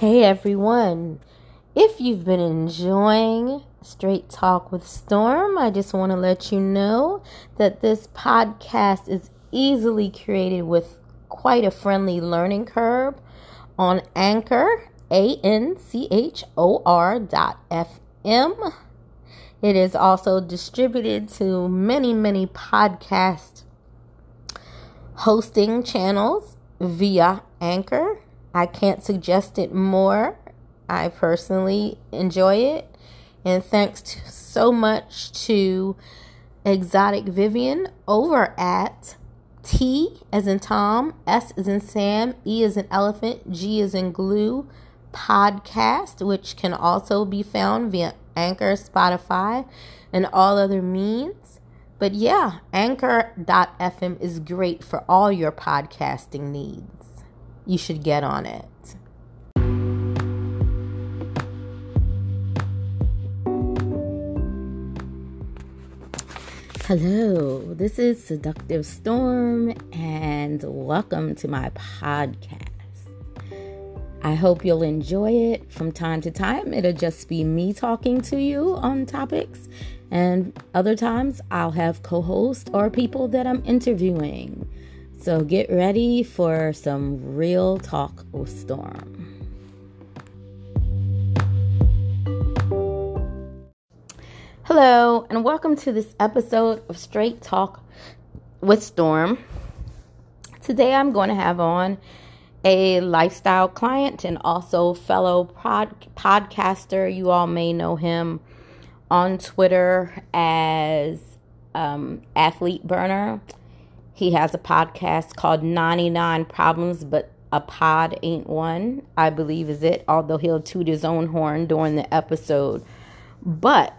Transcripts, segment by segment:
Hey everyone. If you've been enjoying Straight Talk with Storm, I just want to let you know that this podcast is easily created with quite a friendly learning curve on Anchor, A N C H O R dot F M. It is also distributed to many, many podcast hosting channels via Anchor I can't suggest it more. I personally enjoy it. And thanks to, so much to Exotic Vivian over at T as in Tom, S as in Sam, E as in Elephant, G as in Glue podcast, which can also be found via Anchor, Spotify, and all other means. But yeah, Anchor.fm is great for all your podcasting needs you should get on it. Hello, this is Seductive Storm, and welcome to my podcast. I hope you'll enjoy it from time to time. It'll just be me talking to you on topics, and other times I'll have co hosts or people that I'm interviewing. So get ready for some real talk with Storm. Hello, and welcome to this episode of Straight Talk with Storm. Today I'm going to have on a lifestyle client and also fellow pod- podcaster. You all may know him on Twitter as um, Athlete Burner. He has a podcast called 99 Problems, but a pod ain't one, I believe is it, although he'll toot his own horn during the episode. But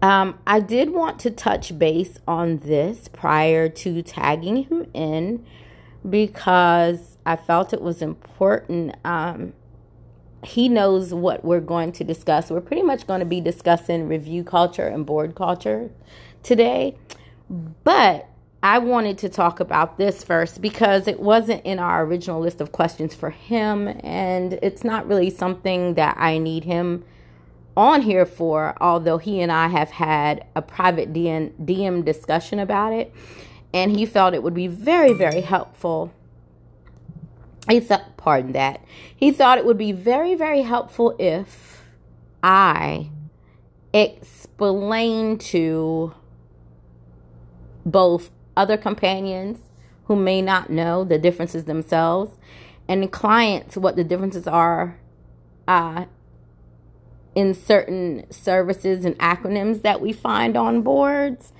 um, I did want to touch base on this prior to tagging him in because I felt it was important. Um, he knows what we're going to discuss. We're pretty much going to be discussing review culture and board culture today. But I wanted to talk about this first because it wasn't in our original list of questions for him, and it's not really something that I need him on here for, although he and I have had a private DM, DM discussion about it, and he felt it would be very, very helpful. He thought, pardon that, he thought it would be very, very helpful if I explain to both other companions who may not know the differences themselves, and clients what the differences are uh, in certain services and acronyms that we find on boards.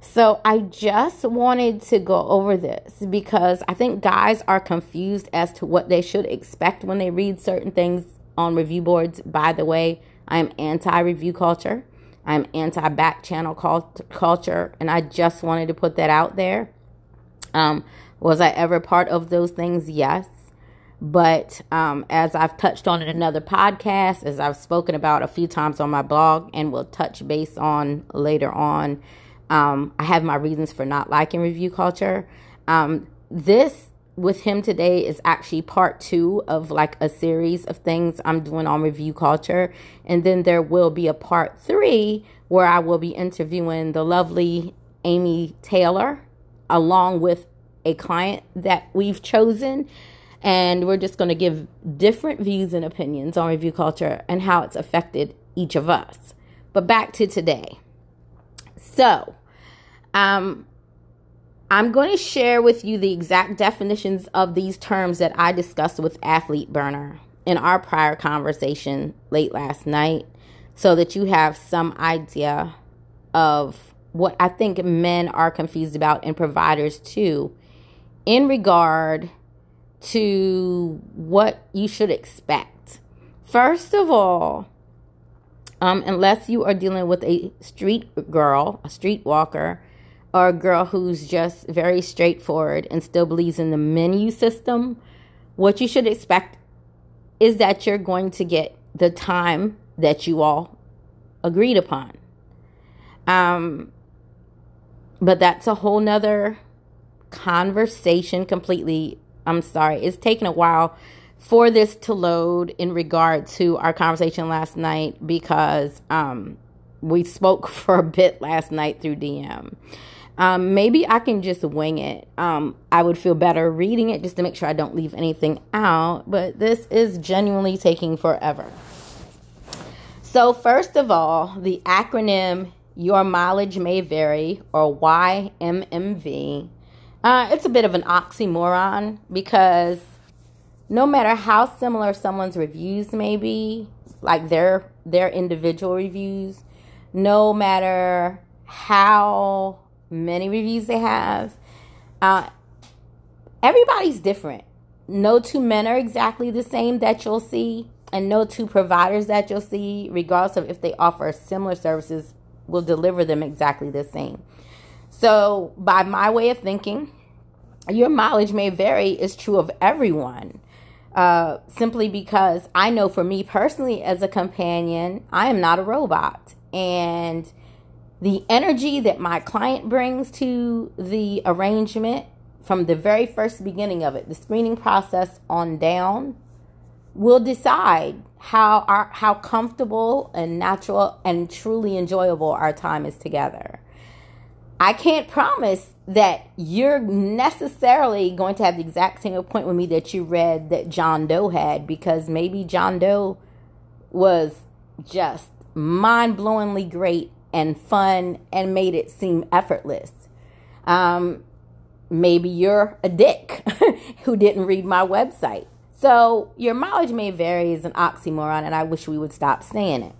So I just wanted to go over this because I think guys are confused as to what they should expect when they read certain things on review boards. By the way, I'm anti review culture. I'm anti back channel cult- culture, and I just wanted to put that out there. Um, was I ever part of those things? Yes. But um, as I've touched on in another podcast, as I've spoken about a few times on my blog, and will touch base on later on, um, I have my reasons for not liking review culture. Um, this with him today is actually part two of like a series of things I'm doing on review culture. And then there will be a part three where I will be interviewing the lovely Amy Taylor along with a client that we've chosen. And we're just going to give different views and opinions on review culture and how it's affected each of us. But back to today. So, um, I'm going to share with you the exact definitions of these terms that I discussed with Athlete Burner in our prior conversation late last night so that you have some idea of what I think men are confused about and providers too in regard to what you should expect. First of all, um, unless you are dealing with a street girl, a street walker, or a girl who's just very straightforward and still believes in the menu system, what you should expect is that you're going to get the time that you all agreed upon. Um, but that's a whole nother conversation completely. I'm sorry, it's taken a while for this to load in regard to our conversation last night because um, we spoke for a bit last night through DM. Um, maybe I can just wing it. Um, I would feel better reading it just to make sure I don't leave anything out, but this is genuinely taking forever. So, first of all, the acronym Your Mileage May Vary, or YMMV, uh, it's a bit of an oxymoron because no matter how similar someone's reviews may be, like their their individual reviews, no matter how many reviews they have. Uh, everybody's different. No two men are exactly the same that you'll see, and no two providers that you'll see, regardless of if they offer similar services, will deliver them exactly the same. So, by my way of thinking, your mileage may vary is true of everyone. Uh, simply because I know for me personally, as a companion, I am not a robot. And the energy that my client brings to the arrangement from the very first beginning of it, the screening process on down, will decide how our how comfortable and natural and truly enjoyable our time is together. I can't promise that you're necessarily going to have the exact same appointment with me that you read that John Doe had because maybe John Doe was just mind-blowingly great and fun and made it seem effortless. Um, maybe you're a dick who didn't read my website. So your mileage may vary is an oxymoron, and I wish we would stop saying it.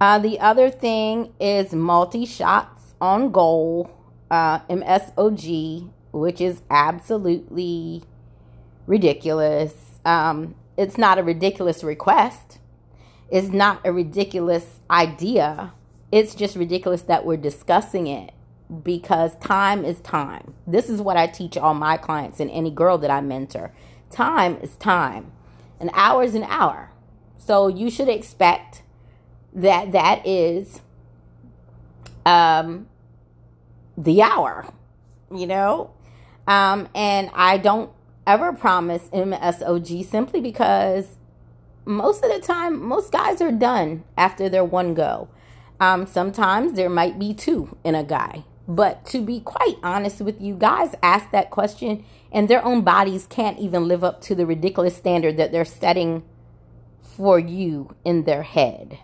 Uh, the other thing is multi shots on goal, uh, MSOG, which is absolutely ridiculous. Um, it's not a ridiculous request. It's not a ridiculous idea. It's just ridiculous that we're discussing it because time is time. This is what I teach all my clients and any girl that I mentor. Time is time. An hour is an hour. So you should expect that that is um the hour, you know? Um and I don't ever promise MSOG simply because most of the time most guys are done after their one go. Um, sometimes there might be two in a guy. But to be quite honest with you, guys ask that question and their own bodies can't even live up to the ridiculous standard that they're setting for you in their head.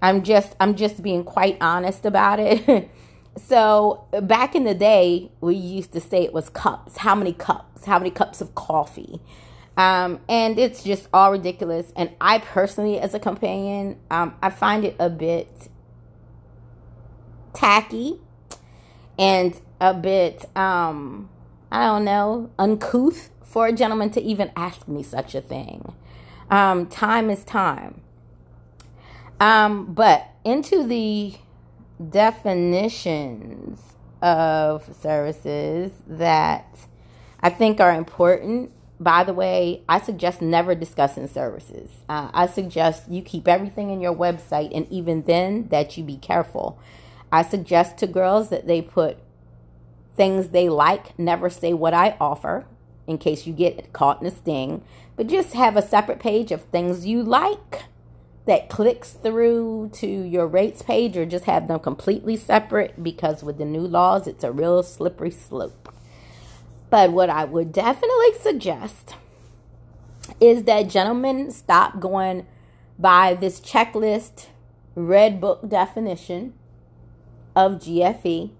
I'm just I'm just being quite honest about it. so back in the day, we used to say it was cups. How many cups? How many cups of coffee? Um, and it's just all ridiculous. And I personally, as a companion, um, I find it a bit tacky and a bit um I don't know, uncouth for a gentleman to even ask me such a thing. Um, time is time. Um, but into the definitions of services that I think are important. By the way, I suggest never discussing services. Uh, I suggest you keep everything in your website, and even then, that you be careful I suggest to girls that they put things they like, never say what I offer in case you get caught in a sting, but just have a separate page of things you like that clicks through to your rates page or just have them completely separate because with the new laws, it's a real slippery slope. But what I would definitely suggest is that gentlemen stop going by this checklist red book definition of GFE.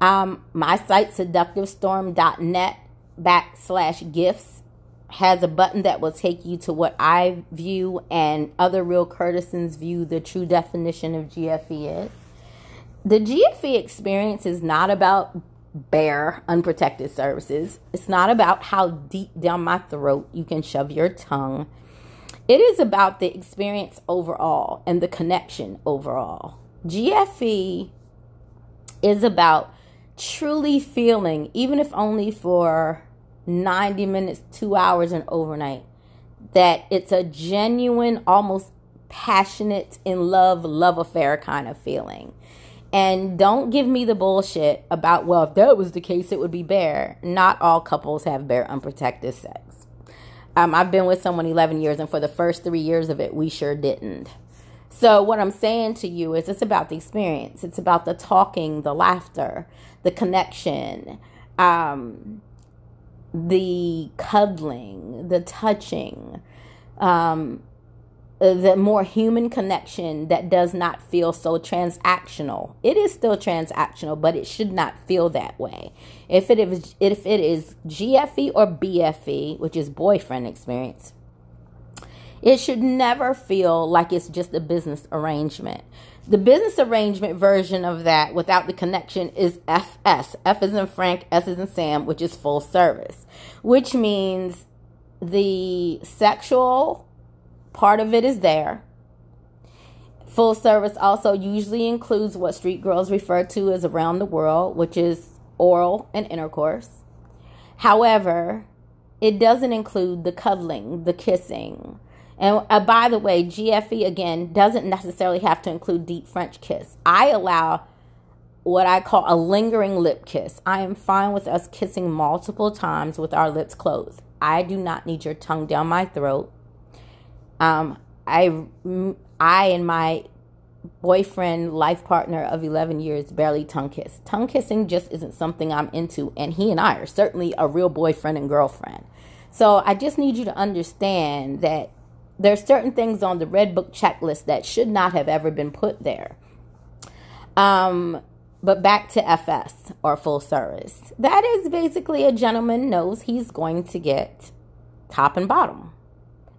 Um, my site, seductivestorm.net backslash gifts, has a button that will take you to what I view and other real courtesans view the true definition of GFE is. The GFE experience is not about bare, unprotected services. It's not about how deep down my throat you can shove your tongue. It is about the experience overall and the connection overall. GFE is about truly feeling, even if only for 90 minutes, two hours, and overnight, that it's a genuine, almost passionate, in love, love affair kind of feeling. And don't give me the bullshit about, well, if that was the case, it would be bare. Not all couples have bare unprotected sex. Um, I've been with someone 11 years, and for the first three years of it, we sure didn't. So, what I'm saying to you is it's about the experience, it's about the talking, the laughter, the connection, um, the cuddling, the touching, um, the more human connection that does not feel so transactional. It is still transactional, but it should not feel that way. If it is if it is GFE or BFE, which is boyfriend experience, it should never feel like it's just a business arrangement. The business arrangement version of that without the connection is FS. F is in Frank, S is in Sam, which is full service, which means the sexual part of it is there. Full service also usually includes what street girls refer to as around the world, which is oral and intercourse. However, it doesn't include the cuddling, the kissing, and uh, by the way, GFE again doesn't necessarily have to include deep French kiss. I allow what I call a lingering lip kiss. I am fine with us kissing multiple times with our lips closed. I do not need your tongue down my throat. Um, I, I and my boyfriend, life partner of 11 years, barely tongue kiss. Tongue kissing just isn't something I'm into, and he and I are certainly a real boyfriend and girlfriend. So I just need you to understand that there's certain things on the red book checklist that should not have ever been put there. Um but back to fs or full service. That is basically a gentleman knows he's going to get top and bottom.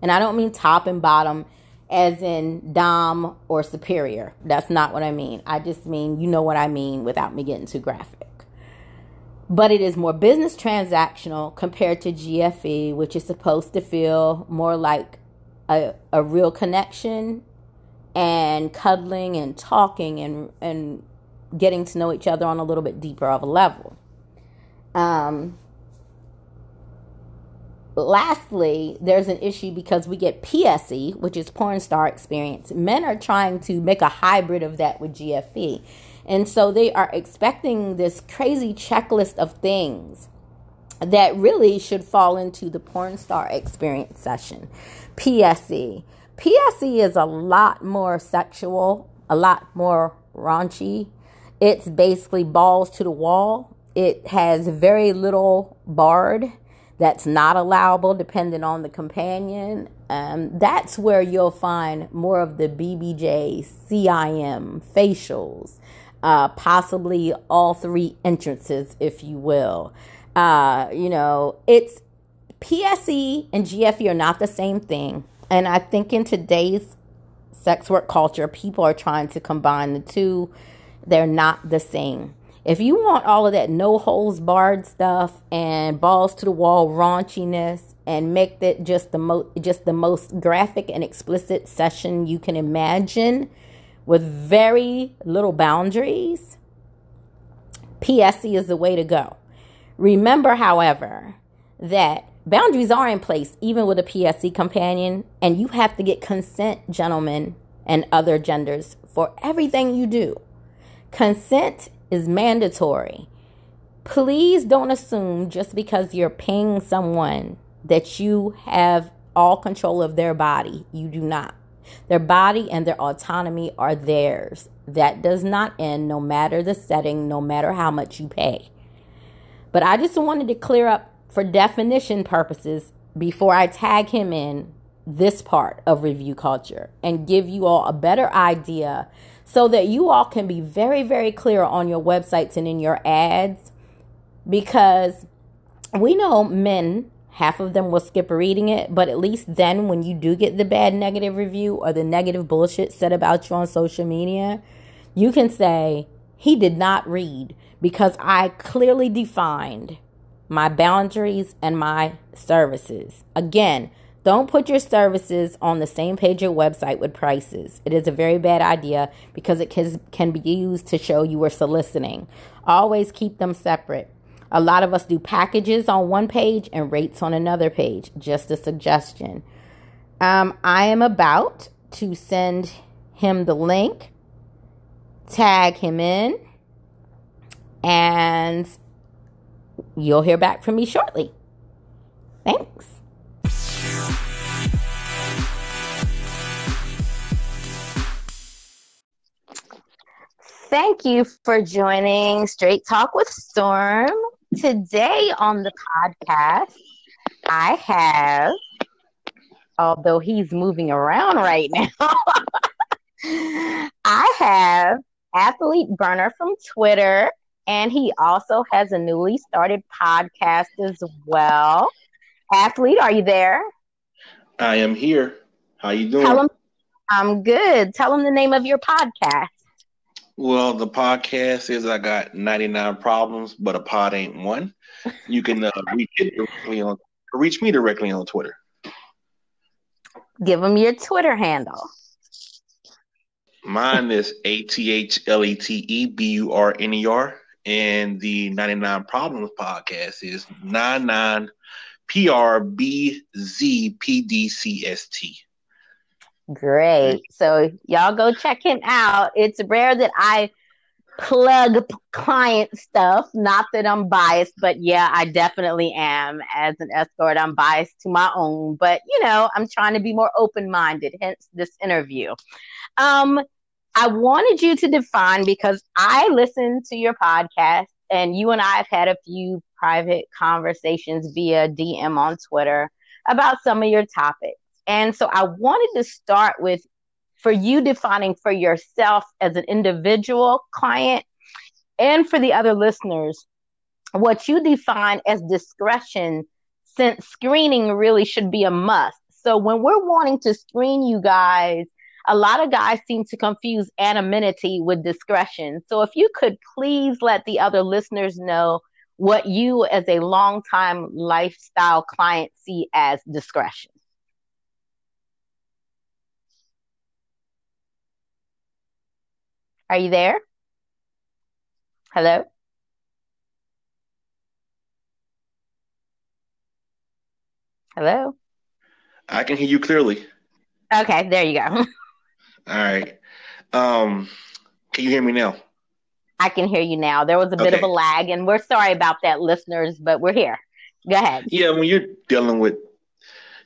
And i don't mean top and bottom as in dom or superior. That's not what i mean. I just mean you know what i mean without me getting too graphic. But it is more business transactional compared to GFE, which is supposed to feel more like a, a real connection and cuddling and talking and, and getting to know each other on a little bit deeper of a level. Um, lastly, there's an issue because we get PSE, which is porn star experience. Men are trying to make a hybrid of that with GFE. And so they are expecting this crazy checklist of things that really should fall into the porn star experience session. PSE. PSE is a lot more sexual, a lot more raunchy. It's basically balls to the wall. It has very little bard that's not allowable depending on the companion. Um, that's where you'll find more of the BBJ, CIM, facials, uh, possibly all three entrances, if you will. Uh, you know, it's PSE and GFE are not the same thing. And I think in today's sex work culture, people are trying to combine the two. They're not the same. If you want all of that no holes barred stuff and balls to the wall raunchiness and make that just the most just the most graphic and explicit session you can imagine with very little boundaries, PSE is the way to go. Remember, however, that boundaries are in place even with a PSE companion, and you have to get consent, gentlemen and other genders, for everything you do. Consent is mandatory. Please don't assume just because you're paying someone that you have all control of their body. You do not. Their body and their autonomy are theirs. That does not end no matter the setting, no matter how much you pay. But I just wanted to clear up for definition purposes before I tag him in this part of review culture and give you all a better idea so that you all can be very, very clear on your websites and in your ads. Because we know men, half of them will skip reading it, but at least then when you do get the bad negative review or the negative bullshit said about you on social media, you can say, he did not read because I clearly defined my boundaries and my services. Again, don't put your services on the same page your website with prices. It is a very bad idea because it can, can be used to show you are soliciting. Always keep them separate. A lot of us do packages on one page and rates on another page. Just a suggestion. Um, I am about to send him the link, tag him in and you'll hear back from me shortly. Thanks. Thank you for joining Straight Talk with Storm. Today on the podcast, I have, although he's moving around right now, I have athlete burner from Twitter, and he also has a newly started podcast as well. Athlete, are you there? I am here. How you doing? Tell him I'm good. Tell him the name of your podcast. Well, the podcast is I got 99 problems, but a pod ain't one. You can uh, reach it directly on reach me directly on Twitter. Give them your Twitter handle. Mine is A T H L E T E B U R N E R, and the 99 Problems podcast is 99 P R B Z P D C S T. Great. So y'all go check him out. It's rare that I plug client stuff. Not that I'm biased, but yeah, I definitely am. As an escort, I'm biased to my own, but you know, I'm trying to be more open minded, hence this interview. Um, I wanted you to define because I listened to your podcast and you and I have had a few private conversations via DM on Twitter about some of your topics. And so I wanted to start with for you defining for yourself as an individual client and for the other listeners what you define as discretion since screening really should be a must. So when we're wanting to screen you guys, a lot of guys seem to confuse anonymity with discretion. So if you could please let the other listeners know what you as a longtime lifestyle client see as discretion. Are you there? Hello? Hello? I can hear you clearly. Okay, there you go. All right. Um, can you hear me now? I can hear you now. There was a bit okay. of a lag, and we're sorry about that, listeners, but we're here. Go ahead. Yeah, when you're dealing with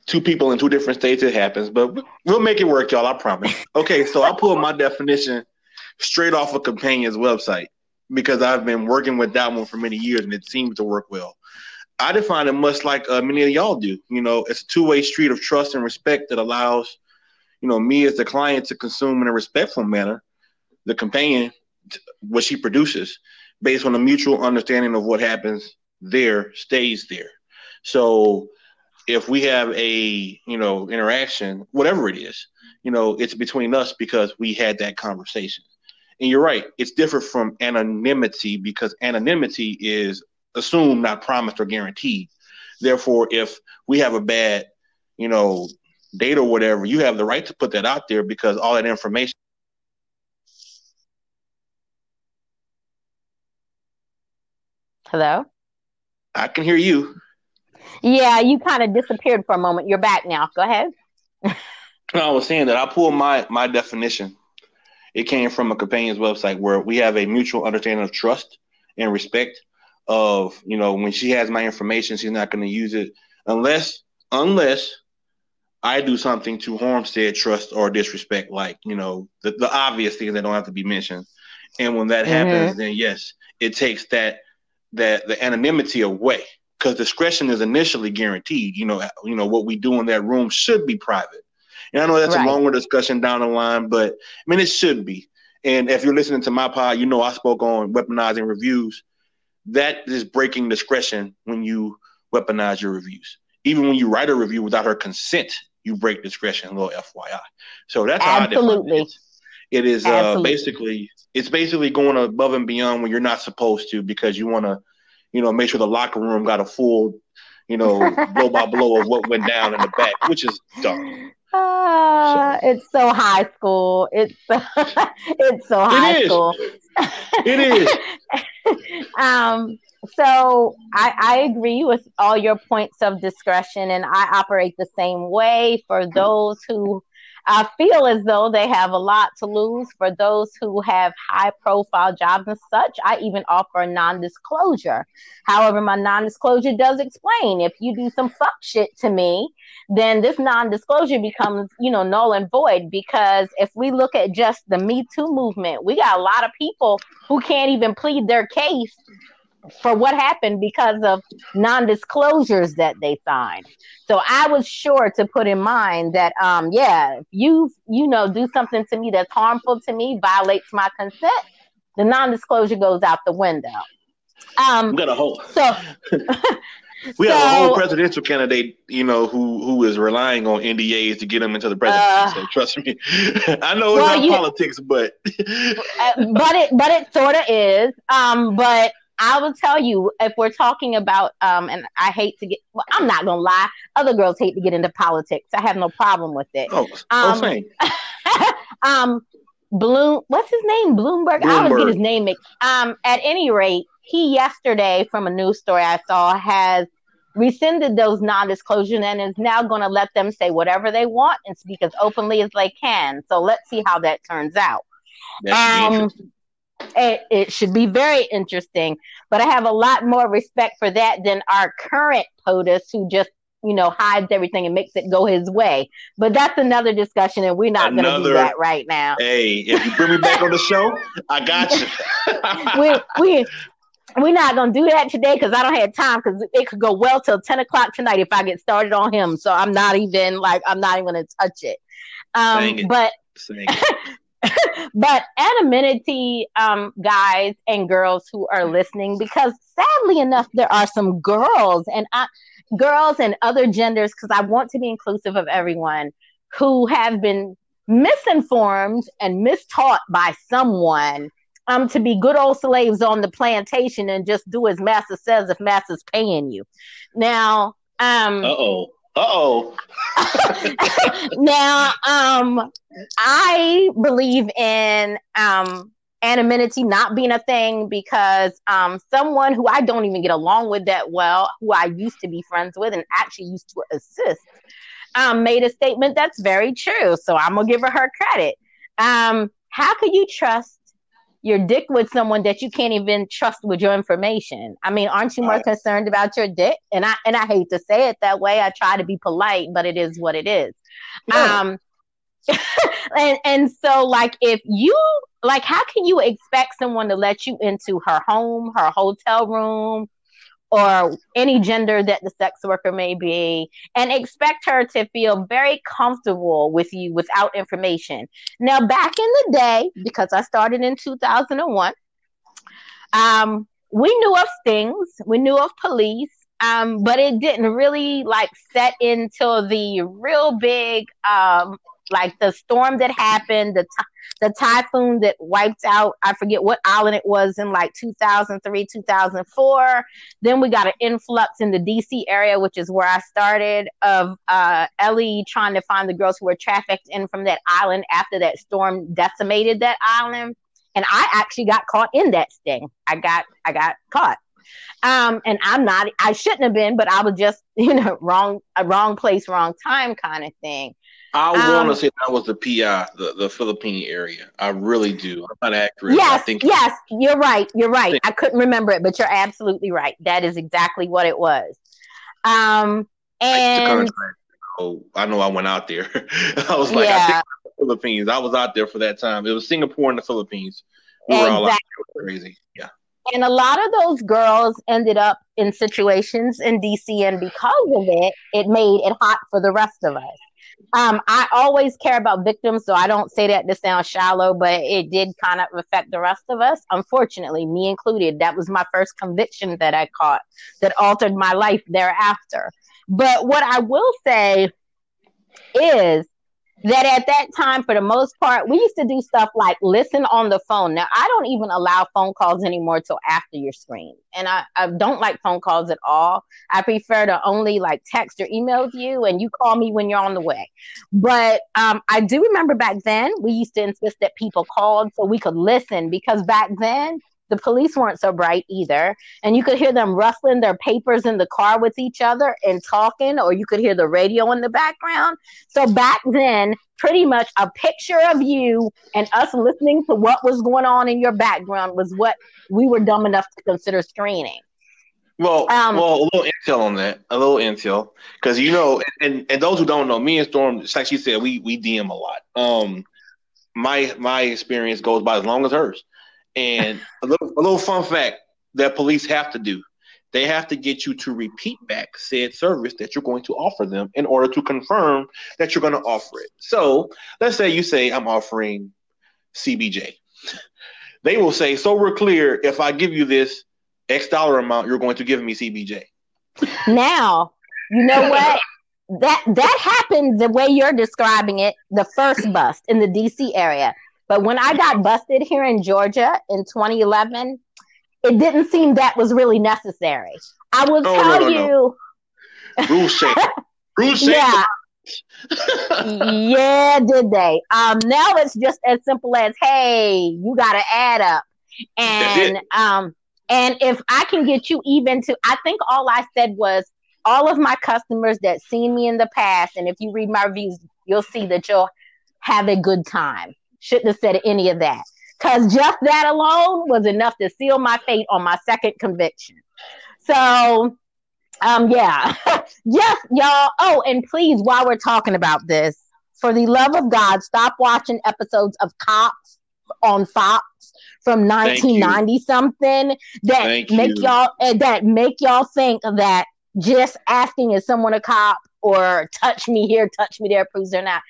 two people in two different states, it happens, but we'll make it work, y'all. I promise. Okay, so I pulled my definition straight off of Companion's website because I've been working with that one for many years and it seems to work well. I define it much like uh, many of y'all do. You know, it's a two way street of trust and respect that allows, you know, me as the client to consume in a respectful manner the companion, what she produces, based on a mutual understanding of what happens there stays there. So if we have a you know interaction, whatever it is, you know, it's between us because we had that conversation. And you're right, it's different from anonymity because anonymity is assumed, not promised or guaranteed. Therefore, if we have a bad, you know, date or whatever, you have the right to put that out there because all that information. Hello? I can hear you. Yeah, you kind of disappeared for a moment. You're back now. Go ahead. I was saying that I pulled my my definition it came from a companion's website where we have a mutual understanding of trust and respect of, you know, when she has my information, she's not going to use it unless, unless I do something to harm said trust or disrespect, like, you know, the, the obvious things that don't have to be mentioned. And when that mm-hmm. happens, then yes, it takes that, that the anonymity away because discretion is initially guaranteed. You know, you know what we do in that room should be private. And I know that's right. a longer discussion down the line, but I mean, it should be. And if you're listening to my pod, you know I spoke on weaponizing reviews. That is breaking discretion when you weaponize your reviews. Even when you write a review without her consent, you break discretion. A little FYI. So that's Absolutely. how I define it. It is uh, basically it's basically going above and beyond when you're not supposed to because you want to, you know, make sure the locker room got a full, you know, blow by blow of what went down in the back, which is dumb. Uh, it's so high school. It's it's so high it school. it is. um. So I, I agree with all your points of discretion, and I operate the same way. For those who I feel as though they have a lot to lose for those who have high profile jobs and such. I even offer non disclosure. However, my non disclosure does explain if you do some fuck shit to me, then this non disclosure becomes, you know, null and void. Because if we look at just the Me Too movement, we got a lot of people who can't even plead their case for what happened because of non-disclosures that they signed. So I was sure to put in mind that, um, yeah, if you you know do something to me that's harmful to me, violates my consent, the non-disclosure goes out the window. Um, we got a whole so. we so, have a whole presidential candidate, you know, who who is relying on NDAs to get him into the presidency. Uh, so trust me, I know it's well, not you, politics, but uh, but it but it sort of is. Um, but I will tell you if we're talking about um, and I hate to get well, I'm not gonna lie, other girls hate to get into politics. I have no problem with it. Oh, oh um, oh um Bloom what's his name? Bloomberg. Bloomberg. I always get his name mixed. Um at any rate, he yesterday from a news story I saw has rescinded those non-disclosures and is now going to let them say whatever they want and speak as openly as they can. So let's see how that turns out. Um, it, it should be very interesting. But I have a lot more respect for that than our current POTUS who just you know, hides everything and makes it go his way. But that's another discussion, and we're not going to do that right now. Hey, if you bring me back on the show, I got you. we we we're not going to do that today because I don't have time because it could go well till ten o'clock tonight if I get started on him. So I'm not even like I'm not even going to touch it. Um, it. but but anonymity, um, guys and girls who are listening, because sadly enough, there are some girls and I, girls and other genders, because I want to be inclusive of everyone who have been misinformed and mistaught by someone um, to be good old slaves on the plantation and just do as master says if master's paying you. Now, um, uh oh now, um, I believe in um anonymity not being a thing because um someone who I don't even get along with that well, who I used to be friends with and actually used to assist, um, made a statement that's very true. So I'm gonna give her her credit. Um, how could you trust your dick with someone that you can't even trust with your information. I mean, aren't you more right. concerned about your dick? And I and I hate to say it that way. I try to be polite, but it is what it is. Yeah. Um and and so like if you like how can you expect someone to let you into her home, her hotel room, or any gender that the sex worker may be, and expect her to feel very comfortable with you without information. Now, back in the day, because I started in 2001, um, we knew of things, we knew of police, um, but it didn't really like set into the real big um, like the storm that happened, the the typhoon that wiped out, I forget what island it was in like 2003, 2004. Then we got an influx in the DC area, which is where I started, of uh, LE trying to find the girls who were trafficked in from that island after that storm decimated that island. And I actually got caught in that sting. I got I got caught. Um, and I'm not, I shouldn't have been, but I was just, you know, wrong, wrong place, wrong time kind of thing. I um, want to say that was the PI, the, the Philippine area. I really do. I'm not accurate. Yes, I think yes, you're right. You're right. I couldn't remember it, but you're absolutely right. That is exactly what it was. Um, and oh, I know I went out there. I was like, yeah. I think the Philippines. I was out there for that time. It was Singapore and the Philippines. We exactly. were all out there crazy. Yeah. And a lot of those girls ended up in situations in DC, and because of it, it made it hot for the rest of us. Um, I always care about victims, so I don't say that to sound shallow, but it did kind of affect the rest of us. Unfortunately, me included. That was my first conviction that I caught that altered my life thereafter. But what I will say is that at that time, for the most part, we used to do stuff like listen on the phone. Now, I don't even allow phone calls anymore till after your screen. And I, I don't like phone calls at all. I prefer to only like text or email you and you call me when you're on the way. But um, I do remember back then, we used to insist that people called so we could listen because back then, the police weren't so bright either. And you could hear them rustling their papers in the car with each other and talking, or you could hear the radio in the background. So back then, pretty much a picture of you and us listening to what was going on in your background was what we were dumb enough to consider screening. Well, um, well, a little intel on that, a little intel, because you know, and, and those who don't know, me and Storm, like she said, we we DM a lot. Um, my my experience goes by as long as hers, and a little a little fun fact that police have to do, they have to get you to repeat back said service that you're going to offer them in order to confirm that you're going to offer it. So let's say you say I'm offering CBJ, they will say, so we're clear. If I give you this X dollar amount, you're going to give me CBJ. Now, you know what? that that happened the way you're describing it, the first bust in the DC area. But when I got busted here in Georgia in 2011, it didn't seem that was really necessary. I will tell no, no, you. No. Rules change. Rules change. Yeah. yeah, did they? Um, now it's just as simple as, hey, you got to add up, and um, and if I can get you even to, I think all I said was all of my customers that seen me in the past, and if you read my reviews, you'll see that you'll have a good time. Shouldn't have said any of that. Because just that alone was enough to seal my fate on my second conviction. So, um, yeah. yes, y'all. Oh, and please, while we're talking about this, for the love of God, stop watching episodes of Cops on Fox from 1990 something that Thank make you. y'all uh, that make y'all think that just asking is someone a cop or touch me here, touch me there proves they're not.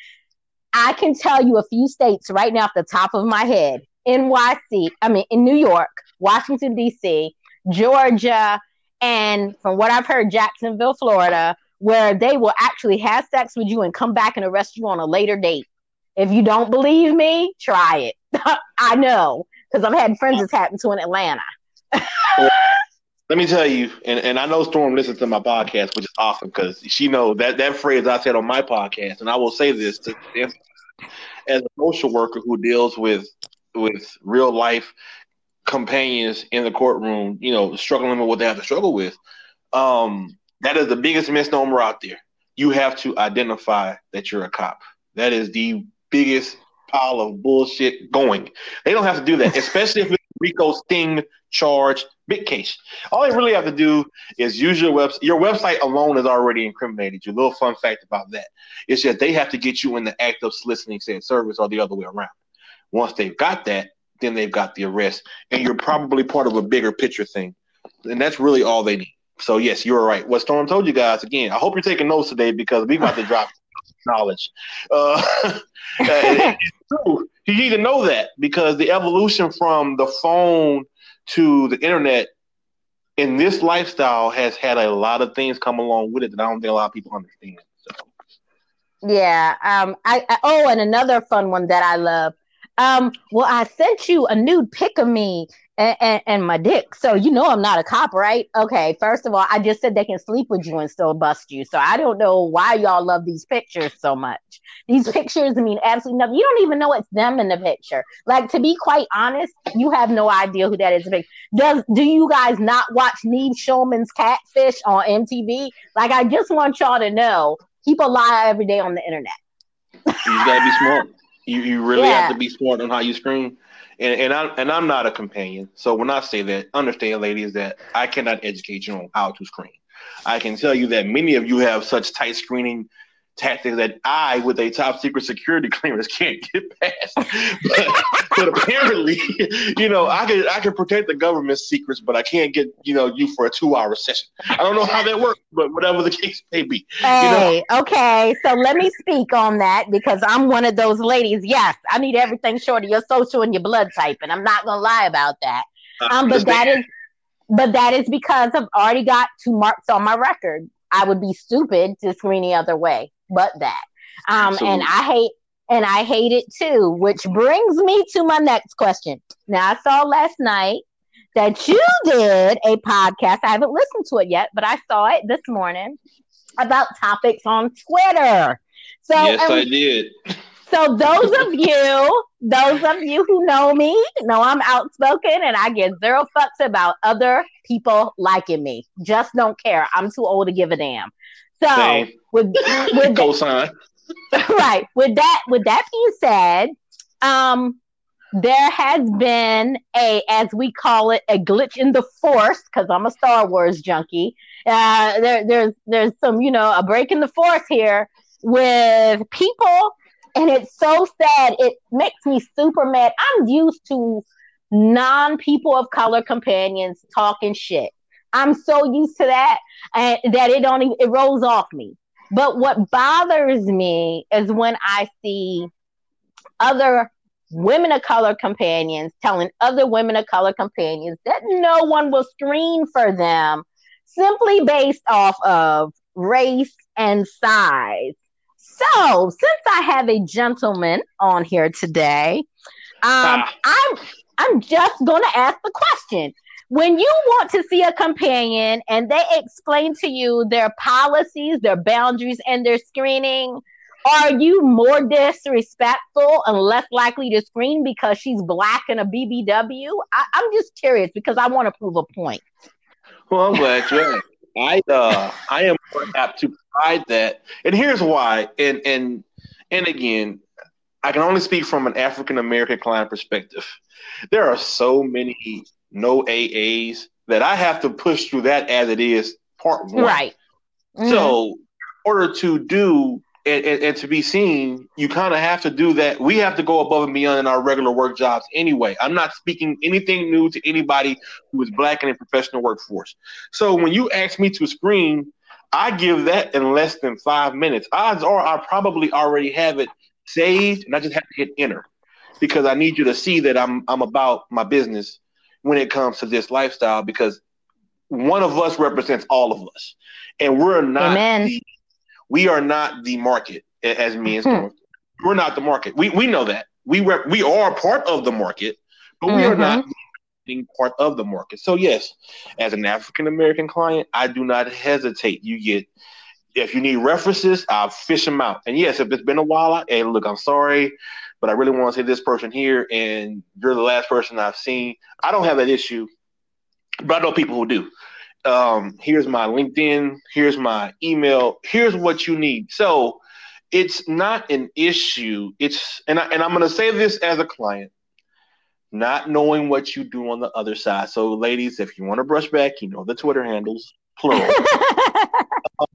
I can tell you a few states right now off the top of my head. NYC, I mean in New York, Washington D.C., Georgia, and from what I've heard, Jacksonville, Florida, where they will actually have sex with you and come back and arrest you on a later date. If you don't believe me, try it. I know because I've had friends that's happened to in Atlanta. Let me tell you, and, and I know Storm listens to my podcast, which is awesome because she knows that that phrase I said on my podcast, and I will say this to as a social worker who deals with with real life companions in the courtroom, you know, struggling with what they have to struggle with. Um, that is the biggest misnomer out there. You have to identify that you're a cop. That is the biggest pile of bullshit going. They don't have to do that, especially if RICO sting charge big case. All you really have to do is use your website. Your website alone is already incriminated. Your little fun fact about that is that they have to get you in the act of soliciting said service or the other way around. Once they've got that, then they've got the arrest, and you're probably part of a bigger picture thing. And that's really all they need. So yes, you're right. What Storm told you guys again. I hope you're taking notes today because we about to drop knowledge. Uh, it's true. You need to know that because the evolution from the phone to the internet in this lifestyle has had a lot of things come along with it that I don't think a lot of people understand. So. Yeah. Um. I, I oh, and another fun one that I love. Um. Well, I sent you a nude pic of me and, and, and, my dick. So you know I'm not a cop, right? Okay, first of all, I just said they can sleep with you and still bust you. So I don't know why y'all love these pictures so much. These pictures mean absolutely nothing. You don't even know it's them in the picture. Like to be quite honest, you have no idea who that is. Does do you guys not watch Nev Schulman's Catfish on MTV? Like I just want y'all to know people lie every day on the internet. you gotta be smart. You you really yeah. have to be smart on how you screen and and I'm and I'm not a companion. So when I say that, understand, ladies, that I cannot educate you on how to screen. I can tell you that many of you have such tight screening tactics that I, with a top secret security clearance, can't get past. but, but, apparently, you know, I can I can protect the government's secrets, but I can't get you know you for a two hour session. I don't know how that works, but whatever the case may be. Hey, you know? okay, so let me speak on that because I'm one of those ladies. Yes, I need everything short of your social and your blood type, and I'm not gonna lie about that. Um, but that is. But that is because I've already got two marks on my record. I would be stupid to screen the other way but that. Um, and I hate and I hate it too, which brings me to my next question. Now I saw last night that you did a podcast. I haven't listened to it yet, but I saw it this morning about topics on Twitter. So yes, I did. So those of you, those of you who know me, know I'm outspoken and I get zero fucks about other people liking me. Just don't care. I'm too old to give a damn. So Same. With with cosign. right. With that with that being said, um there has been a as we call it a glitch in the force because i'm a star wars junkie uh there, there's there's some you know a break in the force here with people and it's so sad. It makes me super mad. I'm used to non people of color companions talking shit. I'm so used to that and that it don't it rolls off me. But what bothers me is when I see other women of color companions telling other women of color companions that no one will screen for them simply based off of race and size. So, since I have a gentleman on here today, um, ah. I'm I'm just going to ask the question. When you want to see a companion and they explain to you their policies, their boundaries, and their screening, are you more disrespectful and less likely to screen because she's black and a BBW? I, am just curious because I want to prove a point. Well, I'm glad you're. I uh I am more apt to provide that, and here's why. And and and again, I can only speak from an African American client perspective. There are so many no AAs that I have to push through that as it is part one. Right. Mm-hmm. So, in order to do and, and, and to be seen, you kind of have to do that. We have to go above and beyond in our regular work jobs anyway. I'm not speaking anything new to anybody who is black in in professional workforce. So when you ask me to screen, I give that in less than five minutes. Odds are I probably already have it saved, and I just have to hit enter because I need you to see that I'm I'm about my business when it comes to this lifestyle because one of us represents all of us, and we're not Amen. the we are not the market as me and hmm. We're not the market. We we know that. We rep, we are part of the market, but mm-hmm. we are not mm-hmm. being part of the market. So yes, as an African American client, I do not hesitate. You get if you need references, I'll fish them out. And yes, if it's been a while, I, hey, look, I'm sorry, but I really want to say this person here, and you're the last person I've seen. I don't have that issue, but I know people who do um, here's my LinkedIn, here's my email, here's what you need. So it's not an issue. It's and I, and I'm going to say this as a client, not knowing what you do on the other side. So ladies, if you want to brush back, you know the Twitter handles plural.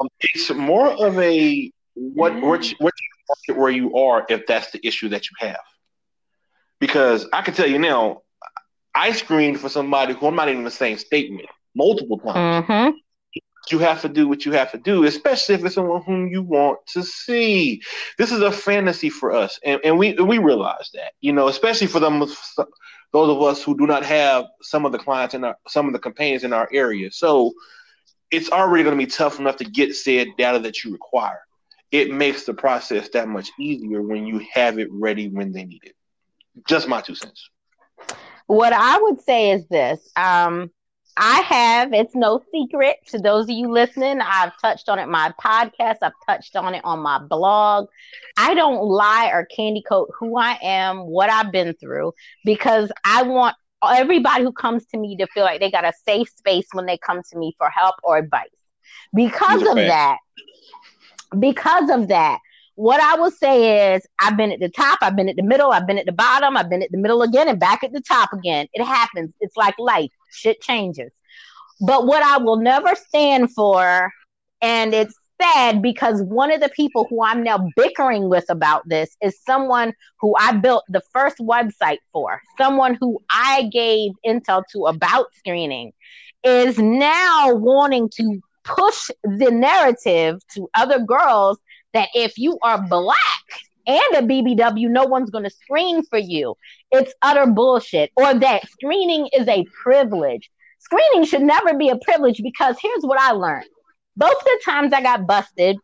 um, it's more of a what what what where you are if that's the issue that you have. Because I can tell you now, I screened for somebody who I'm not even the same statement multiple times. Mm-hmm. You have to do what you have to do, especially if it's someone whom you want to see. This is a fantasy for us, and, and we we realize that, you know, especially for them those of us who do not have some of the clients in our some of the campaigns in our area. So it's already going to be tough enough to get said data that you require. It makes the process that much easier when you have it ready when they need it. Just my two cents. What I would say is this: um, I have, it's no secret to those of you listening. I've touched on it my podcast, I've touched on it on my blog. I don't lie or candy coat who I am, what I've been through, because I want everybody who comes to me to feel like they got a safe space when they come to me for help or advice. Because of that, because of that, what I will say is I've been at the top, I've been at the middle, I've been at the bottom, I've been at the middle again and back at the top again. It happens. It's like life. Shit changes. But what I will never stand for, and it's sad because one of the people who I'm now bickering with about this is someone who I built the first website for, someone who I gave intel to about screening, is now wanting to push the narrative to other girls that if you are black and a BBW, no one's going to screen for you. It's utter bullshit. Or that screening is a privilege. Screening should never be a privilege because here's what I learned. Both the times I got busted,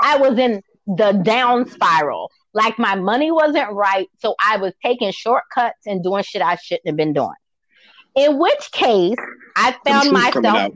I was in the down spiral. Like my money wasn't right. So I was taking shortcuts and doing shit I shouldn't have been doing. In which case, I found myself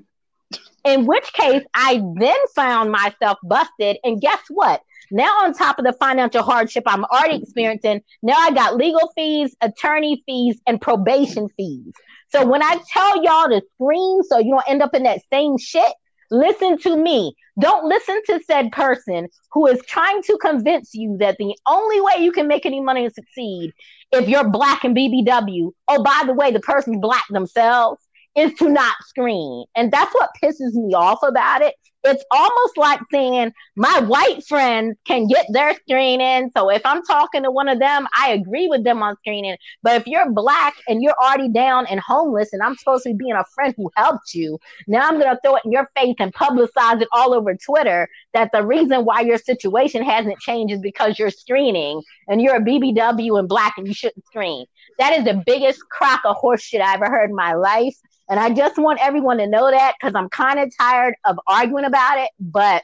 In which case, I then found myself busted. And guess what? Now, on top of the financial hardship I'm already experiencing, now I got legal fees, attorney fees, and probation fees. So when I tell y'all to scream so you don't end up in that same shit, listen to me. Don't listen to said person who is trying to convince you that the only way you can make any money and succeed if you're black and BBW. Oh, by the way, the person's black themselves is to not screen. And that's what pisses me off about it. It's almost like saying my white friends can get their screening. So if I'm talking to one of them, I agree with them on screening. But if you're black and you're already down and homeless and I'm supposed to be being a friend who helped you, now I'm going to throw it in your face and publicize it all over Twitter that the reason why your situation hasn't changed is because you're screening and you're a BBW and black and you shouldn't screen. That is the biggest crock of horse shit I ever heard in my life. And I just want everyone to know that because I'm kind of tired of arguing about it. But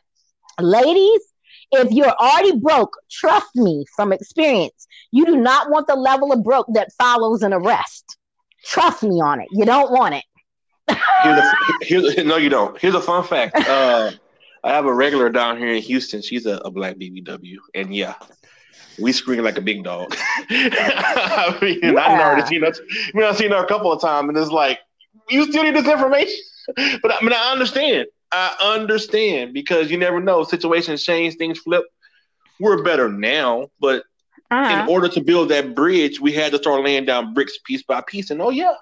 ladies, if you're already broke, trust me from experience, you do not want the level of broke that follows an arrest. Trust me on it. You don't want it. here's a, here's, no, you don't. Here's a fun fact. Uh, I have a regular down here in Houston. She's a, a black BBW, and yeah, we scream like a big dog. I mean, yeah. I know that you know, I mean, I've seen her a couple of times, and it's like you still need this information. but I mean, I understand. I understand because you never know. Situations change, things flip. We're better now, but uh-huh. in order to build that bridge, we had to start laying down bricks piece by piece. And oh yeah,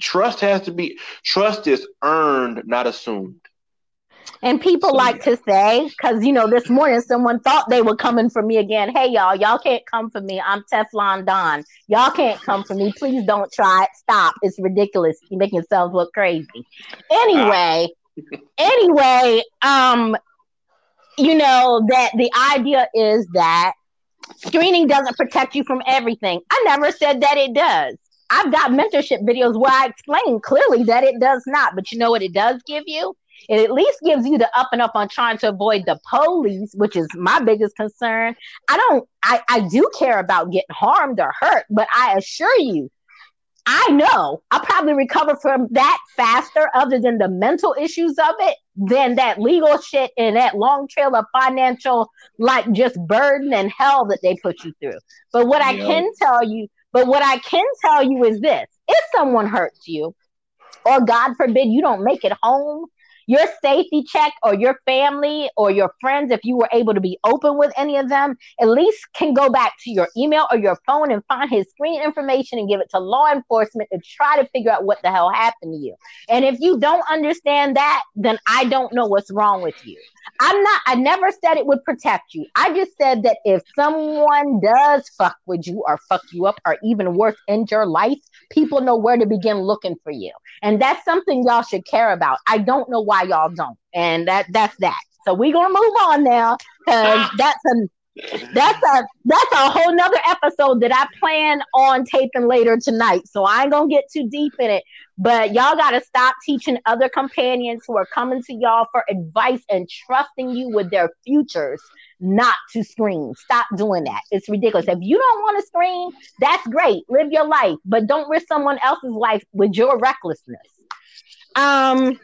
trust has to be trust is earned, not assumed. And people so, like yeah. to say, because you know, this morning someone thought they were coming for me again. Hey, y'all, y'all can't come for me. I'm Teflon Don. Y'all can't come for me. Please don't try it. Stop. It's ridiculous. You're making yourselves look crazy. Anyway, anyway, um, you know, that the idea is that screening doesn't protect you from everything. I never said that it does. I've got mentorship videos where I explain clearly that it does not. But you know what it does give you? It at least gives you the up and up on trying to avoid the police, which is my biggest concern. I don't, I, I do care about getting harmed or hurt, but I assure you, I know I'll probably recover from that faster, other than the mental issues of it, than that legal shit and that long trail of financial, like just burden and hell that they put you through. But what I can tell you, but what I can tell you is this if someone hurts you, or God forbid you don't make it home, your safety check or your family or your friends, if you were able to be open with any of them, at least can go back to your email or your phone and find his screen information and give it to law enforcement to try to figure out what the hell happened to you. And if you don't understand that, then I don't know what's wrong with you. I'm not, I never said it would protect you. I just said that if someone does fuck with you or fuck you up or even worse, end your life, people know where to begin looking for you. And that's something y'all should care about. I don't know why y'all don't. And that that's that. So we're gonna move on now because that's a that's a that's a whole nother episode that I plan on taping later tonight. So I ain't gonna get too deep in it. But y'all gotta stop teaching other companions who are coming to y'all for advice and trusting you with their futures not to scream. Stop doing that. It's ridiculous. If you don't want to scream, that's great. Live your life, but don't risk someone else's life with your recklessness. Um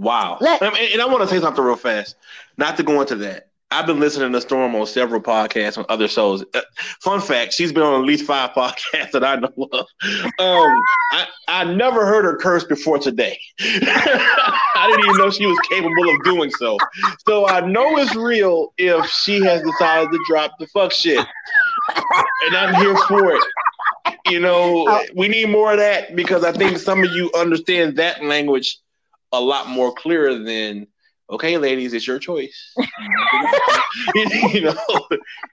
Wow. Let, and I want to say something real fast. Not to go into that. I've been listening to Storm on several podcasts on other shows. Uh, fun fact, she's been on at least five podcasts that I know of. Um, I, I never heard her curse before today. I didn't even know she was capable of doing so. So I know it's real if she has decided to drop the fuck shit. And I'm here for it. You know, oh. we need more of that because I think some of you understand that language a lot more clearer than okay, ladies, it's your choice. you know,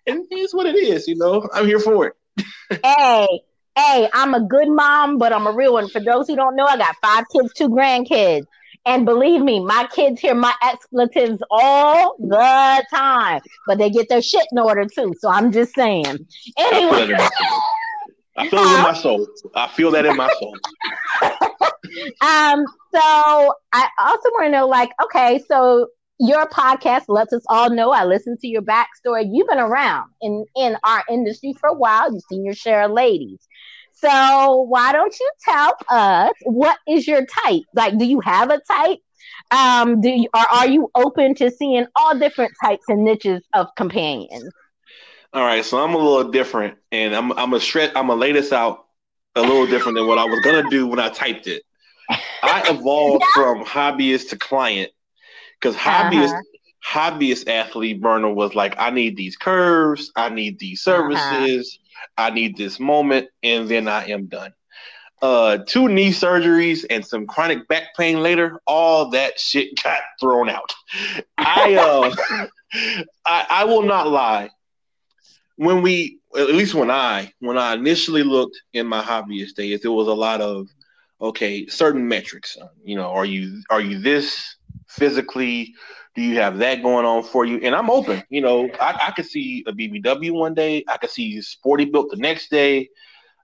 and it's what it is. You know, I'm here for it. hey, hey, I'm a good mom, but I'm a real one. For those who don't know, I got five kids, two grandkids. And believe me, my kids hear my expletives all the time, but they get their shit in order too. So I'm just saying. Anyway. I feel it in my soul. I feel that in my soul. um, so I also want to know, like, okay, so your podcast lets us all know. I listened to your backstory. You've been around in in our industry for a while. You've seen your share of ladies. So why don't you tell us what is your type? Like, do you have a type? um, do you, or are you open to seeing all different types and niches of companions? All right, so I'm a little different, and I'm I'm a stretch. I'm gonna lay this out a little different than what I was gonna do when I typed it. I evolved from hobbyist to client because hobbyist uh-huh. hobbyist athlete burner was like, I need these curves, I need these uh-huh. services, uh-huh. I need this moment, and then I am done. Uh, two knee surgeries and some chronic back pain later, all that shit got thrown out. I uh, I, I will not lie when we at least when I when I initially looked in my hobbyist days, there was a lot of okay, certain metrics. You know, are you are you this physically? Do you have that going on for you? And I'm open. You know, I, I could see a BBW one day. I could see sporty built the next day.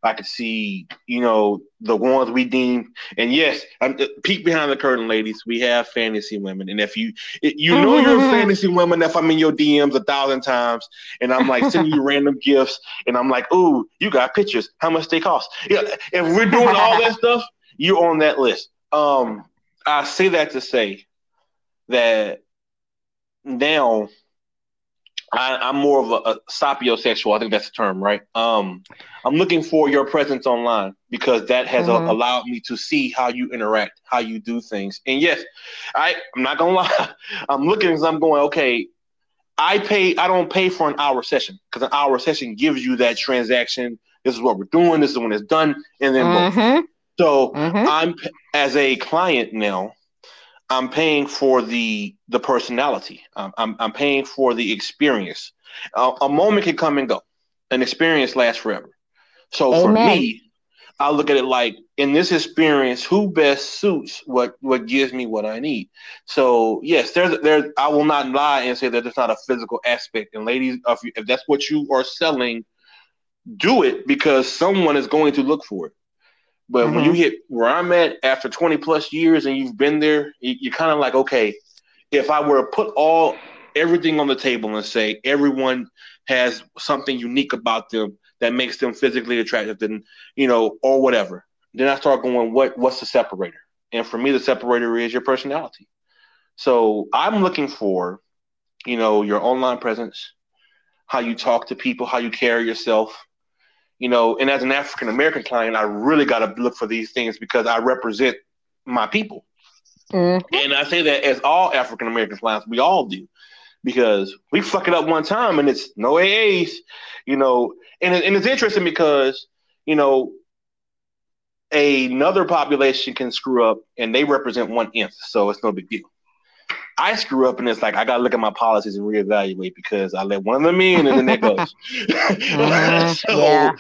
I could see, you know, the ones we deem. And yes, I'm, uh, peek behind the curtain, ladies. We have fantasy women, and if you you know you're a fantasy woman, if I'm in your DMs a thousand times, and I'm like sending you random gifts, and I'm like, ooh, you got pictures. How much they cost? Yeah, if we're doing all that stuff, you're on that list. Um, I say that to say that now I, am more of a, a sapiosexual. I think that's the term, right? Um, I'm looking for your presence online because that has mm-hmm. a, allowed me to see how you interact, how you do things. And yes, I, I'm not gonna lie. I'm looking because I'm going, okay, I pay. I don't pay for an hour session because an hour session gives you that transaction. This is what we're doing. This is when it's done, and then mm-hmm. So mm-hmm. I'm as a client now. I'm paying for the the personality. Um, I'm I'm paying for the experience. Uh, a moment can come and go. An experience lasts forever. So Amen. for me, I look at it like in this experience, who best suits what what gives me what I need. So yes, there's there. I will not lie and say that there's not a physical aspect. And ladies, if, you, if that's what you are selling, do it because someone is going to look for it. But mm-hmm. when you mm-hmm. hit where I'm at after 20 plus years and you've been there, you're kind of like, okay, if I were to put all everything on the table and say everyone has something unique about them that makes them physically attractive, then you know, or whatever, then I start going, what what's the separator? And for me, the separator is your personality. So I'm looking for, you know, your online presence, how you talk to people, how you carry yourself, you know, and as an African American client, I really got to look for these things because I represent my people. Mm-hmm. And I say that as all African American clients, we all do, because we fuck it up one time and it's no AAs, you know. And, and it's interesting because, you know, another population can screw up and they represent one nth, so it's no big deal. I screw up and it's like I gotta look at my policies and reevaluate because I let one of them in and then that goes. uh, so, yeah.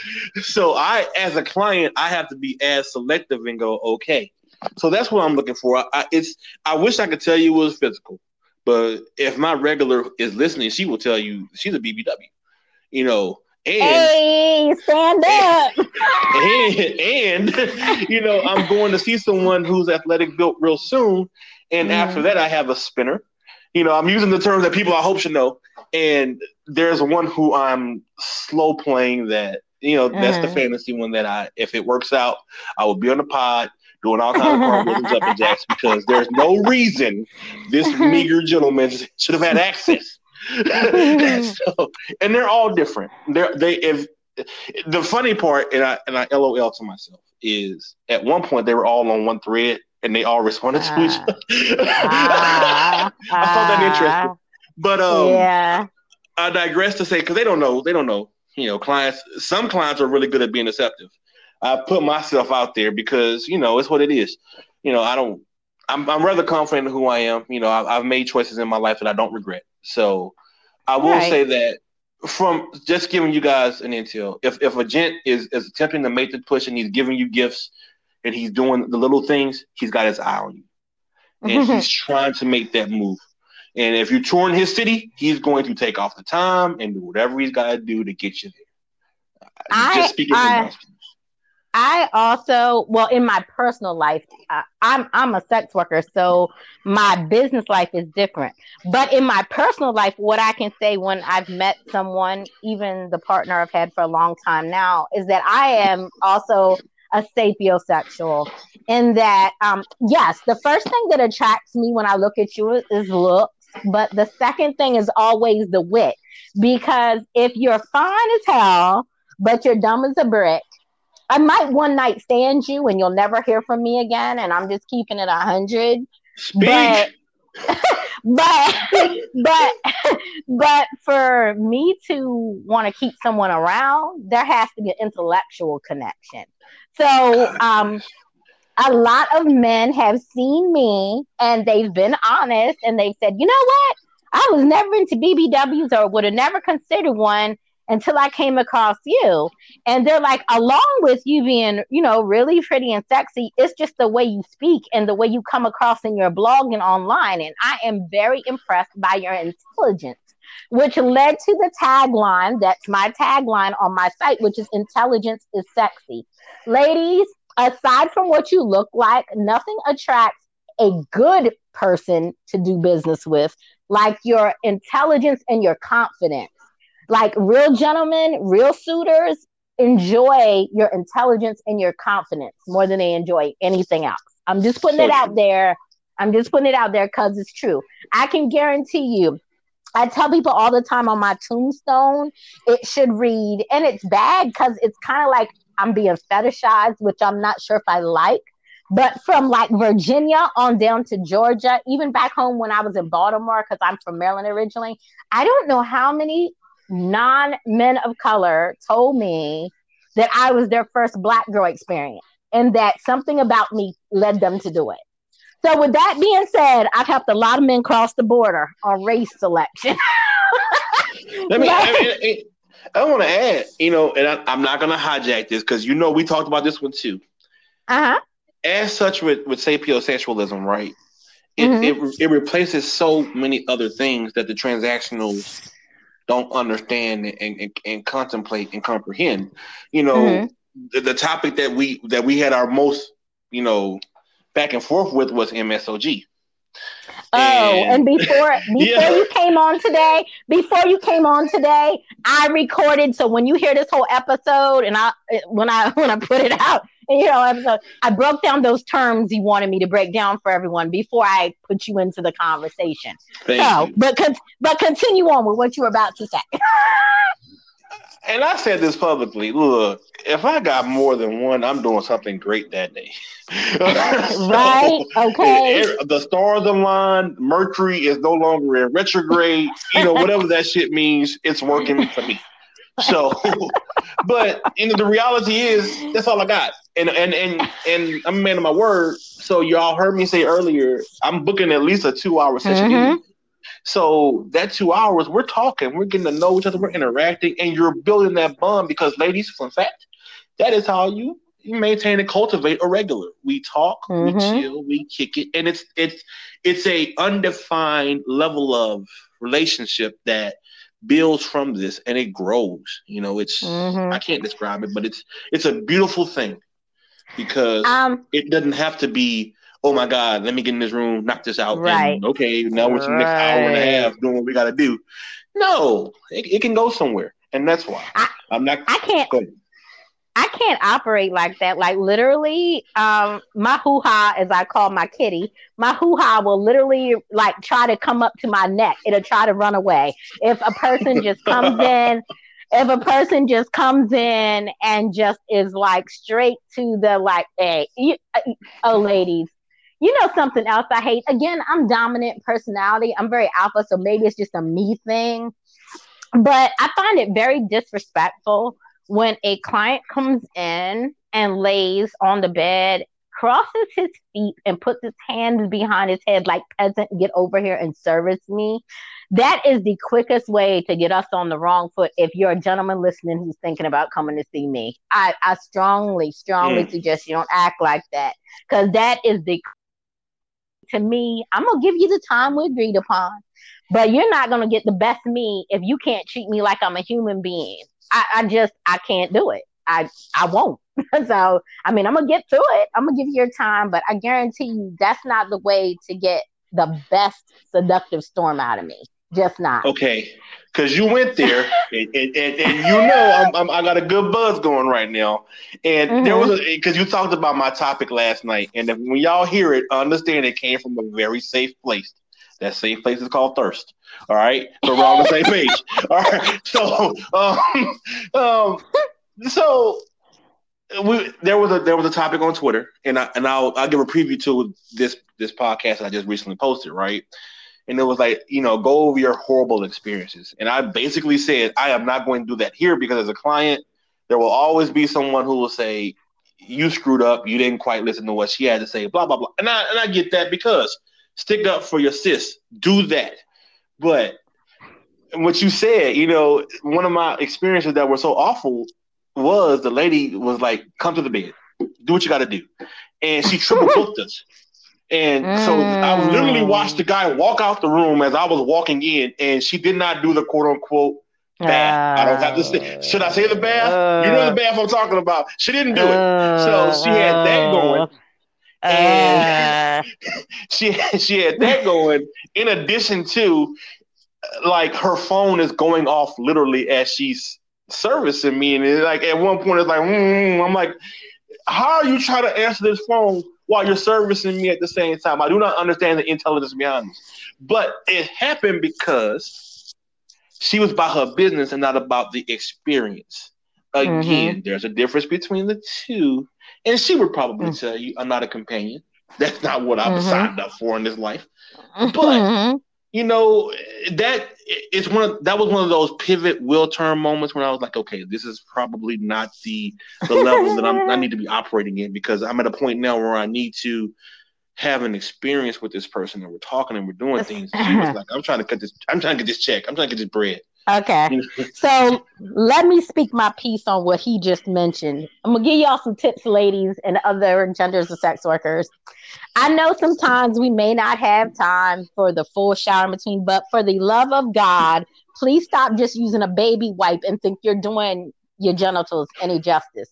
so I, as a client, I have to be as selective and go, okay. So that's what I'm looking for. I, it's I wish I could tell you it was physical, but if my regular is listening, she will tell you she's a BBW. You know, and hey, stand up. And, and, you know, I'm going to see someone who's athletic built real soon, and mm. after that, I have a spinner. You know, I'm using the terms that people I hope should know. And there's one who I'm slow playing that, you know, that's the mm. fantasy one that I, if it works out, I will be on the pod doing all kinds of cartwheels up and jacks because there's no reason this meager gentleman should have had access. so, and they're all different. They're, they if the funny part, and I and I LOL to myself is at one point they were all on one thread, and they all responded uh, to each ah. other. uh, I found that interesting. Ah. But um, yeah. I digress to say because they don't know, they don't know. You know, clients. Some clients are really good at being deceptive. I put myself out there because you know it's what it is. You know, I don't. I'm I'm rather confident in who I am. You know, I've, I've made choices in my life that I don't regret. So I will right. say that from just giving you guys an intel, if if a gent is is attempting to make the push and he's giving you gifts and he's doing the little things, he's got his eye on you. And he's trying to make that move. And if you're touring his city, he's going to take off the time and do whatever he's got to do to get you there. I, Just speaking I, I also, well, in my personal life, uh, I'm I'm a sex worker, so my business life is different. But in my personal life, what I can say when I've met someone, even the partner I've had for a long time now, is that I am also a sapiosexual in that, um, yes, the first thing that attracts me when I look at you is looks, but the second thing is always the wit. Because if you're fine as hell, but you're dumb as a brick, I might one night stand you and you'll never hear from me again, and I'm just keeping it a hundred. But but but but for me to want to keep someone around, there has to be an intellectual connection. So um a lot of men have seen me and they've been honest and they've said, you know what? I was never into BBWs or would have never considered one until I came across you. And they're like, along with you being, you know, really pretty and sexy, it's just the way you speak and the way you come across in your blog and online. And I am very impressed by your intelligence, which led to the tagline that's my tagline on my site, which is intelligence is sexy. Ladies, aside from what you look like, nothing attracts a good person to do business with like your intelligence and your confidence like real gentlemen, real suitors enjoy your intelligence and your confidence more than they enjoy anything else. I'm just putting it out there. I'm just putting it out there because it's true. I can guarantee you. I tell people all the time on my tombstone, it should read, and it's bad because it's kind of like I'm being fetishized, which I'm not sure if I like. But from like Virginia on down to Georgia, even back home when I was in Baltimore, because I'm from Maryland originally, I don't know how many non men of color told me that I was their first black girl experience and that something about me led them to do it. So, with that being said, I've helped a lot of men cross the border on race selection. Let me, I, mean, I want to add, you know, and I, am not going to hijack this because you know we talked about this one too. Uh huh. As such, with with sapiosexualism, right? It, mm-hmm. it it replaces so many other things that the transactional don't understand and, and, and contemplate and comprehend. You know, mm-hmm. the, the, topic that we that we had our most, you know, back and forth with was MSOG. Oh, and, and before before yeah. you came on today, before you came on today, I recorded. So when you hear this whole episode, and I when I when I put it out, you know, episode, I broke down those terms you wanted me to break down for everyone before I put you into the conversation. Thank so, you. but but continue on with what you were about to say. and I said this publicly. Look, if I got more than one, I'm doing something great that day. right? Okay. The stars align. Mercury is no longer in retrograde. You know, whatever that shit means, it's working for me. So, but you know, the reality is that's all I got. And and and and I'm a man of my word. So y'all heard me say earlier, I'm booking at least a two hour session. Mm-hmm. So that two hours, we're talking, we're getting to know each other, we're interacting, and you're building that bond because, ladies, fun fact, that is how you you maintain and cultivate a regular. We talk, mm-hmm. we chill, we kick it, and it's it's it's a undefined level of relationship that builds from this and it grows. You know, it's mm-hmm. I can't describe it, but it's it's a beautiful thing because um, it doesn't have to be. Oh my God! Let me get in this room, knock this out. Right. And, okay, now we're right. next hour and a half doing what we got to do. No, it, it, can go somewhere, and that's why I, am not. I can't. I can't operate like that. Like literally, um, my hoo ha, as I call my kitty, my hoo ha will literally like try to come up to my neck. It'll try to run away. If a person just comes in, if a person just comes in and just is like straight to the like, hey, you, uh, oh, ladies, you know something else I hate. Again, I'm dominant personality. I'm very alpha, so maybe it's just a me thing. But I find it very disrespectful when a client comes in and lays on the bed, crosses his feet, and puts his hands behind his head like peasant, get over here and service me. That is the quickest way to get us on the wrong foot if you're a gentleman listening who's thinking about coming to see me. I, I strongly, strongly mm. suggest you don't act like that because that is the to me, I'm gonna give you the time we agreed upon, but you're not gonna get the best me if you can't treat me like I'm a human being. I, I just I can't do it. I I won't. so I mean, I'm gonna get through it. I'm gonna give you your time, but I guarantee you that's not the way to get the best seductive storm out of me. Just not. Okay, because you went there, and, and, and, and, you know I'm, I'm, i got a good buzz going right now. And mm-hmm. there was because you talked about my topic last night, and if, when y'all hear it, understand it came from a very safe place. That safe place is called thirst. All right, so we're on the same page. All right, so um, um, so we there was a there was a topic on Twitter, and I and I'll I'll give a preview to this this podcast I just recently posted, right? And it was like, you know, go over your horrible experiences. And I basically said, I am not going to do that here because as a client, there will always be someone who will say, You screwed up, you didn't quite listen to what she had to say, blah, blah, blah. And I and I get that because stick up for your sis. Do that. But what you said, you know, one of my experiences that were so awful was the lady was like, "Come to the bed, do what you got to do," and she triple booked us. And mm. so I literally watched the guy walk out the room as I was walking in, and she did not do the quote unquote bath. Uh, I don't have to say. Should I say the bath? Uh, you know the bath I'm talking about. She didn't do it, so she had that going. And uh. she she had that going. In addition to, like her phone is going off literally as she's servicing me, and like at one point it's like, mm, I'm like, how are you trying to answer this phone while you're servicing me at the same time? I do not understand the intelligence behind this, but it happened because she was about her business and not about the experience. Again, mm-hmm. there's a difference between the two, and she would probably mm-hmm. tell you, "I'm not a companion. That's not what I mm-hmm. signed up for in this life." But mm-hmm you know that it's one of that was one of those pivot will turn moments when I was like, okay, this is probably not the the level that I'm, I need to be operating in because I'm at a point now where I need to have an experience with this person and we're talking and we're doing things. she was like, I'm trying to cut this. I'm trying to get this check. I'm trying to get this bread. Okay. so let me speak my piece on what he just mentioned. I'm gonna give y'all some tips, ladies and other genders of sex workers. I know sometimes we may not have time for the full shower in between, but for the love of God, please stop just using a baby wipe and think you're doing your genitals any justice.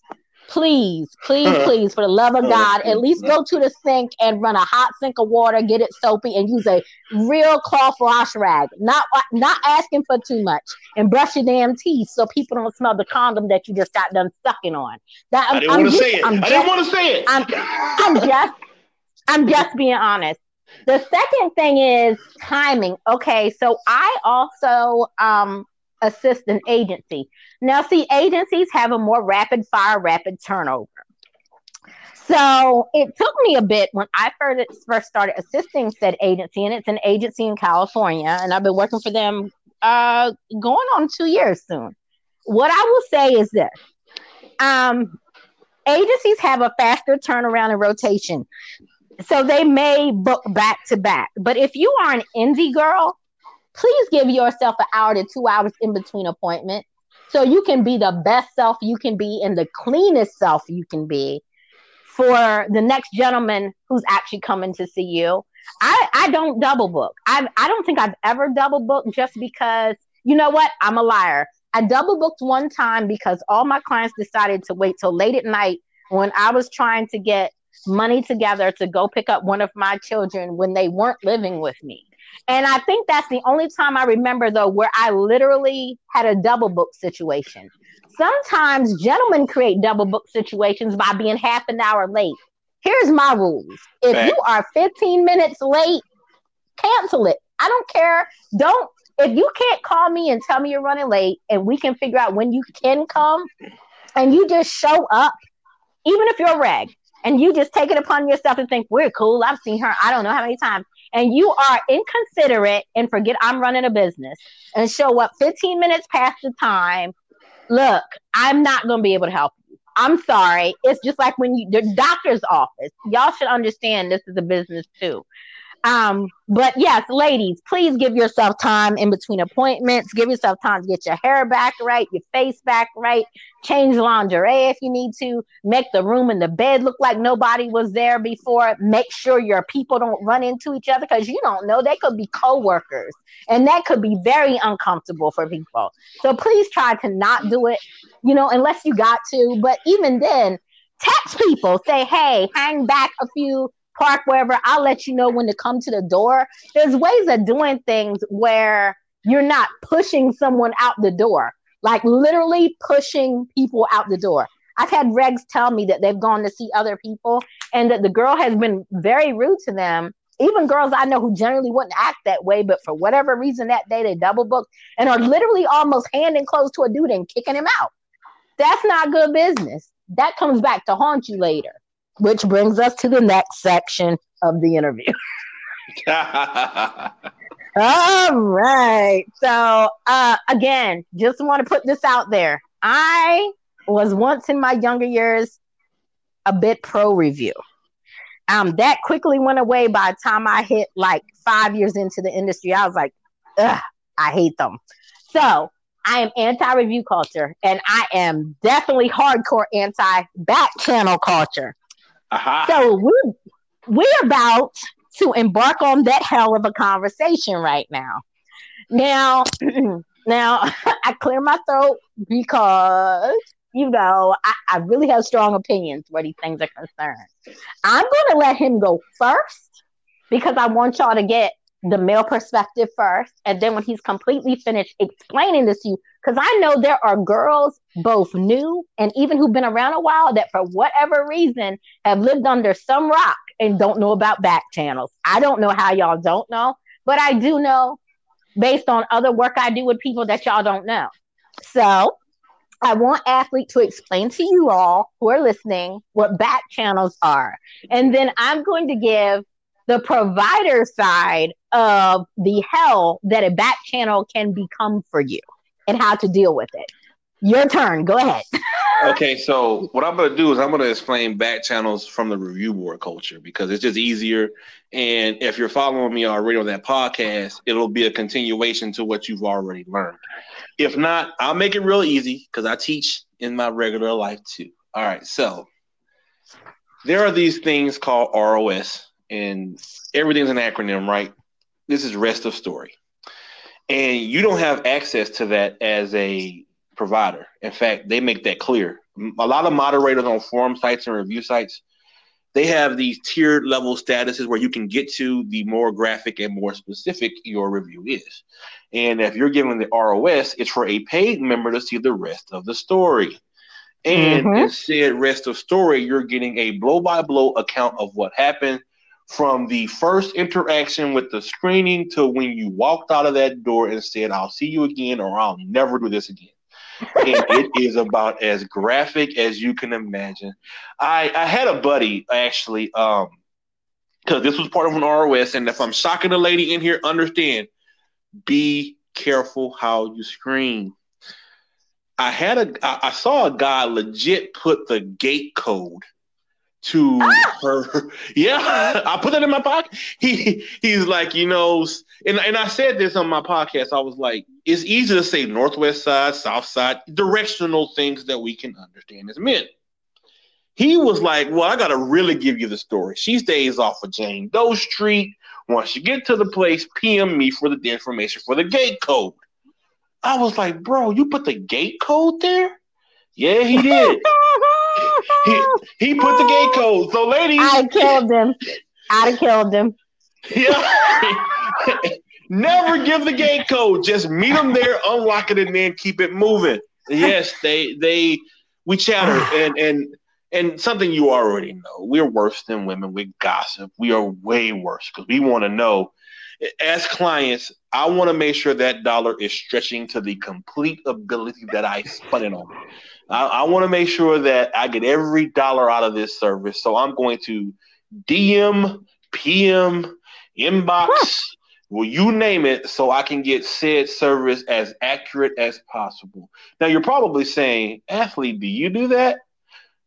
Please, please, please, for the love of God, at least go to the sink and run a hot sink of water, get it soapy, and use a real cloth wash rag. Not not asking for too much, and brush your damn teeth so people don't smell the condom that you just got done sucking on. That I didn't want to say it. I'm I didn't want to say it. I'm, I'm just I'm just being honest. The second thing is timing. Okay, so I also um, assist an agency. Now, see, agencies have a more rapid fire, rapid turnover. So it took me a bit when I first started assisting said agency, and it's an agency in California, and I've been working for them uh, going on two years soon. What I will say is this: um, agencies have a faster turnaround and rotation so they may book back to back. But if you are an indie girl, please give yourself an hour to two hours in between appointments so you can be the best self you can be and the cleanest self you can be for the next gentleman who's actually coming to see you. I, I don't double book. I I don't think I've ever double booked just because you know what? I'm a liar. I double booked one time because all my clients decided to wait till late at night when I was trying to get money together to go pick up one of my children when they weren't living with me. And I think that's the only time I remember, though, where I literally had a double book situation. Sometimes gentlemen create double book situations by being half an hour late. Here's my rules if you are 15 minutes late, cancel it. I don't care. Don't, if you can't call me and tell me you're running late and we can figure out when you can come and you just show up, even if you're a rag, and you just take it upon yourself and think we're cool. I've seen her I don't know how many times, and you are inconsiderate and forget I'm running a business and show up 15 minutes past the time. Look, I'm not going to be able to help you. I'm sorry. It's just like when you the doctor's office. Y'all should understand this is a business too. Um, but yes, ladies, please give yourself time in between appointments. Give yourself time to get your hair back right, your face back right, change lingerie if you need to, make the room and the bed look like nobody was there before. Make sure your people don't run into each other because you don't know they could be co-workers and that could be very uncomfortable for people. So please try to not do it, you know, unless you got to. But even then, text people, say, hey, hang back a few park wherever. I'll let you know when to come to the door. There's ways of doing things where you're not pushing someone out the door, like literally pushing people out the door. I've had regs tell me that they've gone to see other people and that the girl has been very rude to them. Even girls I know who generally wouldn't act that way, but for whatever reason that day they double booked and are literally almost hand in close to a dude and kicking him out. That's not good business. That comes back to haunt you later, which brings us to the next section of the interview. All right. So, uh, again, just want to put this out there. I was once in my younger years a bit pro review. Um, that quickly went away by the time I hit like five years into the industry. I was like, ugh, I hate them. So I am anti review culture and I am definitely hardcore anti back channel culture. Uh-huh. So we, we're about to embark on that hell of a conversation right now. Now, now I clear my throat because you know I, I really have strong opinions where these things are concerned. I'm going to let him go first because I want y'all to get the male perspective first, and then when he's completely finished explaining this to you, because I know there are girls, both new and even who've been around a while, that for whatever reason have lived under some rock and don't know about back channels. I don't know how y'all don't know, but I do know based on other work I do with people that y'all don't know. So I want athlete to explain to you all who are listening what back channels are. And then I'm going to give the provider side of the hell that a back channel can become for you and how to deal with it. Your turn. Go ahead. okay, so what I'm going to do is I'm going to explain back channels from the review board culture because it's just easier. And if you're following me already on that podcast, it'll be a continuation to what you've already learned. If not, I'll make it real easy because I teach in my regular life too. All right, so there are these things called ROS, and everything's an acronym, right? This is rest of story. And you don't have access to that as a provider. In fact, they make that clear. A lot of moderators on forum sites and review sites, they have these tiered level statuses where you can get to the more graphic and more specific your review is. And if you're given the ROS, it's for a paid member to see the rest of the story. And mm-hmm. instead, rest of story, you're getting a blow by blow account of what happened from the first interaction with the screening to when you walked out of that door and said, I'll see you again or I'll never do this again. and it is about as graphic as you can imagine. I, I had a buddy actually, um, because this was part of an ROS, and if I'm shocking a lady in here, understand, be careful how you scream. I had a I saw a guy legit put the gate code to ah! her. Yeah, I put that in my pocket. He he's like, you know, and and I said this on my podcast. I was like, it's easy to say northwest side, south side, directional things that we can understand as men. He was like, well, I gotta really give you the story. She stays off of Jane Doe Street. Once you get to the place, PM me for the information for the gate code. I was like, bro, you put the gate code there? Yeah, he did. he, he put the gate code. So, ladies, I killed him. I'd have killed him. Yeah. Never give the gate code. Just meet them there, unlock it, and then keep it moving. Yes, they they we chatter and and and something you already know. We're worse than women. We gossip. We are way worse because we want to know. As clients, I want to make sure that dollar is stretching to the complete ability that I spun it on. I, I want to make sure that I get every dollar out of this service. So I'm going to DM, PM, inbox, well, you name it, so I can get said service as accurate as possible. Now, you're probably saying, athlete, do you do that?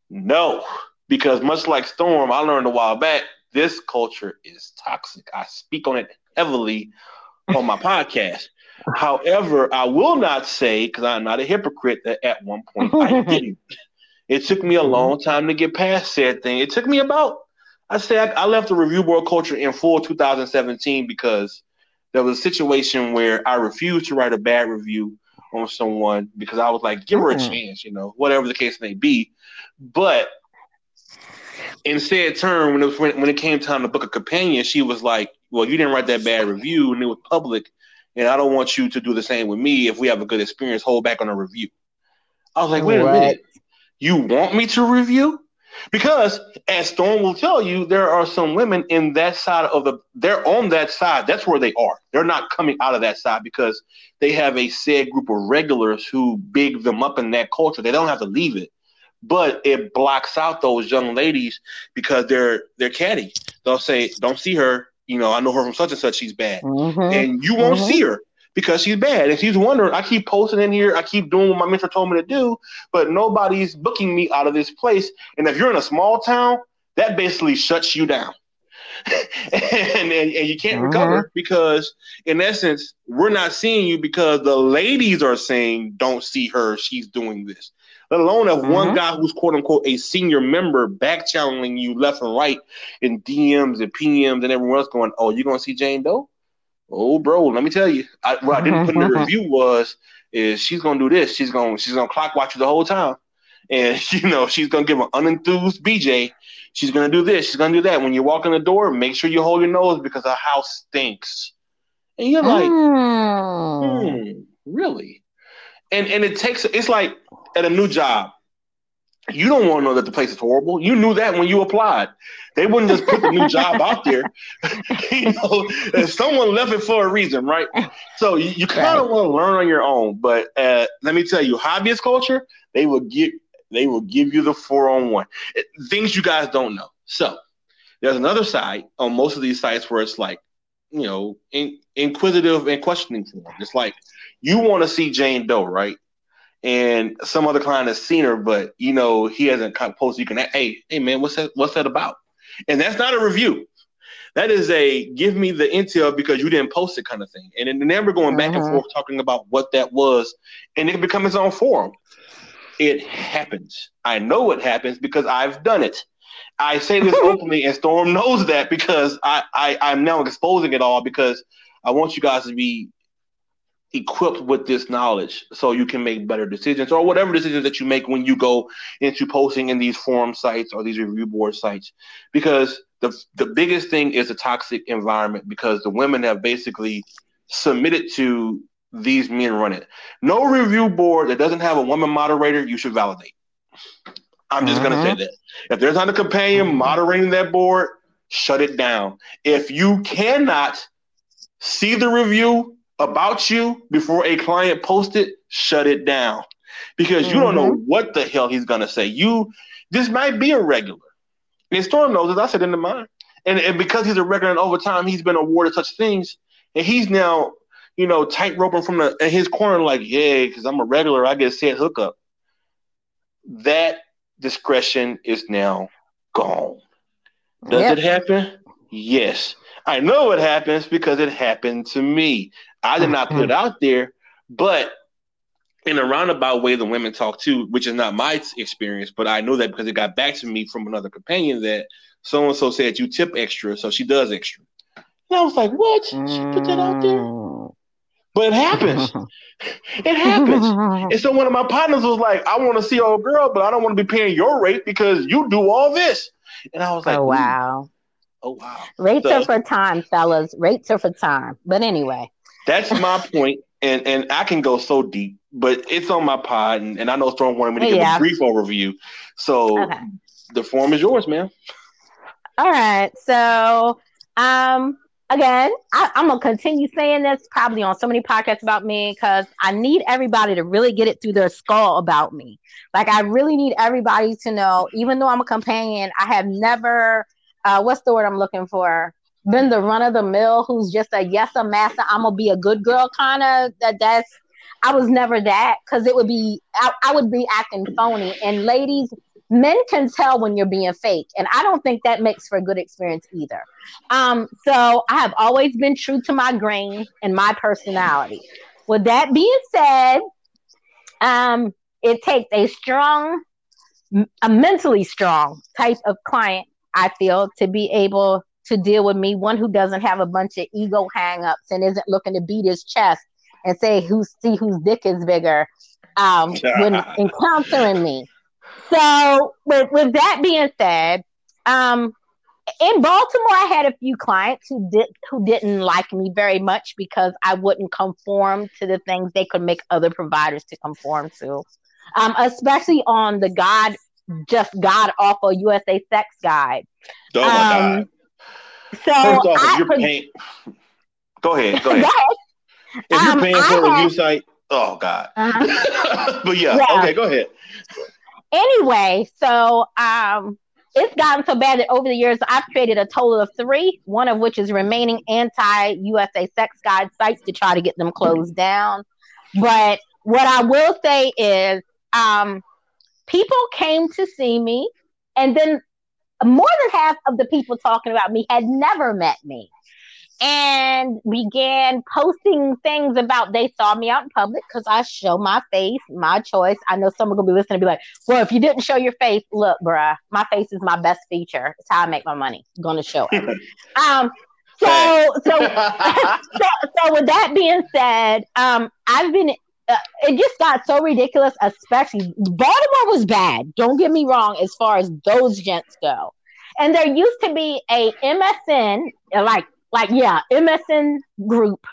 No, because much like Storm, I learned a while back, this culture is toxic. I speak on it heavily on my podcast. However, I will not say, because I'm not a hypocrite, that at one point I didn't. It took me a long time to get past said thing. It took me about, I say, I, left the review board culture in full 2017 because there was a situation where I refused to write a bad review on someone because I was like, give her a hmm. chance, you know, whatever the case may be. But in said turn, when it was when, when it came time to book a companion, she was like, "Well, you didn't write that bad review, and it was public and I don't want you to do the same with me. If we have a good experience, hold back on a review. I was like, wait a minute, you want me to review? Because as Storm will tell you, there are some women in that side of the they're on that side. That's where they are. They're not coming out of that side because they have a said group of regulars who big them up in that culture. They don't have to leave it. But it blocks out those young ladies because they're they're catty. They'll say, Don't see her, you know, I know her from such and such, she's bad. Mm-hmm. And you won't mm-hmm. see her because she's bad. And she's wondering, I keep posting in here, I keep doing what my mentor told me to do, but nobody's booking me out of this place. And if you're in a small town, that basically shuts you down. and, and, and, you can't uh-huh. recover because in essence we're not seeing you because the ladies are saying don't see her she's doing this let alone if uh-huh. one mm-hmm. guy who's quote unquote a senior member back channeling you left and right in dms and pms and everyone else going oh you're gonna see jane doe Oh, bro, let me tell you. I, what I didn't put in the review was is she's gonna do this. She's gonna she's gonna clock watch you the whole time, and you know she's gonna give an unenthused BJ. She's gonna do this. She's gonna do that. When you walk in the door, make sure you hold your nose because the house stinks. And you're like, mm. hmm, really? And and it takes. It's like at a new job you don't want to know that the place is horrible. You knew that when you applied. They wouldn't just put the new job out there. you know, someone left it for a reason, right? So you, you kind of right. want to learn on your own. But uh, let me tell you, hobbyist culture, they will give they will give you the four on one things you guys don't know. So there's another side on most of these sites where it's like, you know, in, inquisitive and questioning form. It's like you want to see Jane Doe, right? And some other client has seen her, but you know he hasn't posted. You can, hey, hey man, what's that? What's that about? And that's not a review. That is a give me the intel because you didn't post it kind of thing. And then they're going back and uh-huh. forth talking about what that was, and it can become its own forum. It happens. I know it happens because I've done it. I say this openly, and Storm knows that because I, I I'm now exposing it all because I want you guys to be equipped with this knowledge so you can make better decisions or whatever decisions that you make when you go into posting in these forum sites or these review board sites because the the biggest thing is a toxic environment because the women have basically submitted to these men run it. No review board that doesn't have a woman moderator, you should validate. I'm just gonna say mm-hmm. that. If there's not a companion mm-hmm. moderating that board, shut it down. If you cannot see the review about you before a client posts it, shut it down because mm-hmm. you don't know mm-hmm. what the hell he's gonna say. You this might be a regular. And Storm knows, as I said in the mind. And, and because he's a regular and over time he's been awarded such things, and he's now, you know, tight roping from the in his corner, like, yeah, because I'm a regular, I get said hookup. That discretion is now gone. Does yep. it happen? Yes. I know it happens because it happened to me. I did not put it out there, but in a roundabout way, the women talk too, which is not my experience, but I know that because it got back to me from another companion that so and so said you tip extra, so she does extra. And I was like, what? She put that out there? Mm. But it happens. it happens. And so one of my partners was like, I want to see old girl, but I don't want to be paying your rate because you do all this. And I was like, oh, wow. Oh, wow. Rates so, are for time, fellas. Rates are for time. But anyway. That's my point, and and I can go so deep, but it's on my pod, and, and I know Storm wanted me to give yeah. a brief overview. So okay. the form is yours, man. All right. So um again, I, am gonna continue saying this probably on so many podcasts about me because I need everybody to really get it through their skull about me. Like I really need everybody to know, even though I'm a companion, I have never uh, what's the word I'm looking for? Been the run of the mill who's just a yes a master i'm gonna be a good girl kind of that that's i was never that because it would be I, I would be acting phony. And ladies men can tell when you're being fake and i don't think that makes for a good experience either. Um so i have always been true to my grain and my personality. With that being said um it takes a strong a mentally strong type of client i feel to be able to deal with me, one who doesn't have a bunch of ego hangups and isn't looking to beat his chest and say who see whose dick is bigger um, when encountering me. So with, with that being said, um, in Baltimore, I had a few clients who did who didn't like me very much because I wouldn't conform to the things they could make other providers to conform to, um, especially on the God just God awful USA Sex Guide. Oh my um, God! So First off, if you're paying, go ahead, go ahead. If you're um, paying for a review site, oh God. Uh-huh. but yeah, yeah, okay, go ahead. Anyway, so um it's gotten so bad that over the years I've created a total of three, one of which is remaining anti USA sex guide sites to try to get them closed down. But what I will say is um, people came to see me, and then more than half of the people talking about me had never met me and began posting things about they saw me out in public because I show my face, my choice. I know someone gonna be listening and be like, "Well, if you didn't show your face, look, bruh, my face is my best feature. It's how I make my money. I'm gonna show it." um, so, so, so, so, with that being said, um, I've been. Uh, it just got so ridiculous, especially Baltimore was bad. Don't get me wrong, as far as those gents go. And there used to be a MSN, like like yeah, MSN group.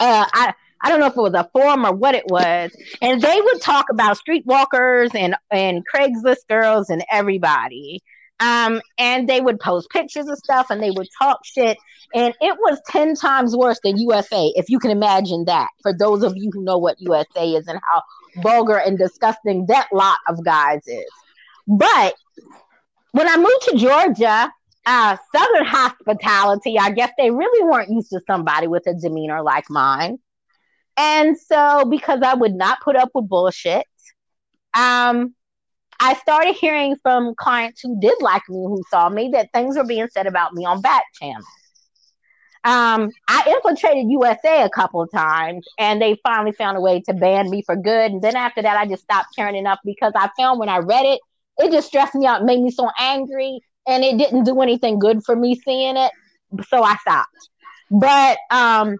Uh, I I don't know if it was a forum or what it was, and they would talk about streetwalkers and and Craigslist girls and everybody. Um, and they would post pictures of stuff and they would talk shit. And it was 10 times worse than USA, if you can imagine that, for those of you who know what USA is and how vulgar and disgusting that lot of guys is. But when I moved to Georgia, uh, Southern hospitality, I guess they really weren't used to somebody with a demeanor like mine. And so, because I would not put up with bullshit, um, I started hearing from clients who did like me, who saw me, that things were being said about me on back channels. Um, I infiltrated USA a couple of times, and they finally found a way to ban me for good. And then after that, I just stopped caring enough because I found when I read it, it just stressed me out, made me so angry, and it didn't do anything good for me seeing it. So I stopped. But um,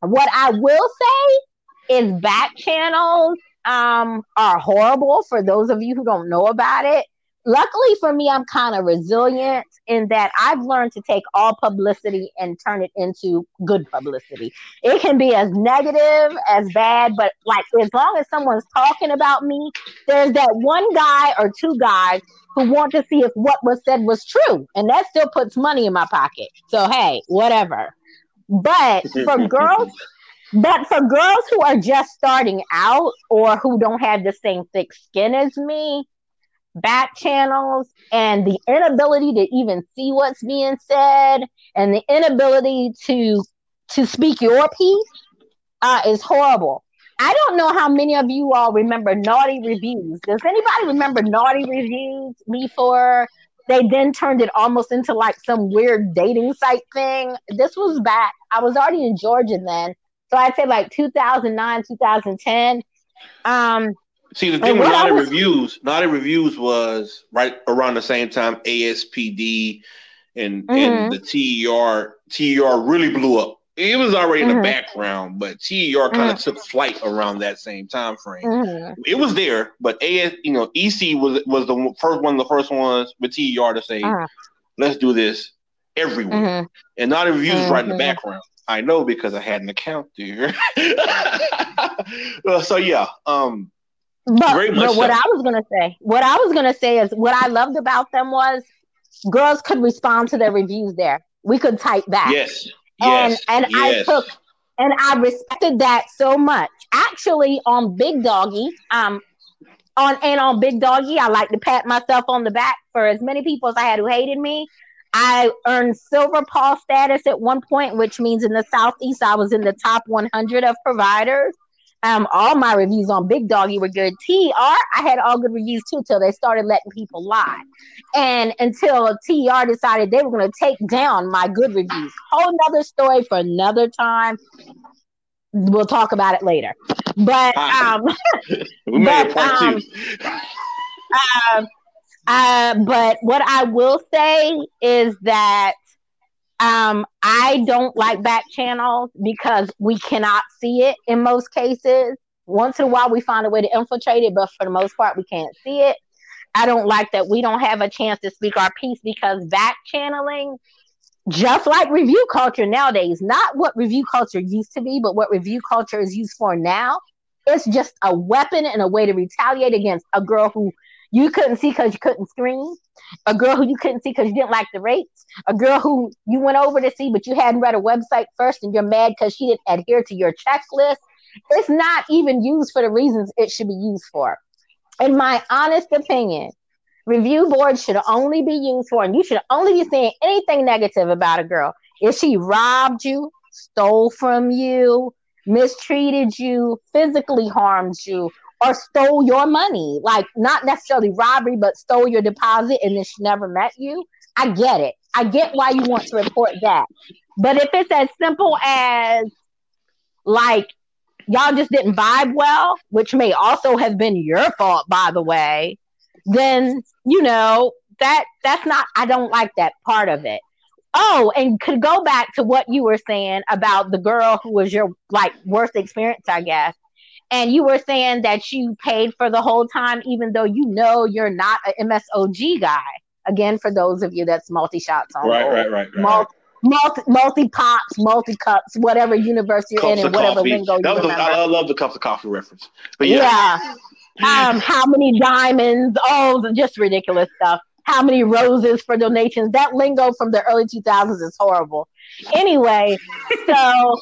what I will say is back channels um, are horrible for those of you who don't know about it luckily for me, I'm kind of resilient in that I've learned to take all publicity and turn it into good publicity. It can be as negative as bad, but like as long as someone's talking about me, there's that one guy or two guys who want to see if what was said was true. And that still puts money in my pocket. So hey, whatever. But for girls but for girls who are just starting out or who don't have the same thick skin as me, back channels and the inability to even see what's being said and the inability to to speak your piece uh, is horrible. I don't know how many of you all remember naughty reviews. Does anybody remember naughty reviews before they then turned it almost into like some weird dating site thing? This was back. I was already in Georgia then. So I'd say like 2009, 2010. Um, See, the thing with Naughty was... Reviews, Naughty Reviews was right around the same time ASPD and mm-hmm. and the TER TER really blew up. It was already in mm-hmm. the background, but TER kind of mm-hmm. took flight around that same time frame. Mm-hmm. It was there, but AS, you know, EC was was the first one, of the first ones with TER to say, uh-huh. "Let's do this everywhere." Mm-hmm. And Naughty Reviews right in the mm-hmm. background. I know because I had an account there. so yeah, um, but, but what I was gonna say, what I was gonna say is what I loved about them was girls could respond to their reviews there. We could type back. Yes. And yes. and yes. I took and I respected that so much. Actually, on Big Doggie, um, on and on Big Doggie, I like to pat myself on the back for as many people as I had who hated me. I earned silver paw status at one point, which means in the southeast I was in the top 100 of providers. Um, all my reviews on Big Doggie were good. TR, I had all good reviews too till they started letting people lie, and until TR decided they were going to take down my good reviews. Whole another story for another time. We'll talk about it later. But um, we made but, part um, two. uh, uh, but what I will say is that um, I don't like back channels because we cannot see it in most cases. Once in a while, we find a way to infiltrate it, but for the most part, we can't see it. I don't like that we don't have a chance to speak our piece because back channeling, just like review culture nowadays, not what review culture used to be, but what review culture is used for now, it's just a weapon and a way to retaliate against a girl who you couldn't see because you couldn't screen, a girl who you couldn't see because you didn't like the rates, a girl who you went over to see but you hadn't read a website first and you're mad because she didn't adhere to your checklist. It's not even used for the reasons it should be used for. In my honest opinion, review boards should only be used for, and you should only be saying anything negative about a girl if she robbed you, stole from you, mistreated you, physically harmed you, or stole your money. Like not necessarily robbery, but stole your deposit and then she never met you. I get it. I get why you want to report that. But if it's as simple as like y'all just didn't vibe well, which may also have been your fault, by the way, then you know that that's not. I don't like that part of it. Oh, and could go back to what you were saying about the girl who was your like worst experience, I guess. And you were saying that you paid for the whole time, even though you know you're not an MSOG guy. Again, for those of you that's multi shots on right, right, right, right, multi, multi, pops, multi cups, whatever university you're in, and whatever lingo you remember. I, love the cups of coffee reference. But yeah, yeah. Um, how many diamonds? Oh, the- just ridiculous stuff. How many roses for donations? That lingo from the early 2000s is horrible. Anyway, so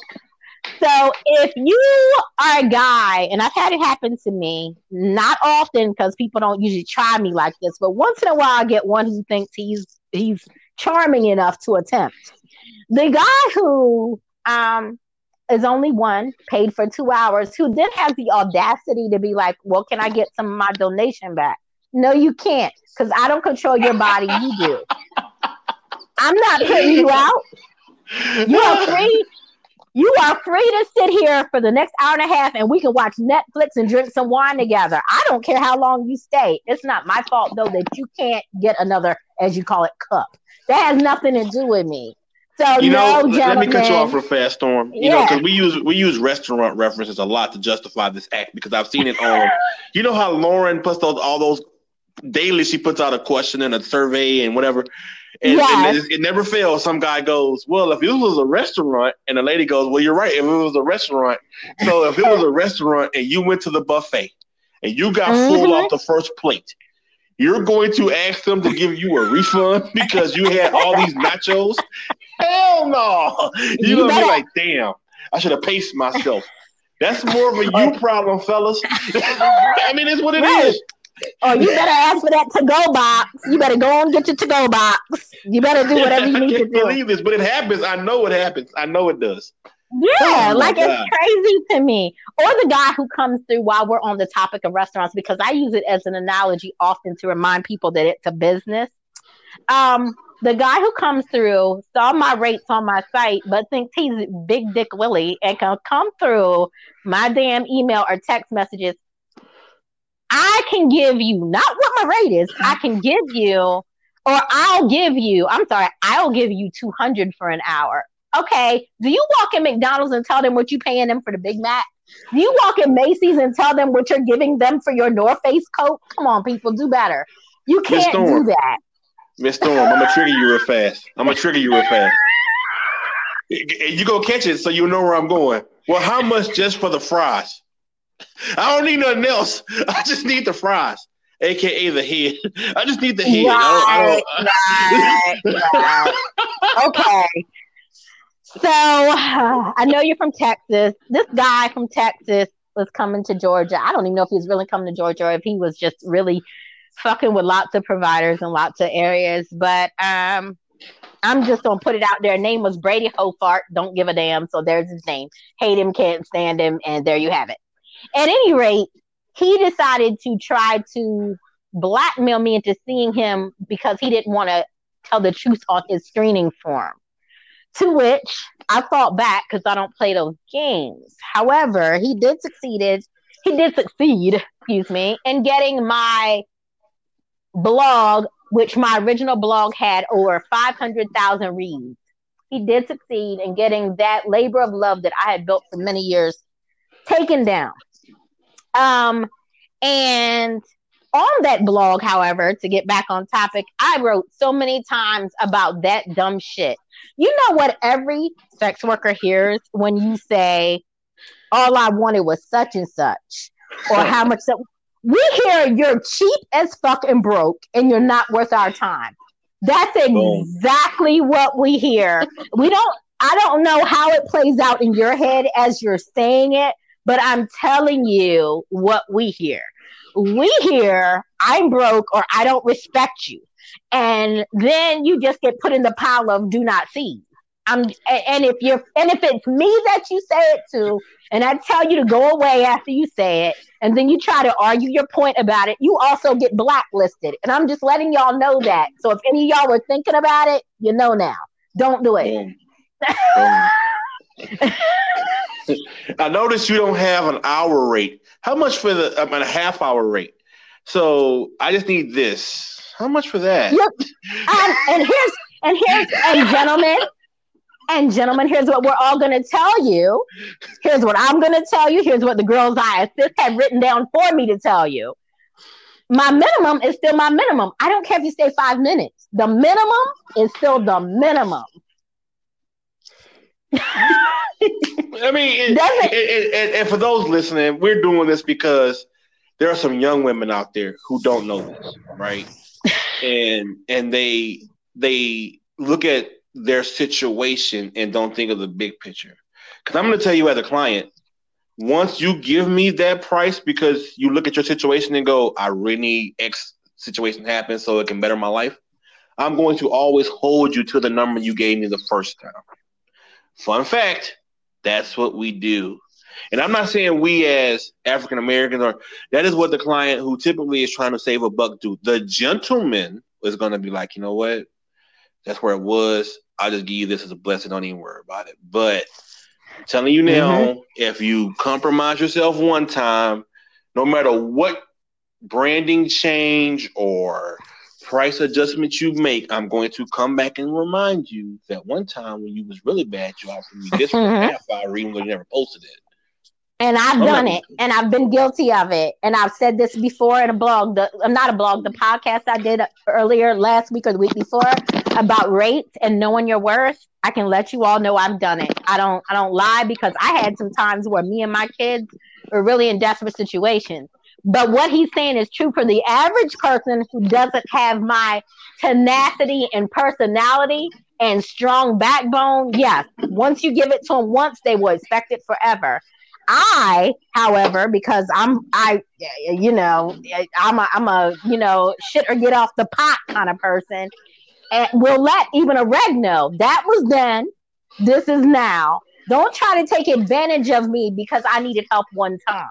so if you are a guy, and I've had it happen to me, not often because people don't usually try me like this, but once in a while I get one who thinks he's he's charming enough to attempt. The guy who um is only one, paid for two hours, who then has the audacity to be like, Well, can I get some of my donation back? No, you can't, because I don't control your body, you do. I'm not putting you out. You are free. You are free to sit here for the next hour and a half and we can watch Netflix and drink some wine together. I don't care how long you stay. It's not my fault though that you can't get another, as you call it, cup. That has nothing to do with me. So you know, no, let- let me cut you off real fast, Storm. You know, because we use we use restaurant references a lot to justify this act because I've seen it on. you know how Lauren puts those all those daily. She puts out a question and a survey and whatever. And, Yes. and it, it never fails. Some guy goes, "Well, if it was a restaurant," and the lady goes, "Well, you're right. If it was a restaurant, so if it was a restaurant and you went to the buffet and you got full Mhm. off the first plate, you're going to ask them to give you a refund because you had all these nachos? Hell no! You're gonna be like, damn, I should have paced myself. That's more of a you problem, fellas. I mean, it's what it Right. is. Or you better ask for that to go box. You better go and get your to go box. You better do whatever you need to can't do. believe this, but it happens. I know it happens. I know it does. Yeah, Oh like God. it's crazy to me. Or the guy who comes through while we're on the topic of restaurants, because I use it as an analogy often to remind people that it's a business. Um, the guy who comes through saw my rates on my site, but thinks he's Big Dick Willie and can come through my damn email or text messages. I can give you not what my rate is. I can give you, or I'll give you. I'm sorry, I'll give you two hundred for an hour. Okay, do you walk in McDonald's and tell them what you paying them for the Big Mac? Do you walk in Macy's and tell them what you're giving them for your North Face coat? Come on, people, do better. You can't do that. Miss Storm, I'm gonna trigger you real fast. I'm gonna trigger you real fast. You go catch it so you know where I'm going. Well, how much just for the fries? I don't need nothing else. I just need the fries, aka the head. I just need the head. I don't, I don't, Right, right, right. Okay. So I know you're from Texas. This guy from Texas was coming to Georgia. I don't even know if he was really coming to Georgia or if he was just really fucking with lots of providers in lots of areas. But um, I'm just gonna put it out there. Name was Brady Hofart. Don't give a damn. So there's his name. Hate him, can't stand him, and there you have it. At any rate, he decided to try to blackmail me into seeing him because he didn't want to tell the truth on his screening form. To which I fought back because I don't play those games. However, he did succeeded. He did succeed, excuse me, in getting my blog, which my original blog had over 500,000 reads. He did succeed in getting that labor of love that I had built for many years taken down. Um, and on that blog, however, to get back on topic, I wrote so many times about that dumb shit. You know what every sex worker hears when you say, all I wanted was such and such, or how much that we hear you're cheap as fuck and broke and you're not worth our time. That's exactly what we hear. We don't I don't know how it plays out in your head as you're saying it, but I'm telling you what we hear. We hear I'm broke or I don't respect you. And then you just get put in the pile of do not see. I'm and if you're and if it's me that you say it to, and I tell you to go away after you say it, and then you try to argue your point about it, you also get blacklisted. And I'm just letting y'all know that. So if any of y'all were thinking about it, you know now. Don't do it. Um, I noticed you don't have an hour rate. How much for the mean, a half hour rate? So I just need this. How much for that? Um, and here's and here's and gentlemen, and gentlemen, here's what we're all going to tell you. Here's what I'm going to tell you. Here's what the girls I assist have written down for me to tell you. My minimum is still my minimum. I don't care if you stay five minutes. The minimum is still the minimum. I mean, and for those listening, we're doing this because there are some young women out there who don't know this, right? and and they they look at their situation and don't think of the big picture. Because I'm going to tell you as a client, once you give me that price because you look at your situation and go, I really need X situation happen so it can better my life, I'm going to always hold you to the number you gave me the first time. Fun fact, that's what we do. And I'm not saying we as African Americans are. that is what the client who typically is trying to save a buck do. The gentleman is going to be like, you know what? That's where it was. I'll just give you this as a blessing. Don't even worry about it. But I'm telling you now, mm-hmm. if you compromise yourself one time, no matter what branding change or price adjustment you make, I'm going to come back and remind you that one time when you was really bad, you offered me this for mm-hmm. half hour, even though you never posted it. And I've done it, and I've been guilty of it. And I've said this before in a blog, the not a blog, the podcast I did earlier last week or the week before about rates and knowing your worth. I can let you all know I've done it. I don't I don't lie because I had some times where me and my kids were really in desperate situations. But what he's saying is true for the average person who doesn't have my tenacity and personality and strong backbone. Yes, once you give it to them once, they will expect it forever. I, however, because I'm I you know, I'm a I'm a, you know, shit or get off the pot kind of person. And will let even a reg know that was then, this is now. Don't try to take advantage of me because I needed help one time.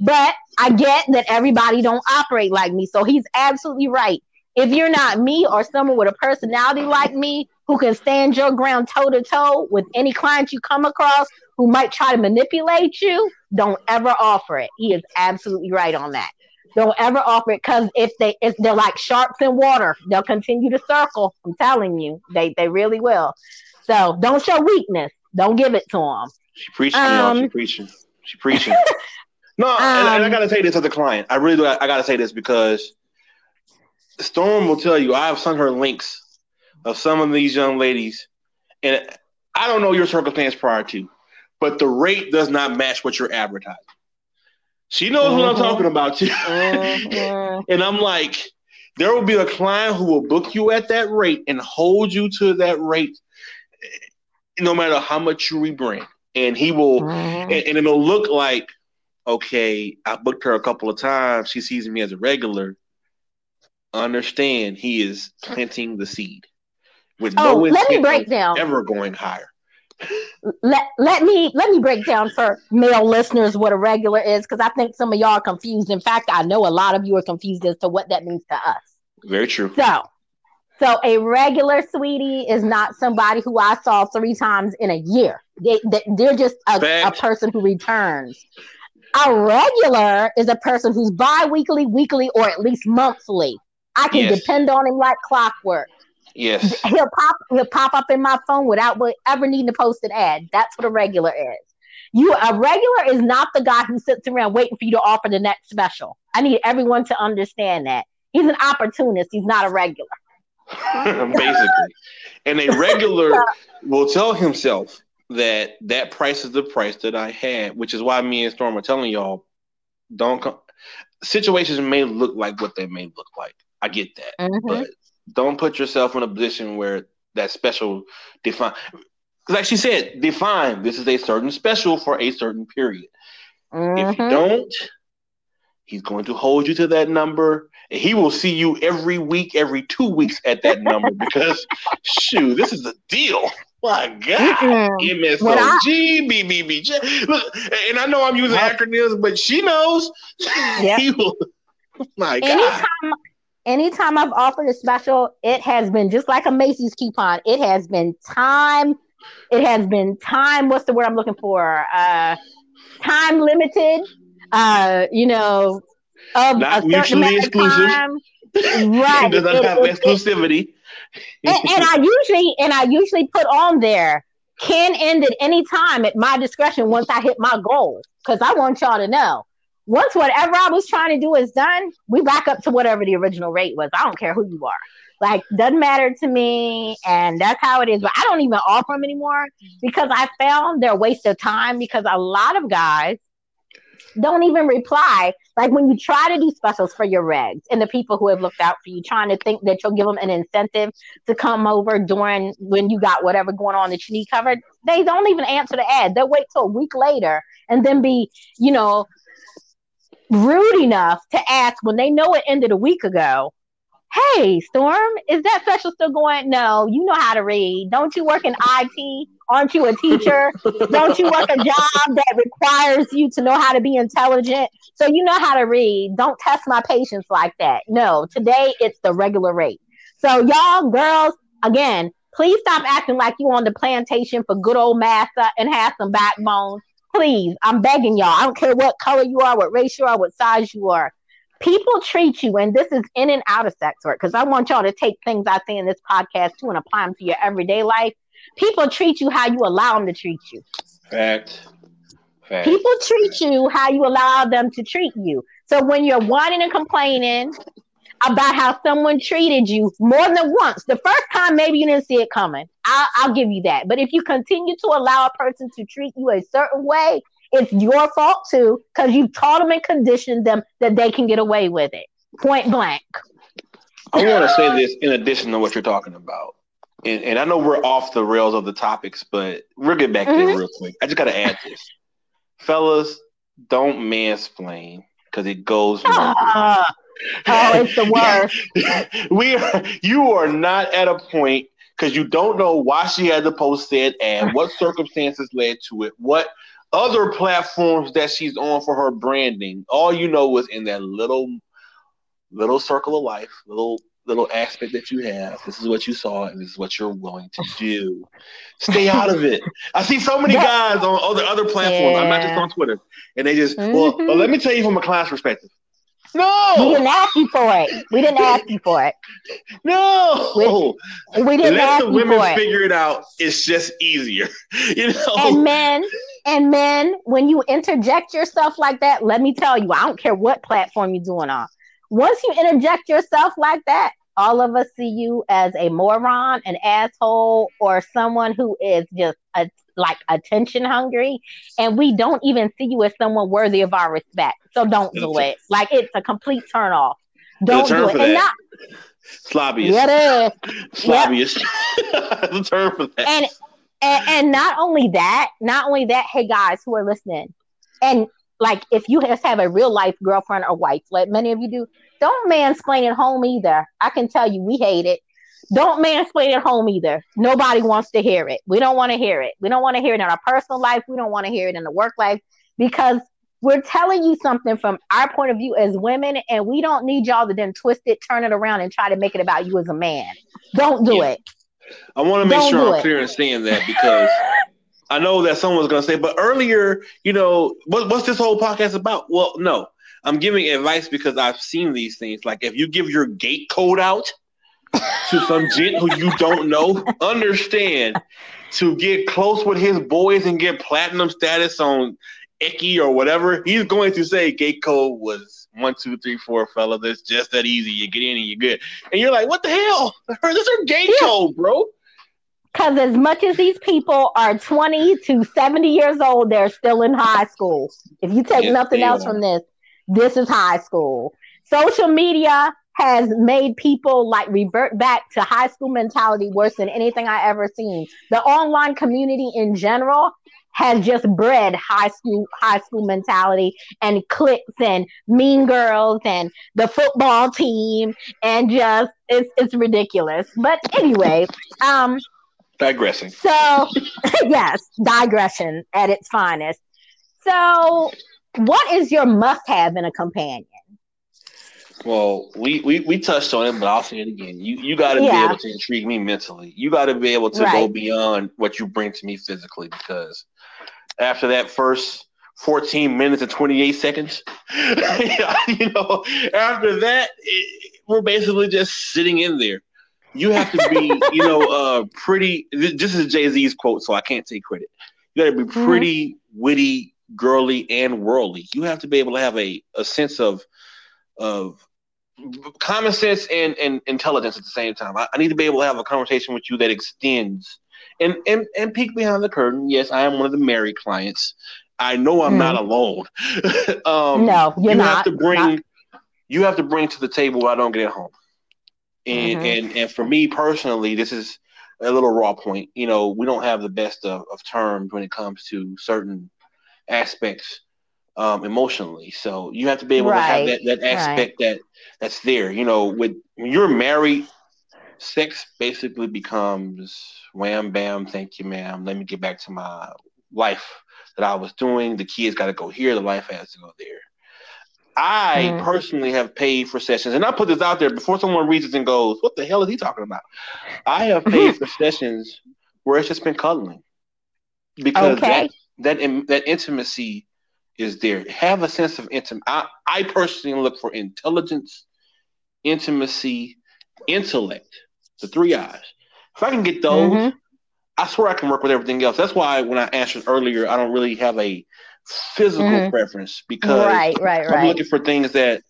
But I get that everybody don't operate like me. So he's absolutely right. If you're not me or someone with a personality like me who can stand your ground toe to toe with any client you come across, who might try to manipulate you, don't ever offer it. He is absolutely right on that. Don't ever offer it because if they if they're like sharks in water, they'll continue to circle. I'm telling you, they they really will. So don't show weakness. Don't give it to them. She preaching, um, She preaching. She preaching. no, um, and, and, I um, gotta say this as a client. I really do. I, I gotta say this because Storm will tell you I have sent her links of some of these young ladies, and I don't know your circumstance prior to, but the rate does not match what you're advertising. She knows what I'm talking about too. Mm-hmm. and I'm like, there will be a client who will book you at that rate and hold you to that rate no matter how much you rebrand. And he will mm-hmm. and, and it'll look like, okay, I booked her a couple of times. She sees me as a regular. Understand he is planting the seed with oh, no let me break down. ever going higher let let me let me break down for male listeners what a regular is because I think some of y'all are confused. In fact, I know a lot of you are confused as to what that means to us. Very true. So, so a regular sweetie is not somebody who I saw three times in a year. They, they are just a, a person who returns. A regular is a person who's bi-weekly, weekly, or at least monthly. I can yes. depend on him like clockwork. Yes. He'll pop he'll pop up in my phone without ever needing to post an ad. That's what a regular is. You a regular is not the guy who sits around waiting for you to offer the next special. I need everyone to understand that. He's an opportunist. He's not a regular. Basically. And a regular will tell himself that that price is the price that I had, which is why me and Storm are telling y'all don't come. Situations may look like what they may look like. I get that, mm-hmm. but don't put yourself in a position where that special define. Like she said, define this is a certain special for a certain period. Mm-hmm. If you mm-hmm. don't, he's going to hold you to that number. He will see you every week, every two weeks at that number because, shoot, this is a deal. My God, mm-hmm. MSOG, BBBJ. Look, and I know I'm using acronyms, but she knows. Yeah. will, my God. Anytime, anytime I've offered a special, it has been just like a Macy's coupon. It has been time. It has been time. What's the word I'm looking for? Uh, time limited. Uh, you know, Um, of Not mutually exclusive. Time. Right. it does not have exclusivity and, and I usually and I usually put on there can end at any time at my discretion once I hit my goal. Because I want y'all to know. Once whatever I was trying to do is done, we back up to whatever the original rate was. I don't care who you are. Like, doesn't matter to me. And that's how it is. But I don't even offer them anymore because I found they're a waste of time because a lot of guys don't even reply. Like when you try to do specials for your regs and the people who have looked out for you, trying to think that you'll give them an incentive to come over during when you got whatever going on that you need covered, they don't even answer the ad. They'll wait till a week later and then be, you know, rude enough to ask when they know it ended a week ago hey, Storm, is that special still going? No, you know how to read. Don't you work in IT? Aren't you a teacher? Don't you work a job that requires you to know how to be intelligent? So you know how to read. Don't test my patience like that. No, today it's the regular rate. So y'all girls, again, please stop acting like you on the plantation for good old massa and have some backbone. Please, I'm begging y'all. I don't care what color you are, what race you are, what size you are people treat you, and this is in and out of sex work, because I want y'all to take things I say in this podcast too and apply them to your everyday life. People treat you how you allow them to treat you. Fact. Fact. People treat you how you allow them to treat you. So when you're whining and complaining about how someone treated you more than once, the first time maybe you didn't see it coming. I'll, I'll give you that. But if you continue to allow a person to treat you a certain way, it's your fault too, because you taught them and conditioned them that they can get away with it. Point blank. I want to say this in addition to what you're talking about. And, and, I know we're off the rails of the topics, but we'll get back mm-hmm. there real quick. I just got to add this. Fellas, don't mansplain because it goes. Oh, it's the worst. we are, you are not at a point because you don't know why she had to post that and what circumstances led to it, what other platforms that she's on for her branding, all you know was in that little little circle of life, little little aspect that you have. This is what you saw, and this is what you're willing to do. Stay out of it. I see so many guys on other other platforms. Yeah. I'm not just on Twitter, and they just mm-hmm. well, well. Let me tell you from a class perspective. No, we didn't ask you for it. We didn't ask you for it. No, we, we didn't Let ask the women for figure it. it out. It's just easier, you know. And men, and men, when you interject yourself like that, let me tell you, I don't care what platform you're doing on. Once you interject yourself like that, all of us see you as a moron, an asshole, or someone who is just a, like attention hungry, and we don't even see you as someone worthy of our respect. So don't do it. Like it's a complete turn off. Don't do it. And not slobbyist. Yeah, slobbyist. Yep. the term for that. And and, and not only that, not only that, hey guys who are listening, and like if you just have a real life girlfriend or wife, like many of you do, don't mansplain at home either. I can tell you, we hate it. Don't mansplain at home either. Nobody wants to hear it. We don't want to hear it. We don't want to hear it in our personal life. We don't want to hear it in the work life because we're telling you something from our point of view as women, and we don't need y'all to then twist it, turn it around, and try to make it about you as a man. Don't do yeah. it. I want to make Don't sure I'm it. clear in saying that because I know that someone's going to say, but earlier, you know, what, what's this whole podcast about? Well, no, I'm giving advice because I've seen these things. Like if you give your gate code out to some gent who you don't know, understand to get close with his boys and get platinum status on Icky or whatever, he's going to say gate code was one, two, three, four, fella. That's just that easy. You get in and you're good. And you're like, what the hell? this is gate yeah. code, bro. Because as much as these people are 20 to 70 years old, they're still in high school. If you take yes, nothing else are. from this, this is high school. Social media has made people like revert back to high school mentality worse than anything I ever seen. The online community in general has just bred high school high school mentality and cliques and mean girls and the football team and just it's it's ridiculous. But anyway, um digressing. So yes, digression at its finest. So what is your must have in a companion? Well, we, we we touched on it, but I'll say it again. You you got to yeah. be able to intrigue me mentally. You got to be able to right. go beyond what you bring to me physically. Because after that first 14 minutes and 28 seconds, you know, after that, it, we're basically just sitting in there. You have to be, you know, uh, pretty. This is Jay Z's quote, so I can't take credit. You got to be mm-hmm. pretty mm-hmm. witty, girly, and worldly. You have to be able to have a, a sense of of common sense and, and intelligence at the same time. I, I, need to be able to have a conversation with you that extends and, and and peek behind the curtain. Yes, I am one of the married clients. I know I'm mm. not alone. um, no, you're you not. have to bring not. you have to bring to the table what I don't get at home. And mm-hmm. and and for me personally, this is a little raw point. You know, we don't have the best of, of terms when it comes to certain aspects um, emotionally. So you have to be able right. to have that, that aspect right. that that's there. You know, with when you're married, sex basically becomes wham bam, thank you, ma'am. Let me get back to my life that I was doing. The kids got to go here. The life has to go there. I mm. personally have paid for sessions, and I put this out there before someone reads it and goes, "What the hell is he talking about?" I have paid for sessions where it's just been cuddling because okay. that that that intimacy is there. Have a sense of intimacy. I, I personally look for intelligence, intimacy, intellect, the three eyes. If I can get those, mm-hmm. I swear I can work with everything else. That's why when I answered earlier, I don't really have a physical mm-hmm. preference because right, right, right. I'm looking for things that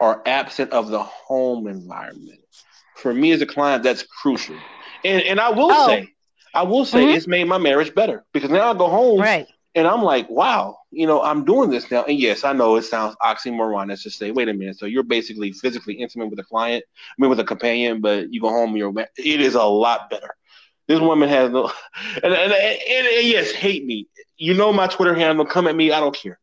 are absent of the home environment. For me as a client, that's crucial. And and I will oh. say, I will say mm-hmm. it's made my marriage better because now I go home right. and I'm like, wow, you know, I'm doing this now. And yes, I know it sounds oxymoronic to say, wait a minute. So you're basically physically intimate with a client, I mean, with a companion, but you go home and you're, it is a lot better. This woman has no, and, and, and, and yes, hate me. You know my Twitter handle. Come at me. I don't care.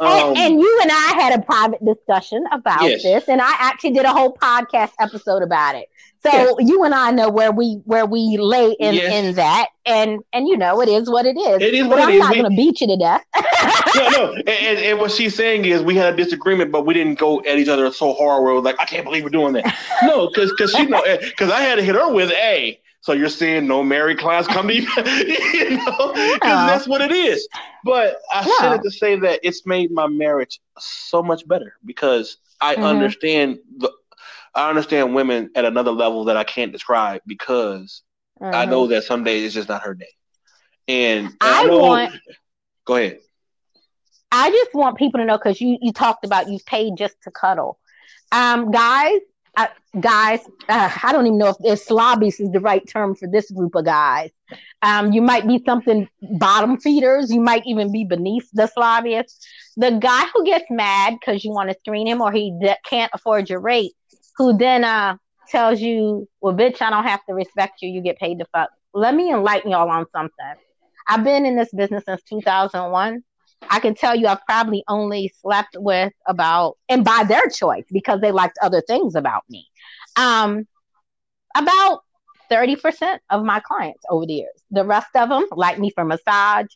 Um, and, and, you and I had a private discussion about yes. this, and I actually did a whole podcast episode about it. So yes. you and I know where we where we lay in, yes. in that, and and you know it is what it is. It is but what I'm it is. not going to beat you to death. no, no, and, and, and, what she's saying is we had a disagreement, but we didn't go at each other so hard. Where we're like, I can't believe we're doing that. no, because because she know because I had to hit her with a. So you're seeing no married clients come to you, you know, because that's what it is. But I yeah. said it to say that it's made my marriage so much better because I mm-hmm. understand the I understand women at another level that I can't describe because mm-hmm. I know that some days it's just not her day. And, and I, I know, want. Go ahead. I just want people to know because you you talked about you paid just to cuddle. Um, guys, guys, uh, I don't even know if, if slobbies is the right term for this group of guys. Um, you might be something bottom feeders. You might even be beneath the slobbyist. The guy who gets mad because you want to screen him or he de- can't afford your rate who then uh tells you, well, bitch, I don't have to respect you. You get paid to fuck. Let me enlighten y'all on something. I've been in this business since 2001. I can tell you I've probably only slept with about, and by their choice, because they liked other things about me, um, about 30% of my clients over the years. The rest of them like me for massage,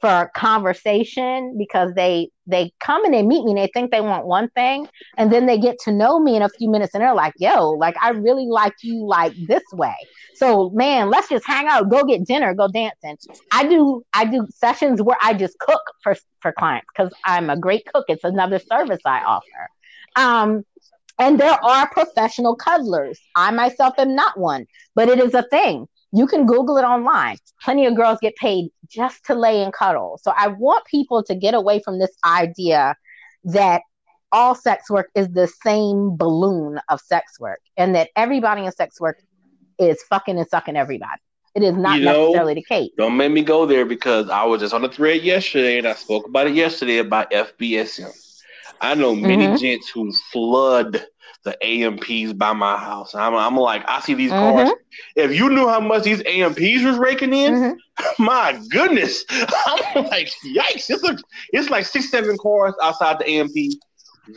for conversation because they they come and they meet me and they think they want one thing. And then they get to know me in a few minutes and they're like yo like i really like you like this way. So man let's just hang out go get dinner go dancing. I do i do sessions where i just cook for for clients because i'm a great cook. It's another service i offer. Um and there are professional cuddlers. I myself am not one but it is a thing You can Google it online. Plenty of girls get paid just to lay and cuddle. So I want people to get away from this idea that all sex work is the same balloon of sex work and that everybody in sex work is fucking and sucking everybody. It is not you know, necessarily the case. Don't make me go there because I was just on the thread yesterday and I spoke about it yesterday about FBSM. I know many mm-hmm. gents who flood the AMPs by my house. I'm, I'm like, I see these mm-hmm. cars. If you knew how much these AMPs was raking in, mm-hmm. my goodness, I'm like, yikes! It's like it's like six, seven cars outside the AMP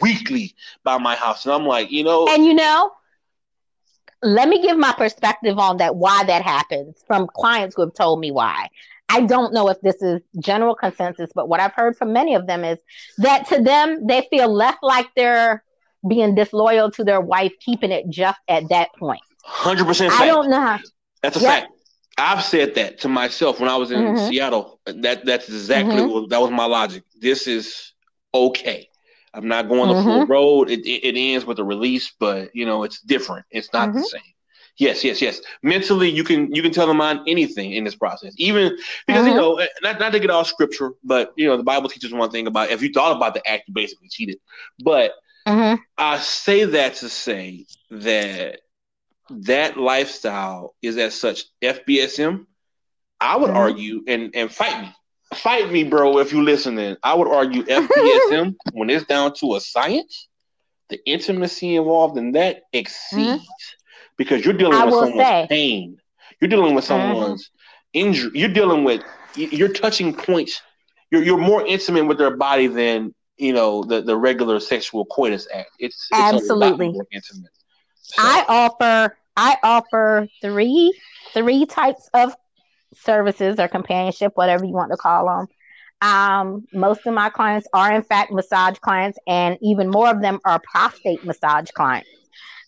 weekly by my house, and I'm like, you know, and you know, let me give my perspective on that why that happens from clients who have told me why i don't know if this is general consensus but what i've heard from many of them is that to them they feel left like they're being disloyal to their wife keeping it just at that point 100% i don't know how that's a yep. fact i've said that to myself when i was in mm-hmm. seattle that that's exactly mm-hmm. what that was my logic this is okay I'm not going the mm-hmm. full road. It, it, it, ends with a release, but you know it's different. It's not mm-hmm. the same. Yes, yes, yes. Mentally, you can you can tell them on anything in this process, even because mm-hmm. you know not not to get all scripture, but you know the Bible teaches one thing about if you thought about the act, you basically cheated. But mm-hmm. I say that to say that that lifestyle is as such FBSM. I would mm-hmm. argue and and fight me fight me, bro, if you listening. I would argue FBSM when it's down to a science, the intimacy involved in that exceeds mm-hmm. because you're dealing I with someone's say. pain. You're dealing with mm-hmm. someone's mm-hmm. injury. You're dealing with you're touching points. You're you're more intimate with their body than you know the, the regular sexual coitus act. It's, it's absolutely more intimate. So. I offer I offer three three types of services or companionship, whatever you want to call them. Um, most of my clients are, in fact, massage clients, and even more of them are prostate massage clients.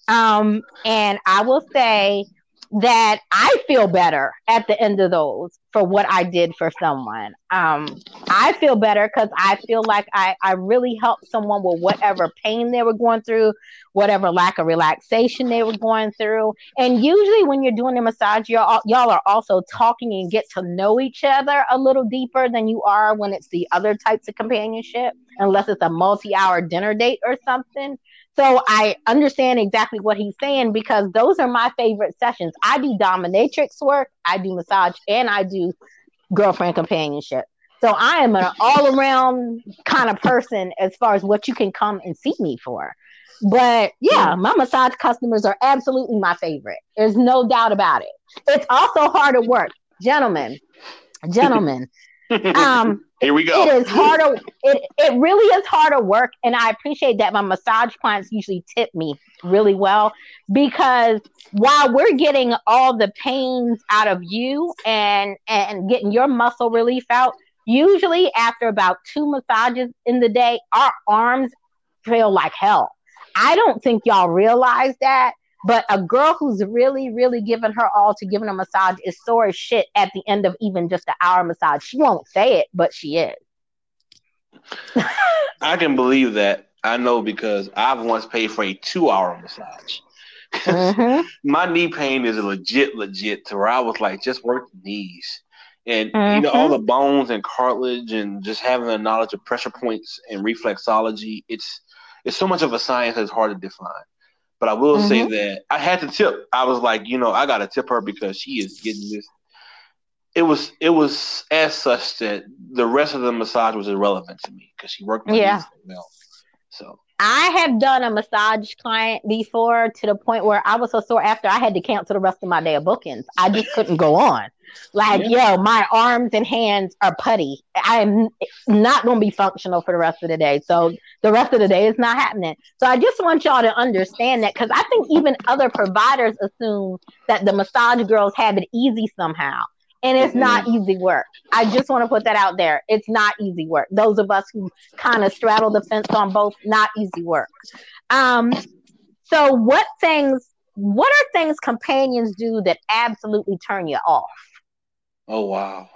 Um, and I will say that I feel better at the end of those for what I did for someone. Um, I feel better because I feel like I, I really helped someone with whatever pain they were going through, whatever lack of relaxation they were going through. And usually, when you're doing a massage, y'all, y'all are also talking and get to know each other a little deeper than you are when it's the other types of companionship, unless it's a multi hour dinner date or something. So I understand exactly what he's saying because those are my favorite sessions. I do dominatrix work, I do massage, and I do girlfriend companionship. So I am an all around kind of person as far as what you can come and see me for. But yeah, mm. my massage customers are absolutely my favorite. There's no doubt about it. It's also hard to work. Gentlemen, gentlemen, um, Here we go. It is harder. It it really is harder work, and I appreciate that my massage clients usually tip me really well because while we're getting all the pains out of you and and getting your muscle relief out, usually after about two massages in the day, our arms feel like hell. I don't think y'all realize that but a girl who's really, really giving her all to giving a massage is sore as shit at the end of even just an hour massage. She won't say it, but she is. I can believe that. I know because I've once paid for a two hour massage. Mm-hmm. My knee pain is legit, legit to where I was like, just work the knees. And mm-hmm. you know, all mm-hmm. the bones and cartilage and just having the knowledge of pressure points and reflexology, it's it's so much of a science that's hard to define. But I will mm-hmm. say that I had to tip. I was like, you know, I got to tip her because she is getting this. It was it was as such that the rest of the massage was irrelevant to me because she worked my yeah. So I have done a massage client before to the point where I was so sore after I had to cancel the rest of my day of bookings. I just couldn't go on. Like, yeah. yo, my arms and hands are putty. I am not going to be functional for the rest of the day. So the rest of the day is not happening. So I just want y'all to understand that because I think even other providers assume that the massage girls have it easy somehow and it's not mm-hmm. easy work. I just want to put that out there. It's not easy work. Those of us who kind of straddle the fence on both, not easy work. Um, so what things what are things companions do that absolutely turn you off? Oh wow.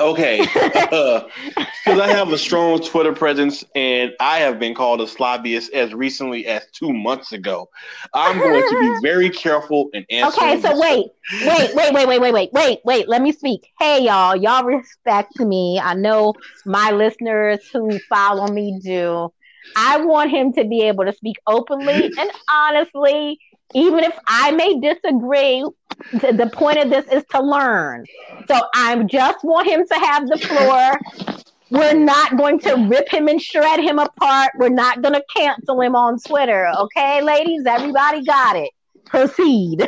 Okay, because I have a strong Twitter presence and I have been called a slobbyist as recently as two months ago. I'm going to be very careful and answer. Okay, so wait, wait, wait, wait, wait, wait, wait, wait, wait. Let me speak. Hey, y'all, y'all respect me. I know my listeners who follow me do. I want him to be able to speak openly and honestly, even if I may disagree. The point of this is to learn. So I just want him to have the floor. We're not going to rip him and shred him apart. We're not going to cancel him on Twitter. Okay, ladies? Everybody got it. Proceed.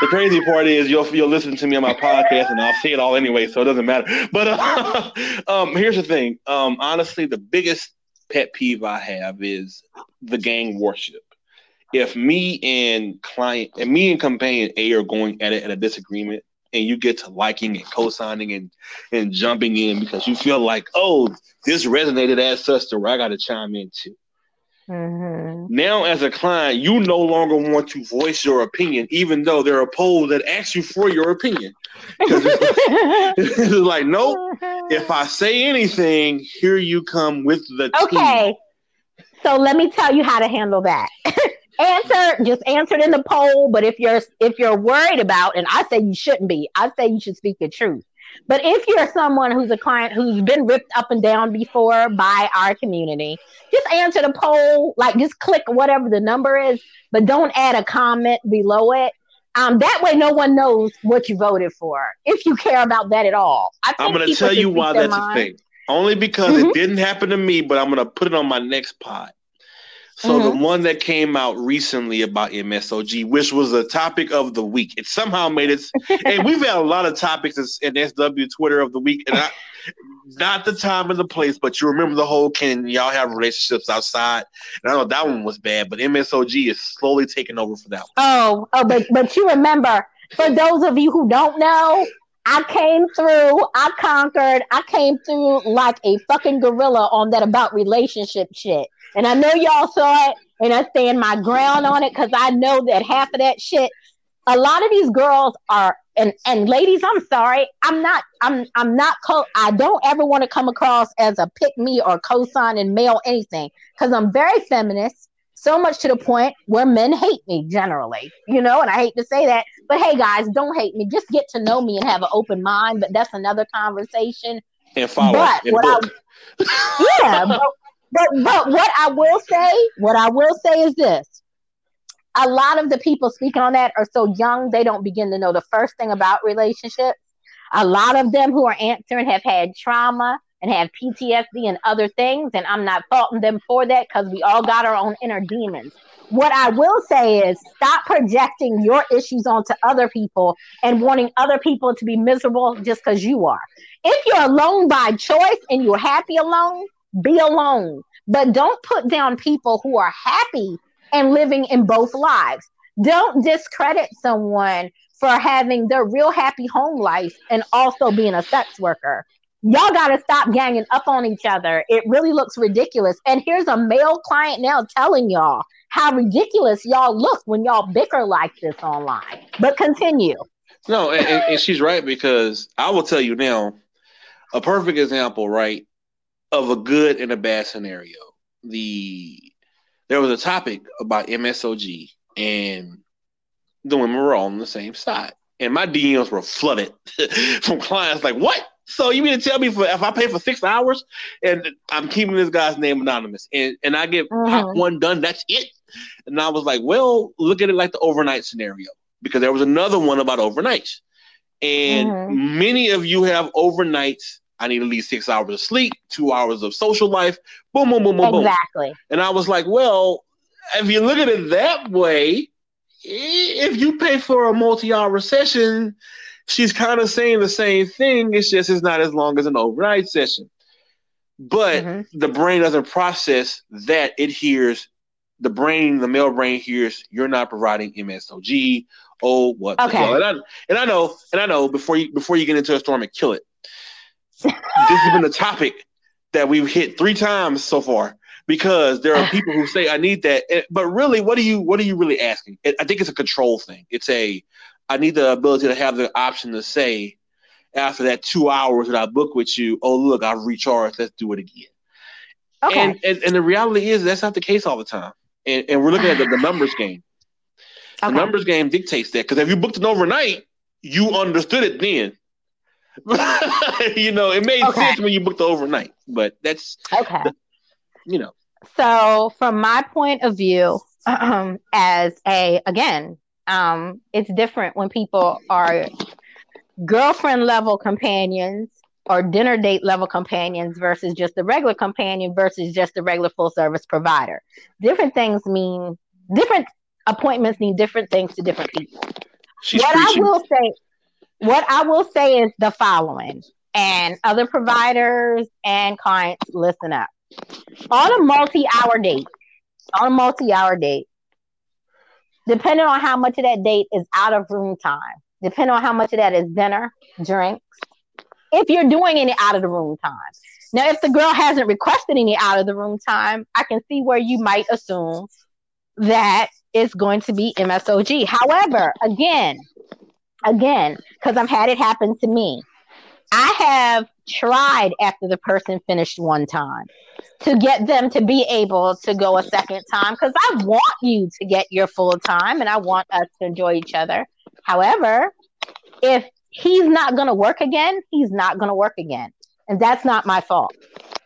the crazy part is you'll you'll listen to me on my podcast and I'll say it all anyway, so it doesn't matter. But uh, um, here's the thing. Um, honestly, the biggest pet peeve I have is the gang worship. If me and client and me and companion A are going at it at a disagreement, and you get to liking and co-signing and and jumping in because you feel like, oh, this resonated as such to where I got to chime in too. Mm-hmm. Now, as a client, you no longer want to voice your opinion, even though there are polls that ask you for your opinion. It's like, like, nope. If I say anything, here you come with the. Okay, so let me tell you how to handle that. answer, just answer it in the poll. But if you're if you're worried about, and I say you shouldn't be, I say you should speak the truth. But if you're someone who's a client who's been ripped up and down before by our community, just answer the poll, like just click whatever the number is, but don't add a comment below it. Um, that way, no one knows what you voted for if you care about that at all. I am going to tell you why that's mind. a thing. Only because mm-hmm. it didn't happen to me, but I'm going to put it on my next pod. So mm-hmm. the one that came out recently about MSOG, which was the topic of the week, it somehow made it. and we've had a lot of topics in SW Twitter of the week, and I, not the time and the place, but you remember the whole can y'all have relationships outside? And I know that one was bad, but MSOG is slowly taking over for that. One. Oh, oh, but but you remember for those of you who don't know, I came through, I conquered, I came through like a fucking gorilla on that about relationship shit. And I know y'all saw it, and I stand my ground on it because I know that half of that shit, a lot of these girls are and and ladies, I'm sorry, I'm not, I'm I'm not co I don't ever want to come across as a pick me or co-sign and male anything because I'm very feminist, so much to the point where men hate me generally, you know, and I hate to say that, but hey guys, don't hate me. Just get to know me and have an open mind, but that's another conversation. And follow but what book. I, yeah, but, but but what I will say, what I will say is this. A lot of the people speaking on that are so young they don't begin to know the first thing about relationships. A lot of them who are answering have had trauma and have PTSD and other things, and I'm not faulting them for that because we all got our own inner demons. What I will say is stop projecting your issues onto other people and wanting other people to be miserable just because you are. If you're alone by choice and you're happy alone, be alone. But don't put down people who are happy and living in both lives. Don't discredit someone for having their real happy home life and also being a sex worker. Y'all got to stop ganging up on each other. It really looks ridiculous. And here's a male client now telling y'all how ridiculous y'all look when y'all bicker like this online. But continue. No, and, and she's right because I will tell you now a perfect example, right? Of a good and a bad scenario. The there was a topic about MSOG and the women were all on the same side. And my DMs were flooded from clients like, what? So you mean to tell me for if I pay for six hours and I'm keeping this guy's name anonymous and, and I get mm-hmm. one done, that's it? And I was like, well, look at it like the overnight scenario because there was another one about overnights. And mm-hmm. many of you have overnights I need at least six hours of sleep, two hours of social life. Boom, boom, boom, boom, boom. Exactly. And I was like, well, if you look at it that way, if you pay for a multi-hour session, she's kind of saying the same thing. It's just it's not as long as an overnight session. But mm-hmm. the brain doesn't process that. It hears the brain, the male brain hears you're not providing MSOG. Oh, what? Okay. And I, and I know, and I know before you before you get into a storm and kill it this has been a topic that we've hit three times so far because there are people who say I need that, but really, what are you what are you really asking? I think it's a control thing. It's a I need the ability to have the option to say after that two hours that I booked with you, oh look, I've recharged. Let's do it again. Okay. And, and, and the reality is that's not the case all the time. And, and we're looking at the, the numbers game. Okay. The numbers game dictates that because if you booked it overnight, you understood it then. you know, it made okay. sense when you booked the overnight, but that's okay. The, you know. So, from my point of view, um, as a again, um, it's different when people are girlfriend level companions or dinner date level companions versus just the regular companion versus just the regular full service provider. Different things mean different appointments mean different things to different people. She's what preaching. I will say, what I will say is the following, and other providers and clients listen up. On a multi-hour date, on a multi-hour date, depending on how much of that date is out of room time, depending on how much of that is dinner, drinks, if you're doing any out of the room time. Now, if the girl hasn't requested any out of the room time, I can see where you might assume that it's going to be MSOG. However, again, again, because I've had it happen to me, I have tried after the person finished one time to get them to be able to go a second time because I want you to get your full time and I want us to enjoy each other. However, if he's not going to work again, he's not going to work again. And that's not my fault.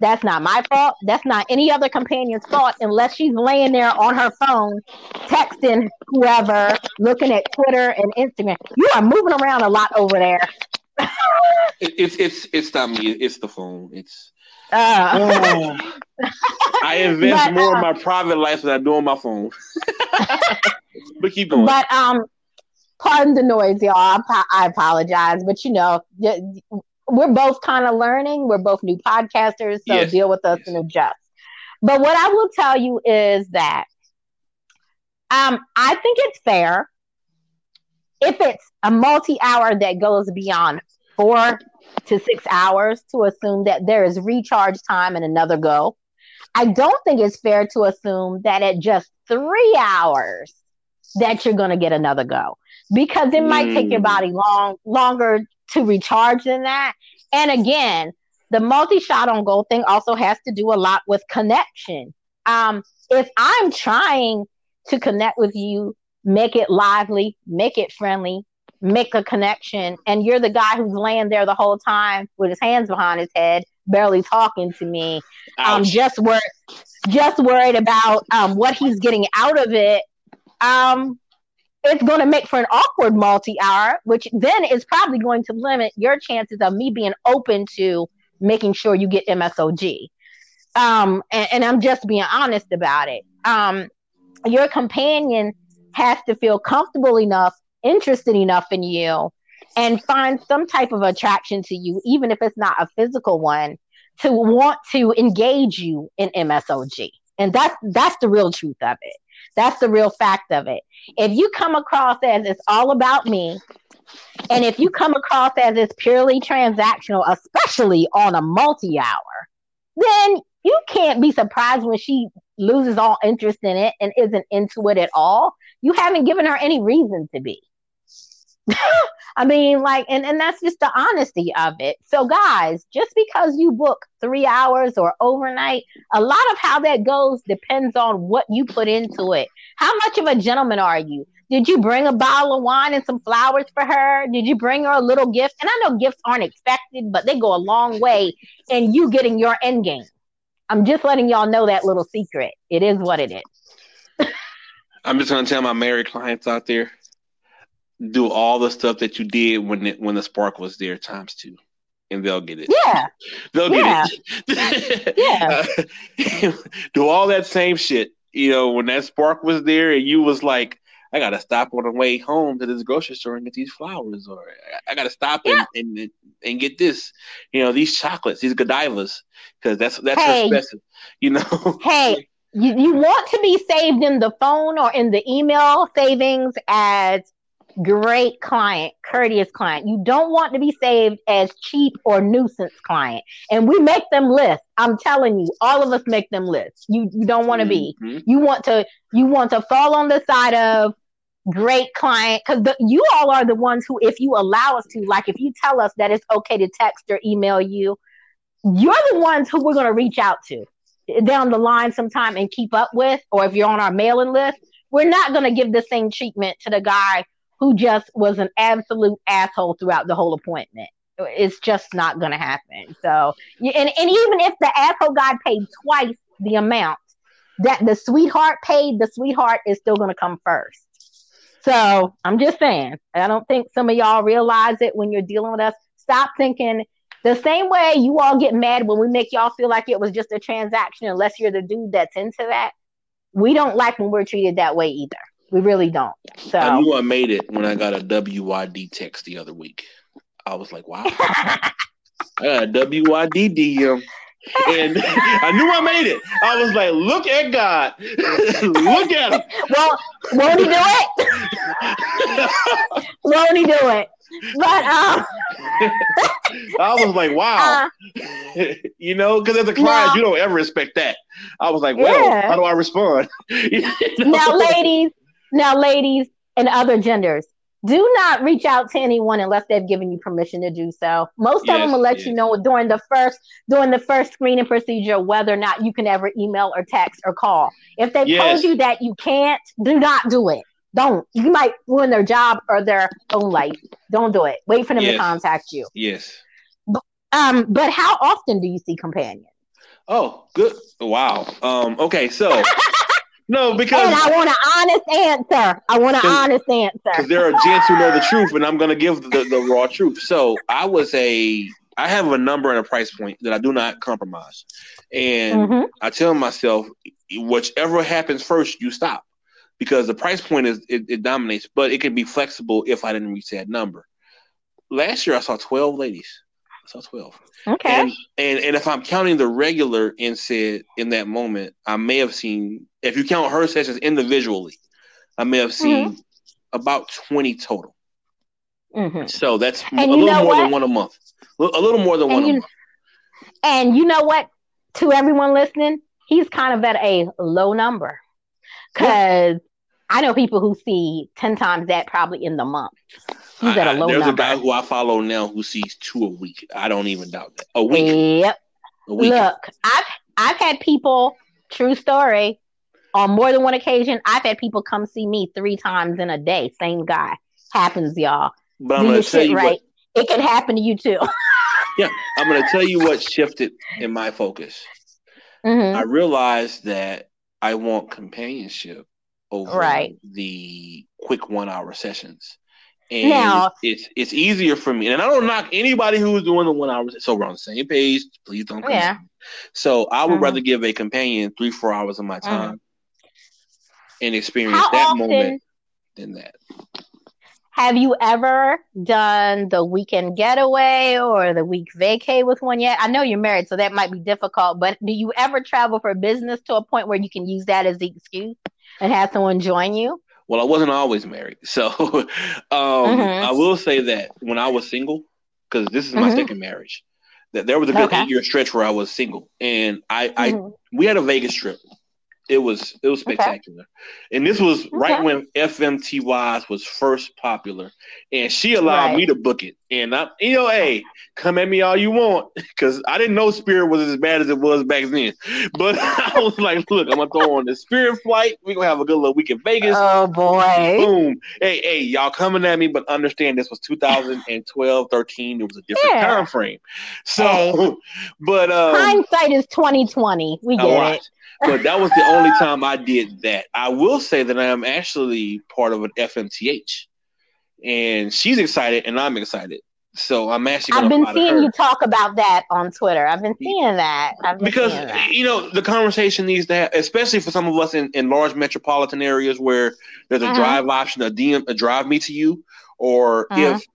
That's not my fault. That's not any other companion's fault unless she's laying there on her phone, texting whoever, looking at Twitter and Instagram. You are moving around a lot over there. it's it's it's not me. It's the phone. It's. Uh, oh, I invest but, more uh, in my private life than I do on my phone. but keep going. But um, pardon the noise, y'all. I, I apologize, but you know, we're both kind of learning. We're both new podcasters, so yes. deal with us yes. and adjust. But what I will tell you is that um, I think it's fair if it's a multi-hour that goes beyond four to six hours to assume that there is recharge time and another go. I don't think it's fair to assume that at just three hours that you're going to get another go because it might take your mm. body long longer to recharge than that. And again, the multi-shot on goal thing also has to do a lot with connection. Um, if I'm trying to connect with you, make it lively, make it friendly, make a connection, and you're the guy who's laying there the whole time with his hands behind his head, barely talking to me, um, just worried, just worried about um, what he's getting out of it. Um, it's going to make for an awkward multi-hour, which then is probably going to limit your chances of me being open to making sure you get MSOG. Um, and, and I'm just being honest about it. Um, your companion has to feel comfortable enough, interested enough in you, and find some type of attraction to you, even if it's not a physical one, to want to engage you in MSOG. And that's that's the real truth of it. That's the real fact of it. If you come across as it's all about me, and if you come across as it's purely transactional, especially on a multi hour, then you can't be surprised when she loses all interest in it and isn't into it at all. You haven't given her any reason to be. I mean, like, and, and that's just the honesty of it. So, guys, just because you book three hours or overnight, a lot of how that goes depends on what you put into it. How much of a gentleman are you? Did you bring a bottle of wine and some flowers for her? Did you bring her a little gift? And I know gifts aren't expected, but they go a long way in you getting your end game. I'm just letting y'all know that little secret. It is what it is. I'm just gonna tell my married clients out there do all the stuff that you did when it, when the spark was there times two and they'll get it. Yeah. they'll yeah. get it. yeah. do all that same shit. You know, when that spark was there and you was like, I gotta stop on the way home to this grocery store and get these flowers, or I gotta stop yeah. and, and and get this, you know, these chocolates, these Godivas, because that's that's hey, expensive, you know. hey, you, you want to be saved in the phone or in the email savings as great client, courteous client. You don't want to be saved as cheap or nuisance client. And we make them lists. I'm telling you, all of us make them lists. You you don't want to be. Mm-hmm. You want to you want to fall on the side of great client because you all are the ones who, if you allow us to, like if you tell us that it's okay to text or email you, you're the ones who we're going to reach out to down the line sometime and keep up with, or if you're on our mailing list, we're not going to give the same treatment to the guy who just was an absolute asshole throughout the whole appointment. It's just not going to happen. So, and, and even if the asshole guy paid twice the amount that the sweetheart paid, the sweetheart is still going to come first. So I'm just saying, I don't think some of y'all realize it when you're dealing with us. Stop thinking the same way you all get mad when we make y'all feel like it was just a transaction, unless you're the dude that's into that. We don't like when we're treated that way either. We really don't. So I knew I made it when I got a WYD text the other week. I was like, wow. I got a WYD DM. And I knew I made it. I was like, look at God. look at him. Well, won't he do it? won't he do it? But um, I was like, wow. Uh, you know, because as a client, no. you don't ever expect that. I was like, well, yeah. how do I respond? you know? Now, ladies, now, ladies and other genders, do not reach out to anyone unless they've given you permission to do so. Most yes, of them will let yes. you know during the first during the first screening procedure whether or not you can ever email or text or call. If they yes. told you that you can't, do not do it. Don't. You might ruin their job or their own life. Don't do it. Wait for them to contact you. Yes. But, um, but how often do you see companions? Oh, good. Wow. Um, okay, so no, because and I want an honest answer. I want an honest answer. Because there are gents who know the truth, and I'm gonna give the, the raw truth. So I was a I have a number and a price point that I do not compromise. And mm-hmm. I tell myself, whichever happens first, you stop because the price point is it, it, dominates, but it can be flexible if I didn't reach that number. Last year I saw 12 ladies. Saw 12. Okay. And, and and if I'm counting the regular and said in that moment, I may have seen if you count her sessions individually, I may have seen mm-hmm. about 20 total. Mm-hmm. So that's and a little more what? than one a month. A little more than and one you, a month. And you know what? To everyone listening, he's kind of at a low number because I know people who see 10 times that probably in the month. He's at a low There's number. a guy who I follow now who sees two a week. I don't even doubt that. A week. Yep. A week. Look, I've I've had people, true story, on more than one occasion, I've had people come see me three times in a day. Same guy. Happens, y'all. But I'm gonna tell you right. What, it can happen to you too. yeah, I'm gonna tell you what shifted in my focus. Mm-hmm. I realized that I want companionship over right. the quick one hour sessions. And now, it's it's easier for me. And I don't knock anybody who's doing the one hour so we're on the same page. Please don't yeah. So I would mm-hmm. rather give a companion three, four hours of my mm-hmm. time mm-hmm. and experience How that often moment than that. Have you ever done the weekend getaway or the week vacay with one yet? I know you're married, so that might be difficult, but do you ever travel for business to a point where you can use that as the excuse and have someone join you? Well, I wasn't always married. So um, mm-hmm. I will say that when I was single, because this is my mm-hmm. second marriage, that there was a good okay. year stretch where I was single. And I, mm-hmm. I we had a Vegas trip it was it was spectacular. Okay. And this was okay. right when FMTY was first popular. And she allowed right. me to book it. And I you know, hey, come at me all you want. Cause I didn't know Spirit was as bad as it was back then. But I was like, look, I'm gonna throw on the Spirit flight. We're gonna have a good little week in Vegas. Oh boy. Boom. Hey, hey, y'all coming at me, but understand this was 2012, 13. It was a different yeah. time frame. So hey. but um, hindsight is 2020. We get it but that was the only time I did that. I will say that I am actually part of an FMTH, and she's excited, and I'm excited. So I'm actually. I've been seeing you talk about that on Twitter. I've been seeing that. Been because seeing that. you know the conversation needs to have, especially for some of us in, in large metropolitan areas where there's a uh-huh. drive option, a DM, a drive me to you, or uh-huh. if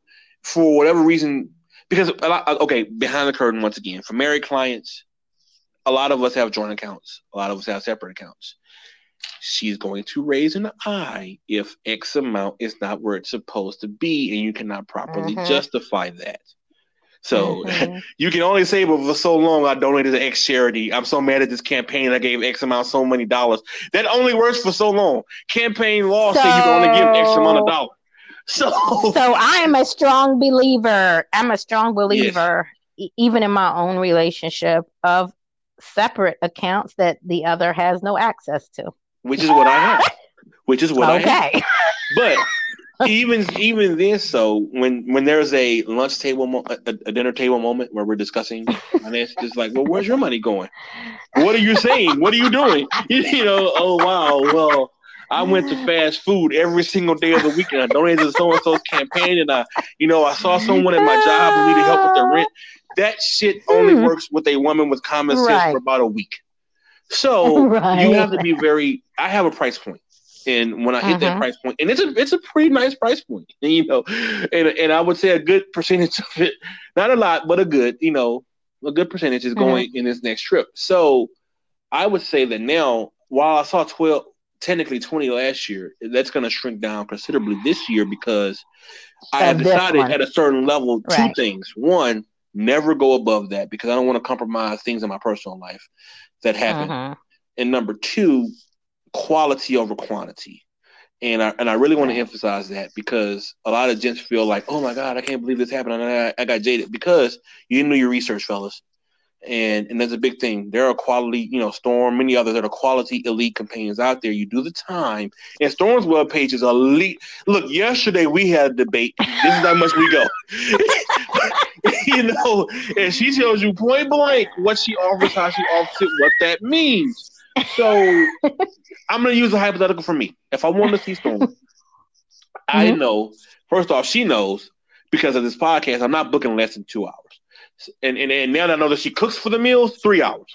for whatever reason, because okay, behind the curtain once again for married clients, a lot of us have joint accounts. A lot of us have separate accounts. She's going to raise an eye if X amount is not where it's supposed to be, and you cannot properly mm-hmm. justify that. So mm-hmm. you can only say, but for so long, I donated to X charity. I'm so mad at this campaign. I gave X amount, so many dollars. That only works for so long. Campaign law so, say you can only give X amount of dollars. So, so I am a strong believer. I'm a strong believer, yes. even in my own relationship, of separate accounts that the other has no access to. Which is what I have. Which is what okay. I have. But even even then, so when when there's a lunch table, mo- a, a, dinner table moment where we're discussing finance, it's just like, well, where's your money going? What are you saying? What are you doing? You, know, oh wow, well, I went to fast food every single day of the week, and I donated to so and so's campaign, and I, you know, I saw someone at my job who needed help with their rent. That shit only hmm. works with a woman with common sense right. for about a week. So right. you have to be very. I have a price. And when I hit uh-huh. that price point, and it's a it's a pretty nice price point, you know, and and I would say a good percentage of it, not a lot, but a good, you know, a good percentage is going uh-huh. in this next trip. So I would say that now, while I saw twelve, technically twenty last year, that's going to shrink down considerably this year because I have decided at a certain level right. two things. One, never go above that because I don't want to compromise things in my personal life that happen. Uh-huh. And number two, quality over quantity. And I and I really want to emphasize that because a lot of gents feel like, oh my God, I can't believe this happened. I, I got jaded because you didn't do your research, fellas. And and that's a big thing. There are quality, you know, Storm, many others that are quality elite companions out there. You do the time. And Storm's web page is elite. Look, yesterday we had a debate. This is how much we go. you know, and she tells you point blank what she offers, how she offers it, what that means. So I'm gonna use a hypothetical for me. If I want to see Storm, mm-hmm. I know first off she knows because of this podcast. I'm not booking less than two hours, and and, and now that I know that she cooks for the meals, three hours.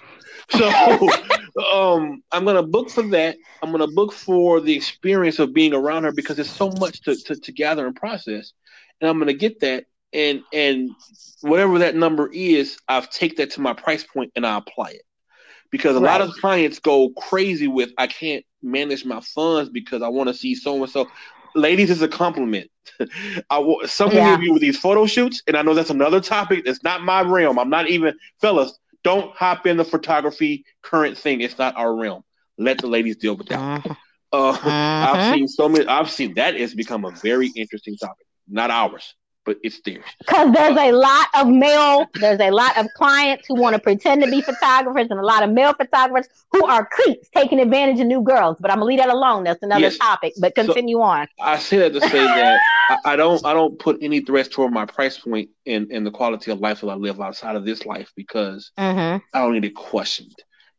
So um, I'm gonna book for that. I'm gonna book for the experience of being around her because there's so much to, to, to gather and process, and I'm gonna get that. And and whatever that number is, I've take that to my price point and I apply it because a right. lot of clients go crazy with I can't manage my funds because I want to see so and so. Ladies, is a compliment. I some yeah. of you with these photo shoots, and I know that's another topic. That's not my realm. I'm not even fellas. Don't hop in the photography current thing. It's not our realm. Let the ladies deal with that. Uh-huh. Uh, uh-huh. I've seen so many. I've seen that has become a very interesting topic. Not ours but it's there. Because there's a lot of male, there's a lot of clients who want to pretend to be photographers, and a lot of male photographers who are creeps taking advantage of new girls. But I'm gonna leave that alone. That's another yes. topic. But continue so, on. I say that to say that I, I, don't I don't put any threats toward my price point and and the quality of life that I live outside of this life because mm-hmm. I don't need it questioned.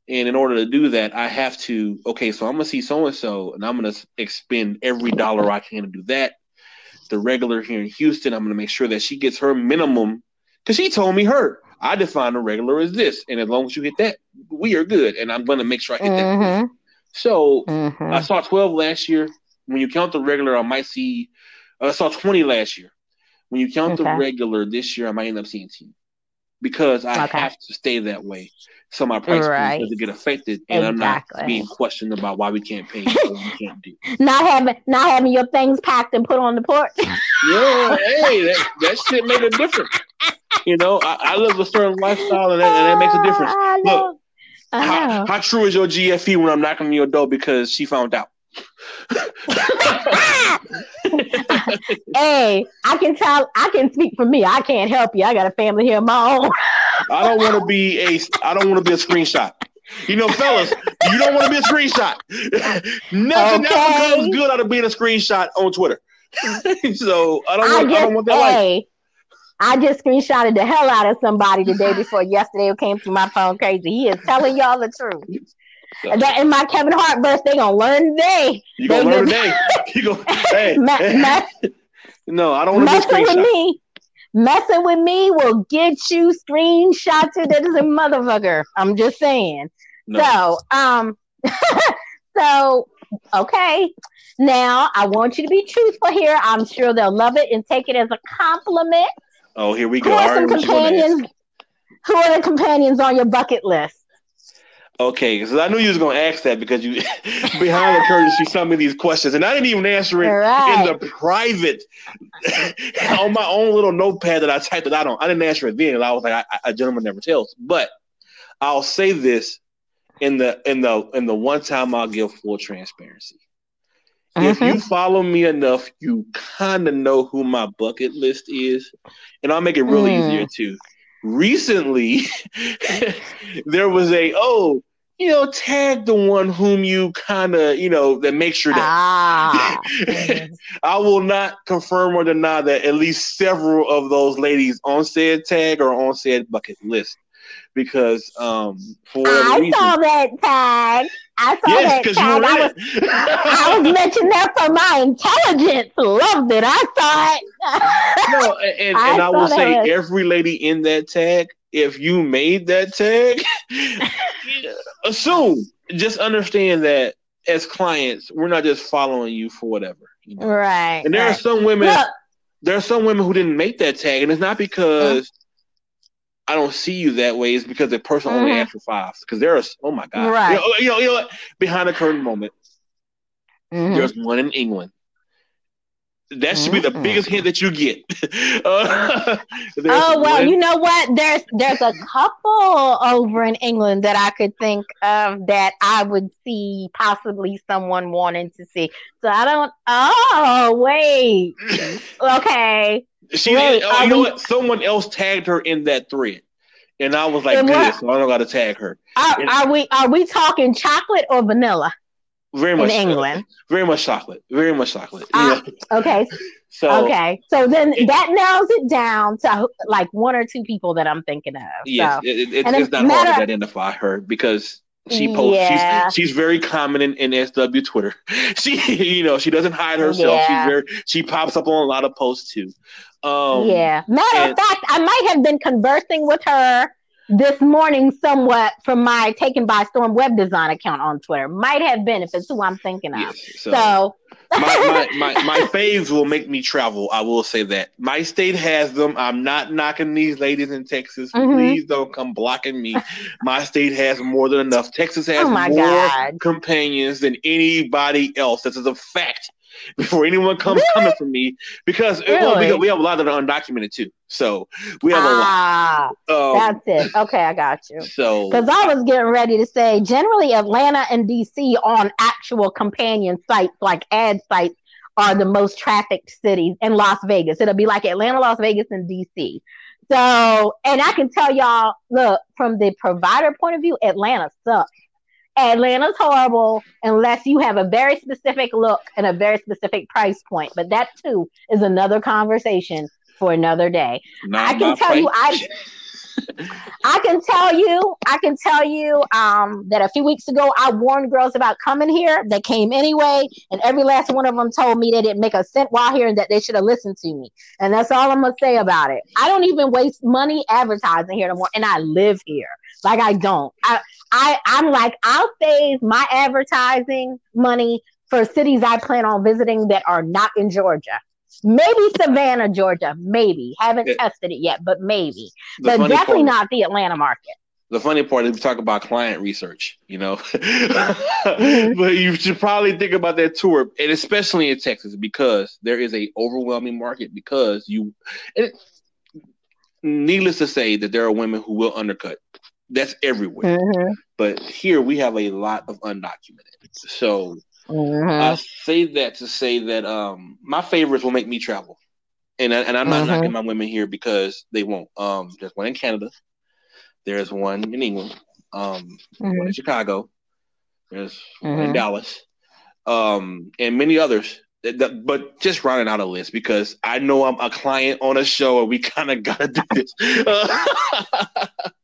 And in order to do that, I have to okay. So I'm gonna see so and so, and I'm gonna expend every dollar I can to do that the regular here in Houston. I'm going to make sure that she gets her minimum because she told me her. I define a regular as this, and as long as you hit that, we are good. And I'm going to make sure I hit mm-hmm. that. So mm-hmm. I saw 12 last year. When you count the regular, I might see. I saw 20 last year. When you count okay. the regular this year, I might end up seeing 10 because I okay. have to stay that way so my price right. doesn't get affected, and exactly. I'm not being questioned about why we can't pay what we can't do. Not having not having your things packed and put on the porch. yeah, hey, that, that shit made a difference. You know, I, I live a certain lifestyle, and that, and that makes a difference. Ah, Look, how, uh-huh. how true is your GFE when I'm knocking on your door because she found out? Hey, I can tell. I can speak for me. I can't help you. I got a family here of my own. I don't want to be a. I don't want to be a screenshot. You know, fellas, you don't want to be a screenshot. Nothing okay. ever comes good out of being a screenshot on Twitter. so I don't. Want, I, just, I don't want that. Hey, life. I just screenshotted the hell out of somebody the day before yesterday who came through my phone crazy. He is telling y'all the truth. So. That in my Kevin Hart verse, they gonna learn today. You gonna learn today. You go. Hey, hey. no, I don't want to be with me. Messing with me will get you screenshotted as a motherfucker. I'm just saying. No. So, um, so okay. Now I want you to be truthful here. I'm sure they'll love it and take it as a compliment. Oh, here we go. Who are, some companions, who are the companions on your bucket list? Okay, because I knew you was gonna ask that because you behind the curtain you sent me these questions, and I didn't even answer it Right. in the private on my own little notepad that I typed it out on. I didn't answer it then. and I was like, a gentleman never tells. But I'll say this in the in the in the one time I'll give full transparency. If Mhm. you follow me enough, you kind of know who my bucket list is, and I'll make it real Mm. easier too. Recently, there was a oh, you know, tag the one whom you kind of you know that makes sure that Ah. I will not confirm or deny that at least several of those ladies on said tag or on said bucket list because um for I reason. saw that tag. I saw Yes, that tag. I was. I was mentioning that for my intelligence. Loved it. I saw it. no, and, and, I and I will say every lady in that tag, if you made that tag, assume, just understand that as clients, we're not just following you for whatever. You know? right. And there are some women Look, there are some women who didn't make that tag, and it's not mm. because I don't see you that way. It's because the person only Mhm. asked for five. Because there are, oh my god, Right. You know, you know, you know what? behind the curtain moment. mhm. There's one in England. That should be the Mhm. biggest hint that you get. Uh, Oh well, one- you know what? There's there's a couple over in England that I could think of that I would see possibly someone wanting to see. So I don't. Oh wait. Okay. She. Wait, oh, you know what? Someone else tagged her in that thread, and I was like, good. So I don't got to tag her. Are, And- are we are we talking chocolate or vanilla Very much in England? Very much chocolate. Very much chocolate. You Ah, know? Okay. So okay. So then that narrows it down to like one or two people that I'm thinking of. Yes, So it, it, it's it not hard matter- to identify her because she posts. Yeah. She's, she's very common in, in SW Twitter. She, you know, she doesn't hide herself. Yeah. She's very. She pops up on a lot of posts too. Um, yeah. Matter and- of fact, I might have been conversing with her this morning somewhat from my Taken by Storm web design account on Twitter. Might have been if it's who I'm thinking of. So, So, my, my, my, my faves will make me travel. I will say that. My state has them. I'm not knocking these ladies in Texas. Mhm. Please don't come blocking me. My state has more than enough. Texas has Oh more God. companions than anybody else. This is a fact. Before anyone comes Really? coming for me, because well, we, we have a lot that are undocumented too. So we have ah, a lot. Um, that's it. Okay, I got you. so Because I was getting ready to say, generally, Atlanta and DC on actual companion sites like ad sites are the most trafficked cities in Las Vegas. It'll be like Atlanta, Las Vegas, and DC. So, and I can tell y'all, look, from the provider point of view, Atlanta sucks. Atlanta's horrible unless you have a very specific look and a very specific price point. But that too is another conversation for another day. not I can tell you, fight. I can tell you, I can tell you um, that a few weeks ago I warned girls about coming here. They came anyway, and every last one of them told me they didn't make a cent while here and that they should have listened to me. And that's all I'm gonna say about it. I don't even waste money advertising here no more, and I live here. Like I don't. I I I'm like I'll save my advertising money for cities I plan on visiting that are not in Georgia. Maybe Savannah, Georgia. Maybe haven't Yeah. tested it yet, but maybe but definitely part- not the Atlanta market. The funny part is we talk about client research, you know, Mhm. but you should probably think about that tour, and especially in Texas because there is a overwhelming market. Because you, it, needless to say, that there are women who will undercut. That's everywhere, Mhm. but here we have a lot of undocumented. So Mhm. I say that to say that um my favorites will make me travel, and I, and I'm not Mhm. knocking my women here because they won't. Um, there's one in Canada, there's one in England, um, one in Chicago, there's one in Mhm. Dallas, um, and many others. But just rounding out a list because I know I'm a client on a show and we kind of gotta do this.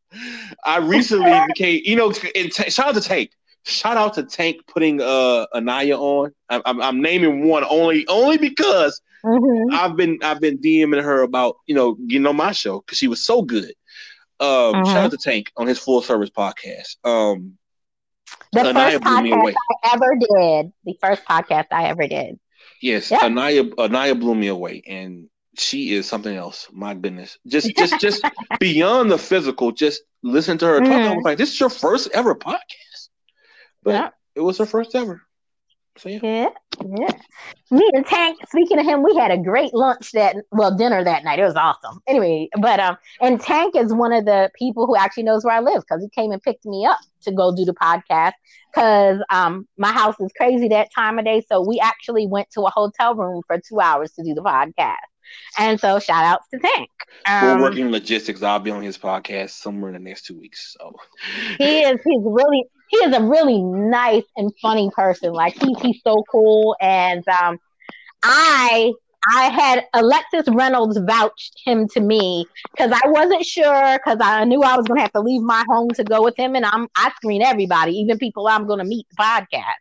I recently became, you know, t- shout out to Tank. Shout out to Tank putting uh Anaya on. I'm, I'm, I'm naming one only only because Mhm. I've been I've been DMing her about you know getting on my show because she was so good. Um, Mhm. Shout out to Tank on his full service podcast. Um, The Anaya first blew me away. podcast I ever did. The first podcast I ever did. Yes, Yeah. Anaya Anaya blew me away, and she is something else. My goodness, just just just beyond the physical. Just listen to her talk. I was like, this is your first ever podcast, but Yeah. it was her first ever. So yeah, Yeah, yeah. Me and Tank, speaking of him, we had a great lunch that well, dinner that night. It was awesome. Anyway, but um, and Tank is one of the people who actually knows where I live because he came and picked me up to go do the podcast. Cause um my house is crazy that time of day. So we actually went to a hotel room for two hours to do the podcast. And so shout outs to Tank. we're Um, working logistics. I'll be on his podcast somewhere in the next two weeks. So he is he's really he is a really nice and funny person like he's he's so cool and um i i had alexis reynolds vouched him to me because i wasn't sure because i knew i was going to have to leave my home to go with him and i'm i screen everybody even people i'm going to meet the podcast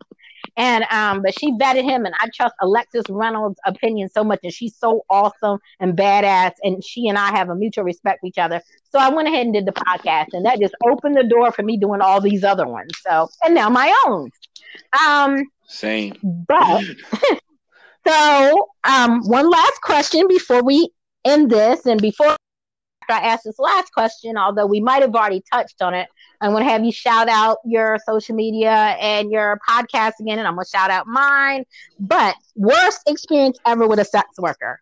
and um but she vetted him and i trust alexis reynolds opinion so much and she's so awesome and badass and she and i have a mutual respect for each other so I went ahead and did the podcast, and that just opened the door for me doing all these other ones. So, and now my own. Um, same. but so um, one last question before we end this, and before I ask this last question, although we might have already touched on it, I'm going to have you shout out your social media and your podcast again, and I'm going to shout out mine. But worst experience ever with a sex worker?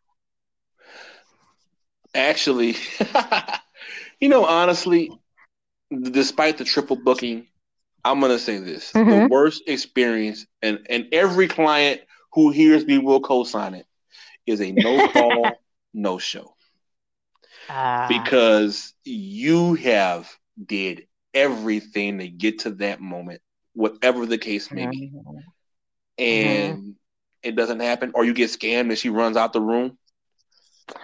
Actually, you know, honestly, despite the triple booking, I'm gonna say this: the Mhm. worst experience, and and every client who hears me will co-sign it, is a no call, no show Uh, because you have did everything to get to that moment, whatever the case may be, mhm. and it doesn't happen, or you get scammed and she runs out the room.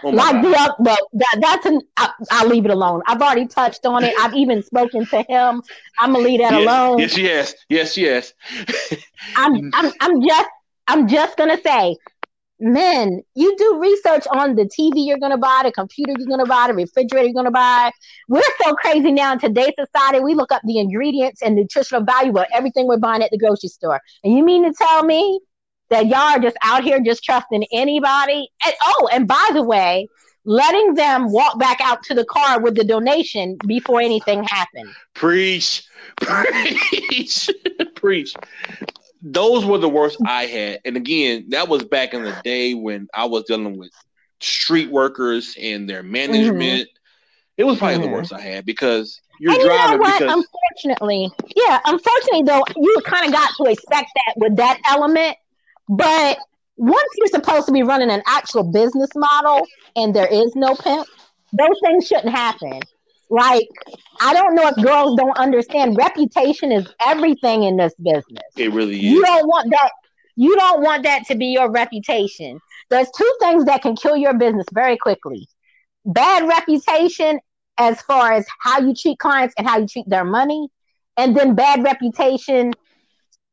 Oh my like God. the that, that's an I, I'll leave it alone. I've already touched on it. I've even spoken to him. I'm gonna leave that Yes, alone. yes, yes, yes, yes. I'm I'm I'm just I'm just gonna say, men, you do research on the TV you're gonna buy, the computer you're gonna buy, the refrigerator you're gonna buy. We're so crazy now in today's society. We look up the ingredients and nutritional value of everything we're buying at the grocery store. And you mean to tell me that y'all are just out here just trusting anybody? And oh, and by the way, letting them walk back out to the car with the donation before anything happened. Preach, preach, preach. Those were the worst I had. And again, that was back in the day when I was dealing with street workers and their management. It was probably the Mhm. worst I had because you're and you know driving what? because Unfortunately, yeah, unfortunately though, you kind of got to expect that with that element. But once you're supposed to be running an actual business model and there is no pimp, those things shouldn't happen. Like, I don't know if girls don't understand reputation is everything in this business. it really is. You don't want that. You don't want that to be your reputation. There's two things that can kill your business very quickly. Bad reputation as far as how you treat clients and how you treat their money, and then bad reputation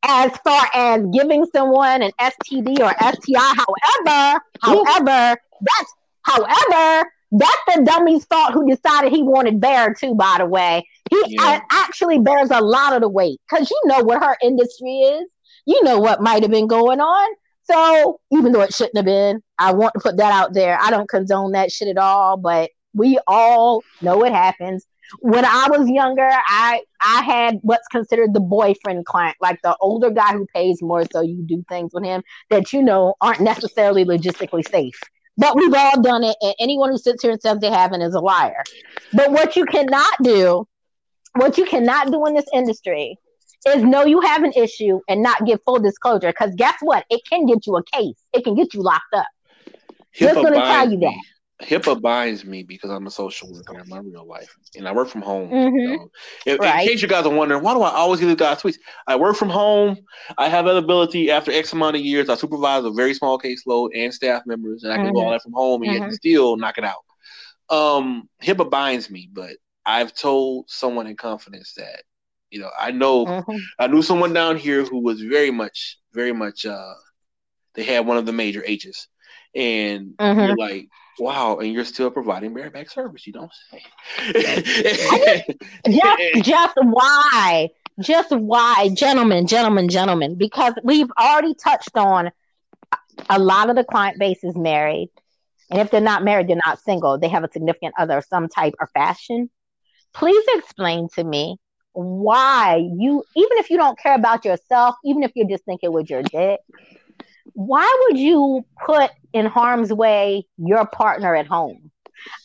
as far as giving someone an STD or STI. However, however, that's however, that's the dummy's fault who decided he wanted bare too, by the way. He Yeah. actually bears a lot of the weight because you know what her industry is. You know what might have been going on. So even though it shouldn't have been, I want to put that out there. I don't condone that shit at all, but we all know it happens. When I was younger, I I had what's considered the boyfriend client, like the older guy who pays more, so you do things with him that you know aren't necessarily logistically safe. But we've all done it, and anyone who sits here and says they haven't is a liar. But what you cannot do, what you cannot do in this industry is know you have an issue and not give full disclosure. Because guess what? It can get you a case. It can get you locked up. Just gonna tell you me. HIPAA binds me because I'm a social worker in my real life, and I work from home. Mhm. So, in, in case you guys are wondering, why do I always get these guys tweets? I work from home. I have availability after X amount of years. I supervise a very small caseload and staff members, and I can do Mhm. all that from home and yet Mhm. still knock it out. Um, HIPAA binds me, but I've told someone in confidence that you know I know Mhm. I knew someone down here who was very much, very much. uh They had one of the major H's, and Mhm. you're like, wow, and you're still providing bareback service. You don't say. just just why just why gentlemen gentlemen gentlemen because we've already touched on a lot of the client base is married and if they're not married, they're not single, they have a significant other of some type or fashion, please explain to me why you, even if you don't care about yourself, even if you're just thinking with your dick, why would you put in harm's way your partner at home?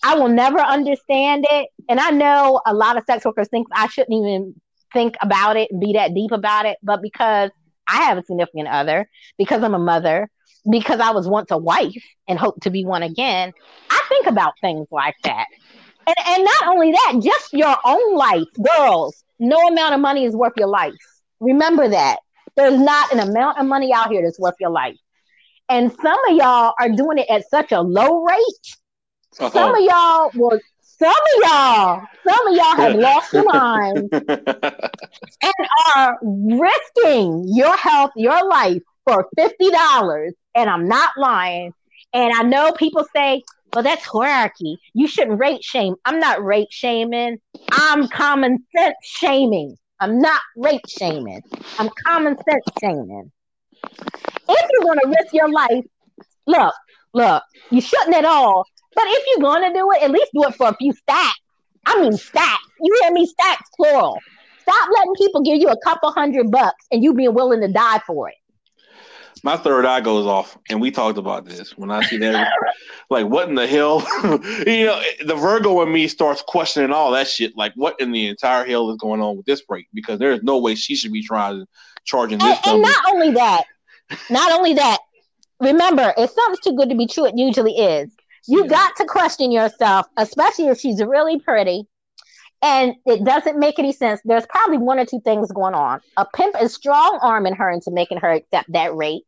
I will never understand it. And I know a lot of sex workers think I shouldn't even think about it and be that deep about it. But because I have a significant other, because I'm a mother, because I was once a wife and hope to be one again, I think about things like that. And, and not only that, just your own life, girls, no amount of money is worth your life. Remember that. There's not an amount of money out here that's worth your life. And some of y'all are doing it at such a low rate. Uh-oh. Some of y'all will some of y'all, some of y'all have lost your mind and are risking your health, your life for $50. And I'm not lying. And I know people say, well, that's hierarchy. You shouldn't rate shame. I'm not rate shaming. I'm common sense shaming. I'm not rape shaming. I'm common sense shaming. If you're going to risk your life, look, look, you shouldn't at all. But if you're going to do it, at least do it for a few stacks. I mean, stacks. You hear me? Stacks, plural. Stop letting people give you a couple hundred bucks and you being willing to die for it. My third eye goes off, and we talked about this when I see that. like, what in the hell? you know, the Virgo in me starts questioning all that shit. Like, what in the entire hell is going on with this break? Because there is no way she should be trying to charging this. And, and not only that, not only that. Remember, if something's too good to be true, it usually is. You yeah. got to question yourself, especially if she's really pretty and it doesn't make any sense. There's probably one or two things going on. A pimp is strong arming her into making her accept that rate,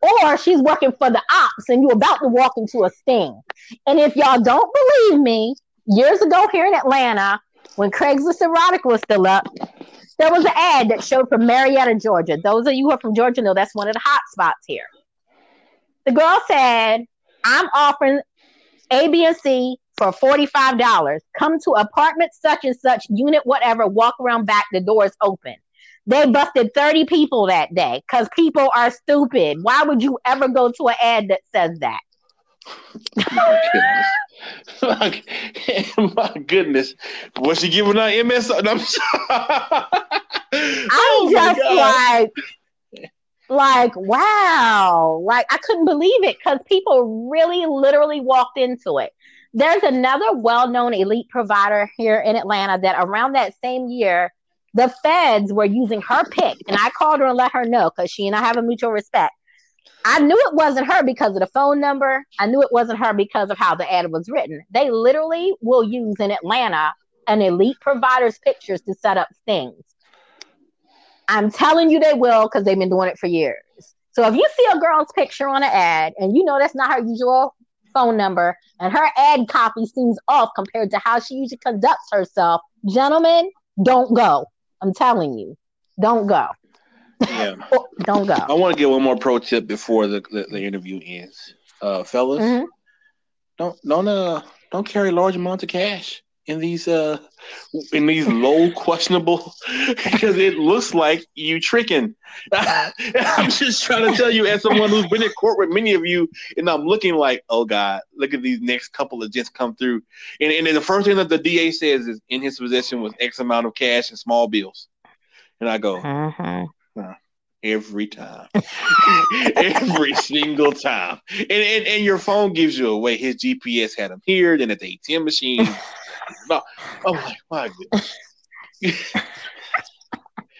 or she's working for the ops and you're about to walk into a sting. And if y'all don't believe me, years ago here in Atlanta, when Craigslist Erotic was still up, there was an ad that showed from Marietta, Georgia. Those of you who are from Georgia know that's one of the hot spots here. The girl said, I'm offering a, B, and C for $45. Come to apartment such and such, unit whatever, walk around back, the door is open. They busted 30 people that day because people are stupid. Why would you ever go to an ad that says that? my, my goodness. Was she giving out MS? I'm, I'm oh just like, like, wow. Like, I couldn't believe it because people really literally walked into it. There's another well known elite provider here in Atlanta that around that same year, the feds were using her pick. And I called her and let her know because she and I have a mutual respect. I knew it wasn't her because of the phone number. I knew it wasn't her because of how the ad was written. They literally will use in Atlanta an elite provider's pictures to set up things. I'm telling you they will because they've been doing it for years. So if you see a girl's picture on an ad and you know that's not her usual phone number and her ad copy seems off compared to how she usually conducts herself, gentlemen, don't go. I'm telling you, don't go. Yeah. don't go. I want to get one more pro tip before the, the, the interview ends. Uh, fellas, mm-hmm. don't don't uh don't carry large amounts of cash in these uh in these low questionable because it looks like you tricking. I'm just trying to tell you, as someone who's been in court with many of you, and I'm looking like, oh God, look at these next couple of just come through. And and the first thing that the DA says is in his possession was X amount of cash and small bills. And I go, uh-huh. every time, every single time. And, and and your phone gives you away. His GPS had him here, then at the ATM machine. No, oh my, my goodness.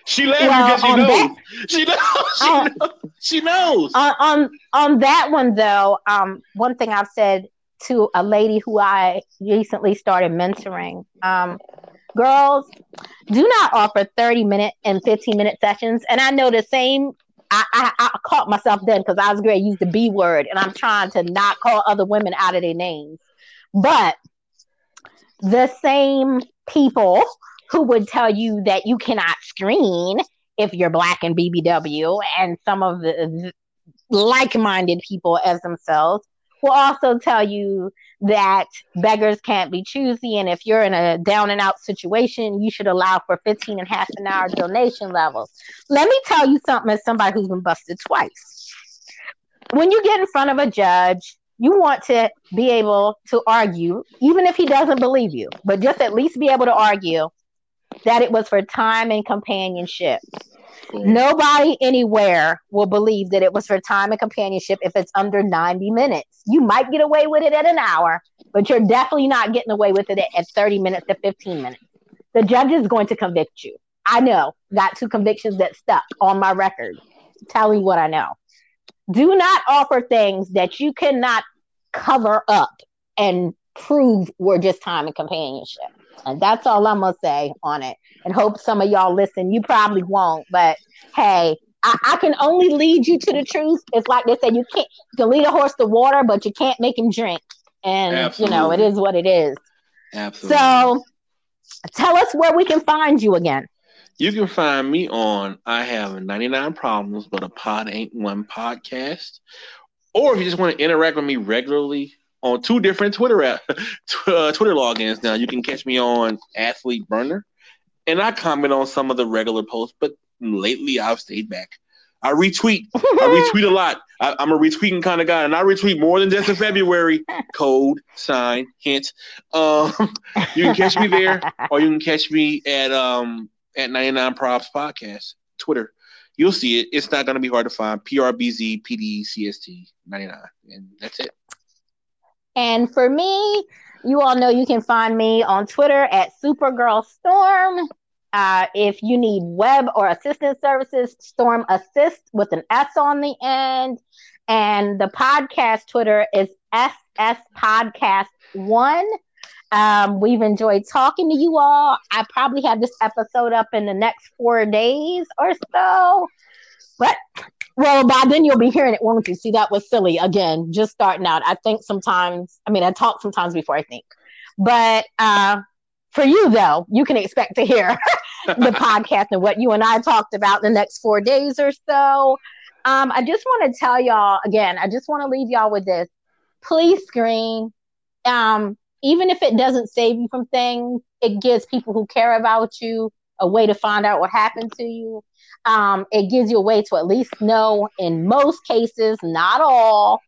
she laughing well, because she knows. That, she knows. She uh, knows. She knows. On, on on that one though, um, one thing I've said to a lady who I recently started mentoring, um, girls, do not offer 30 minute and 15 minute sessions. And I know the same I, I, I, caught myself then because I was great. to use the B word and I'm trying to not call other women out of their names. But the same people who would tell you that you cannot screen if you're black and BBW, and some of the like minded people as themselves will also tell you that beggars can't be choosy. And if you're in a down and out situation, you should allow for 15 and half an hour donation levels. Let me tell you something as somebody who's been busted twice. When you get in front of a judge you want to be able to argue, even if he doesn't believe you, but just at least be able to argue that it was for time and companionship. Nobody anywhere will believe that it was for time and companionship if it's under 90 minutes. You might get away with it at an hour, but you're definitely not getting away with it at 30 minutes to 15 minutes. The judge is going to convict you. I know, got two convictions that stuck on my record. Telling what I know. Do not offer things that you cannot cover up and prove were just time and companionship. And that's all I'm gonna say on it. And hope some of y'all listen. You probably won't, but hey, I, I, can only lead you to the truth. It's like they say you can't you can lead a horse to water, but you can't make him drink. And Absolutely. you know, it is what it is. Absolutely. So tell us where we can find you again. You can find me on I have 99 problems, but a pod ain't one podcast. Or if you just want to interact with me regularly on two different Twitter app, uh, Twitter logins now, you can catch me on Athlete Burner. And I comment on some of the regular posts, but lately I've stayed back. I retweet. I retweet a lot. I, am a retweeting kind of guy, and I retweet more than just in February. Code, sign, hint. Um, you can catch me there, or you can catch me at um, at 99 Props Podcast, Twitter. You'll see it. It's not going to be hard to find. PRBZ PDCST 99. And that's it. And for me, you all know you can find me on Twitter at Supergirl Storm. Uh, if you need web or assistance services, Storm Assist with an S on the end. And the podcast Twitter is SS Podcast One. Um, we've enjoyed talking to you all. I probably have this episode up in the next four days or so. But well, by then you'll be hearing it, won't you? See, that was silly again, just starting out. I think sometimes, I mean, I talk sometimes before I think. But uh, for you, though, you can expect to hear the podcast and what you and I talked about in the next four days or so. Um, I just want to tell y'all again, I just want to leave y'all with this. Please screen. Um, even if it doesn't save you from things, it gives people who care about you a way to find out what happened to you. Um, it gives you a way to at least know, in most cases, not all,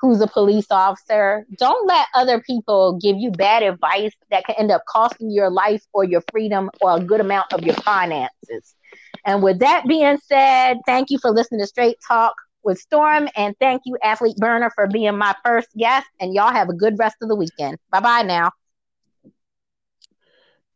who's a police officer. Don't let other people give you bad advice that can end up costing your life or your freedom or a good amount of your finances. And with that being said, thank you for listening to Straight Talk with Storm. And thank you, Athlete Burner, for being my first guest. And y'all have a good rest of the weekend. Bye bye now.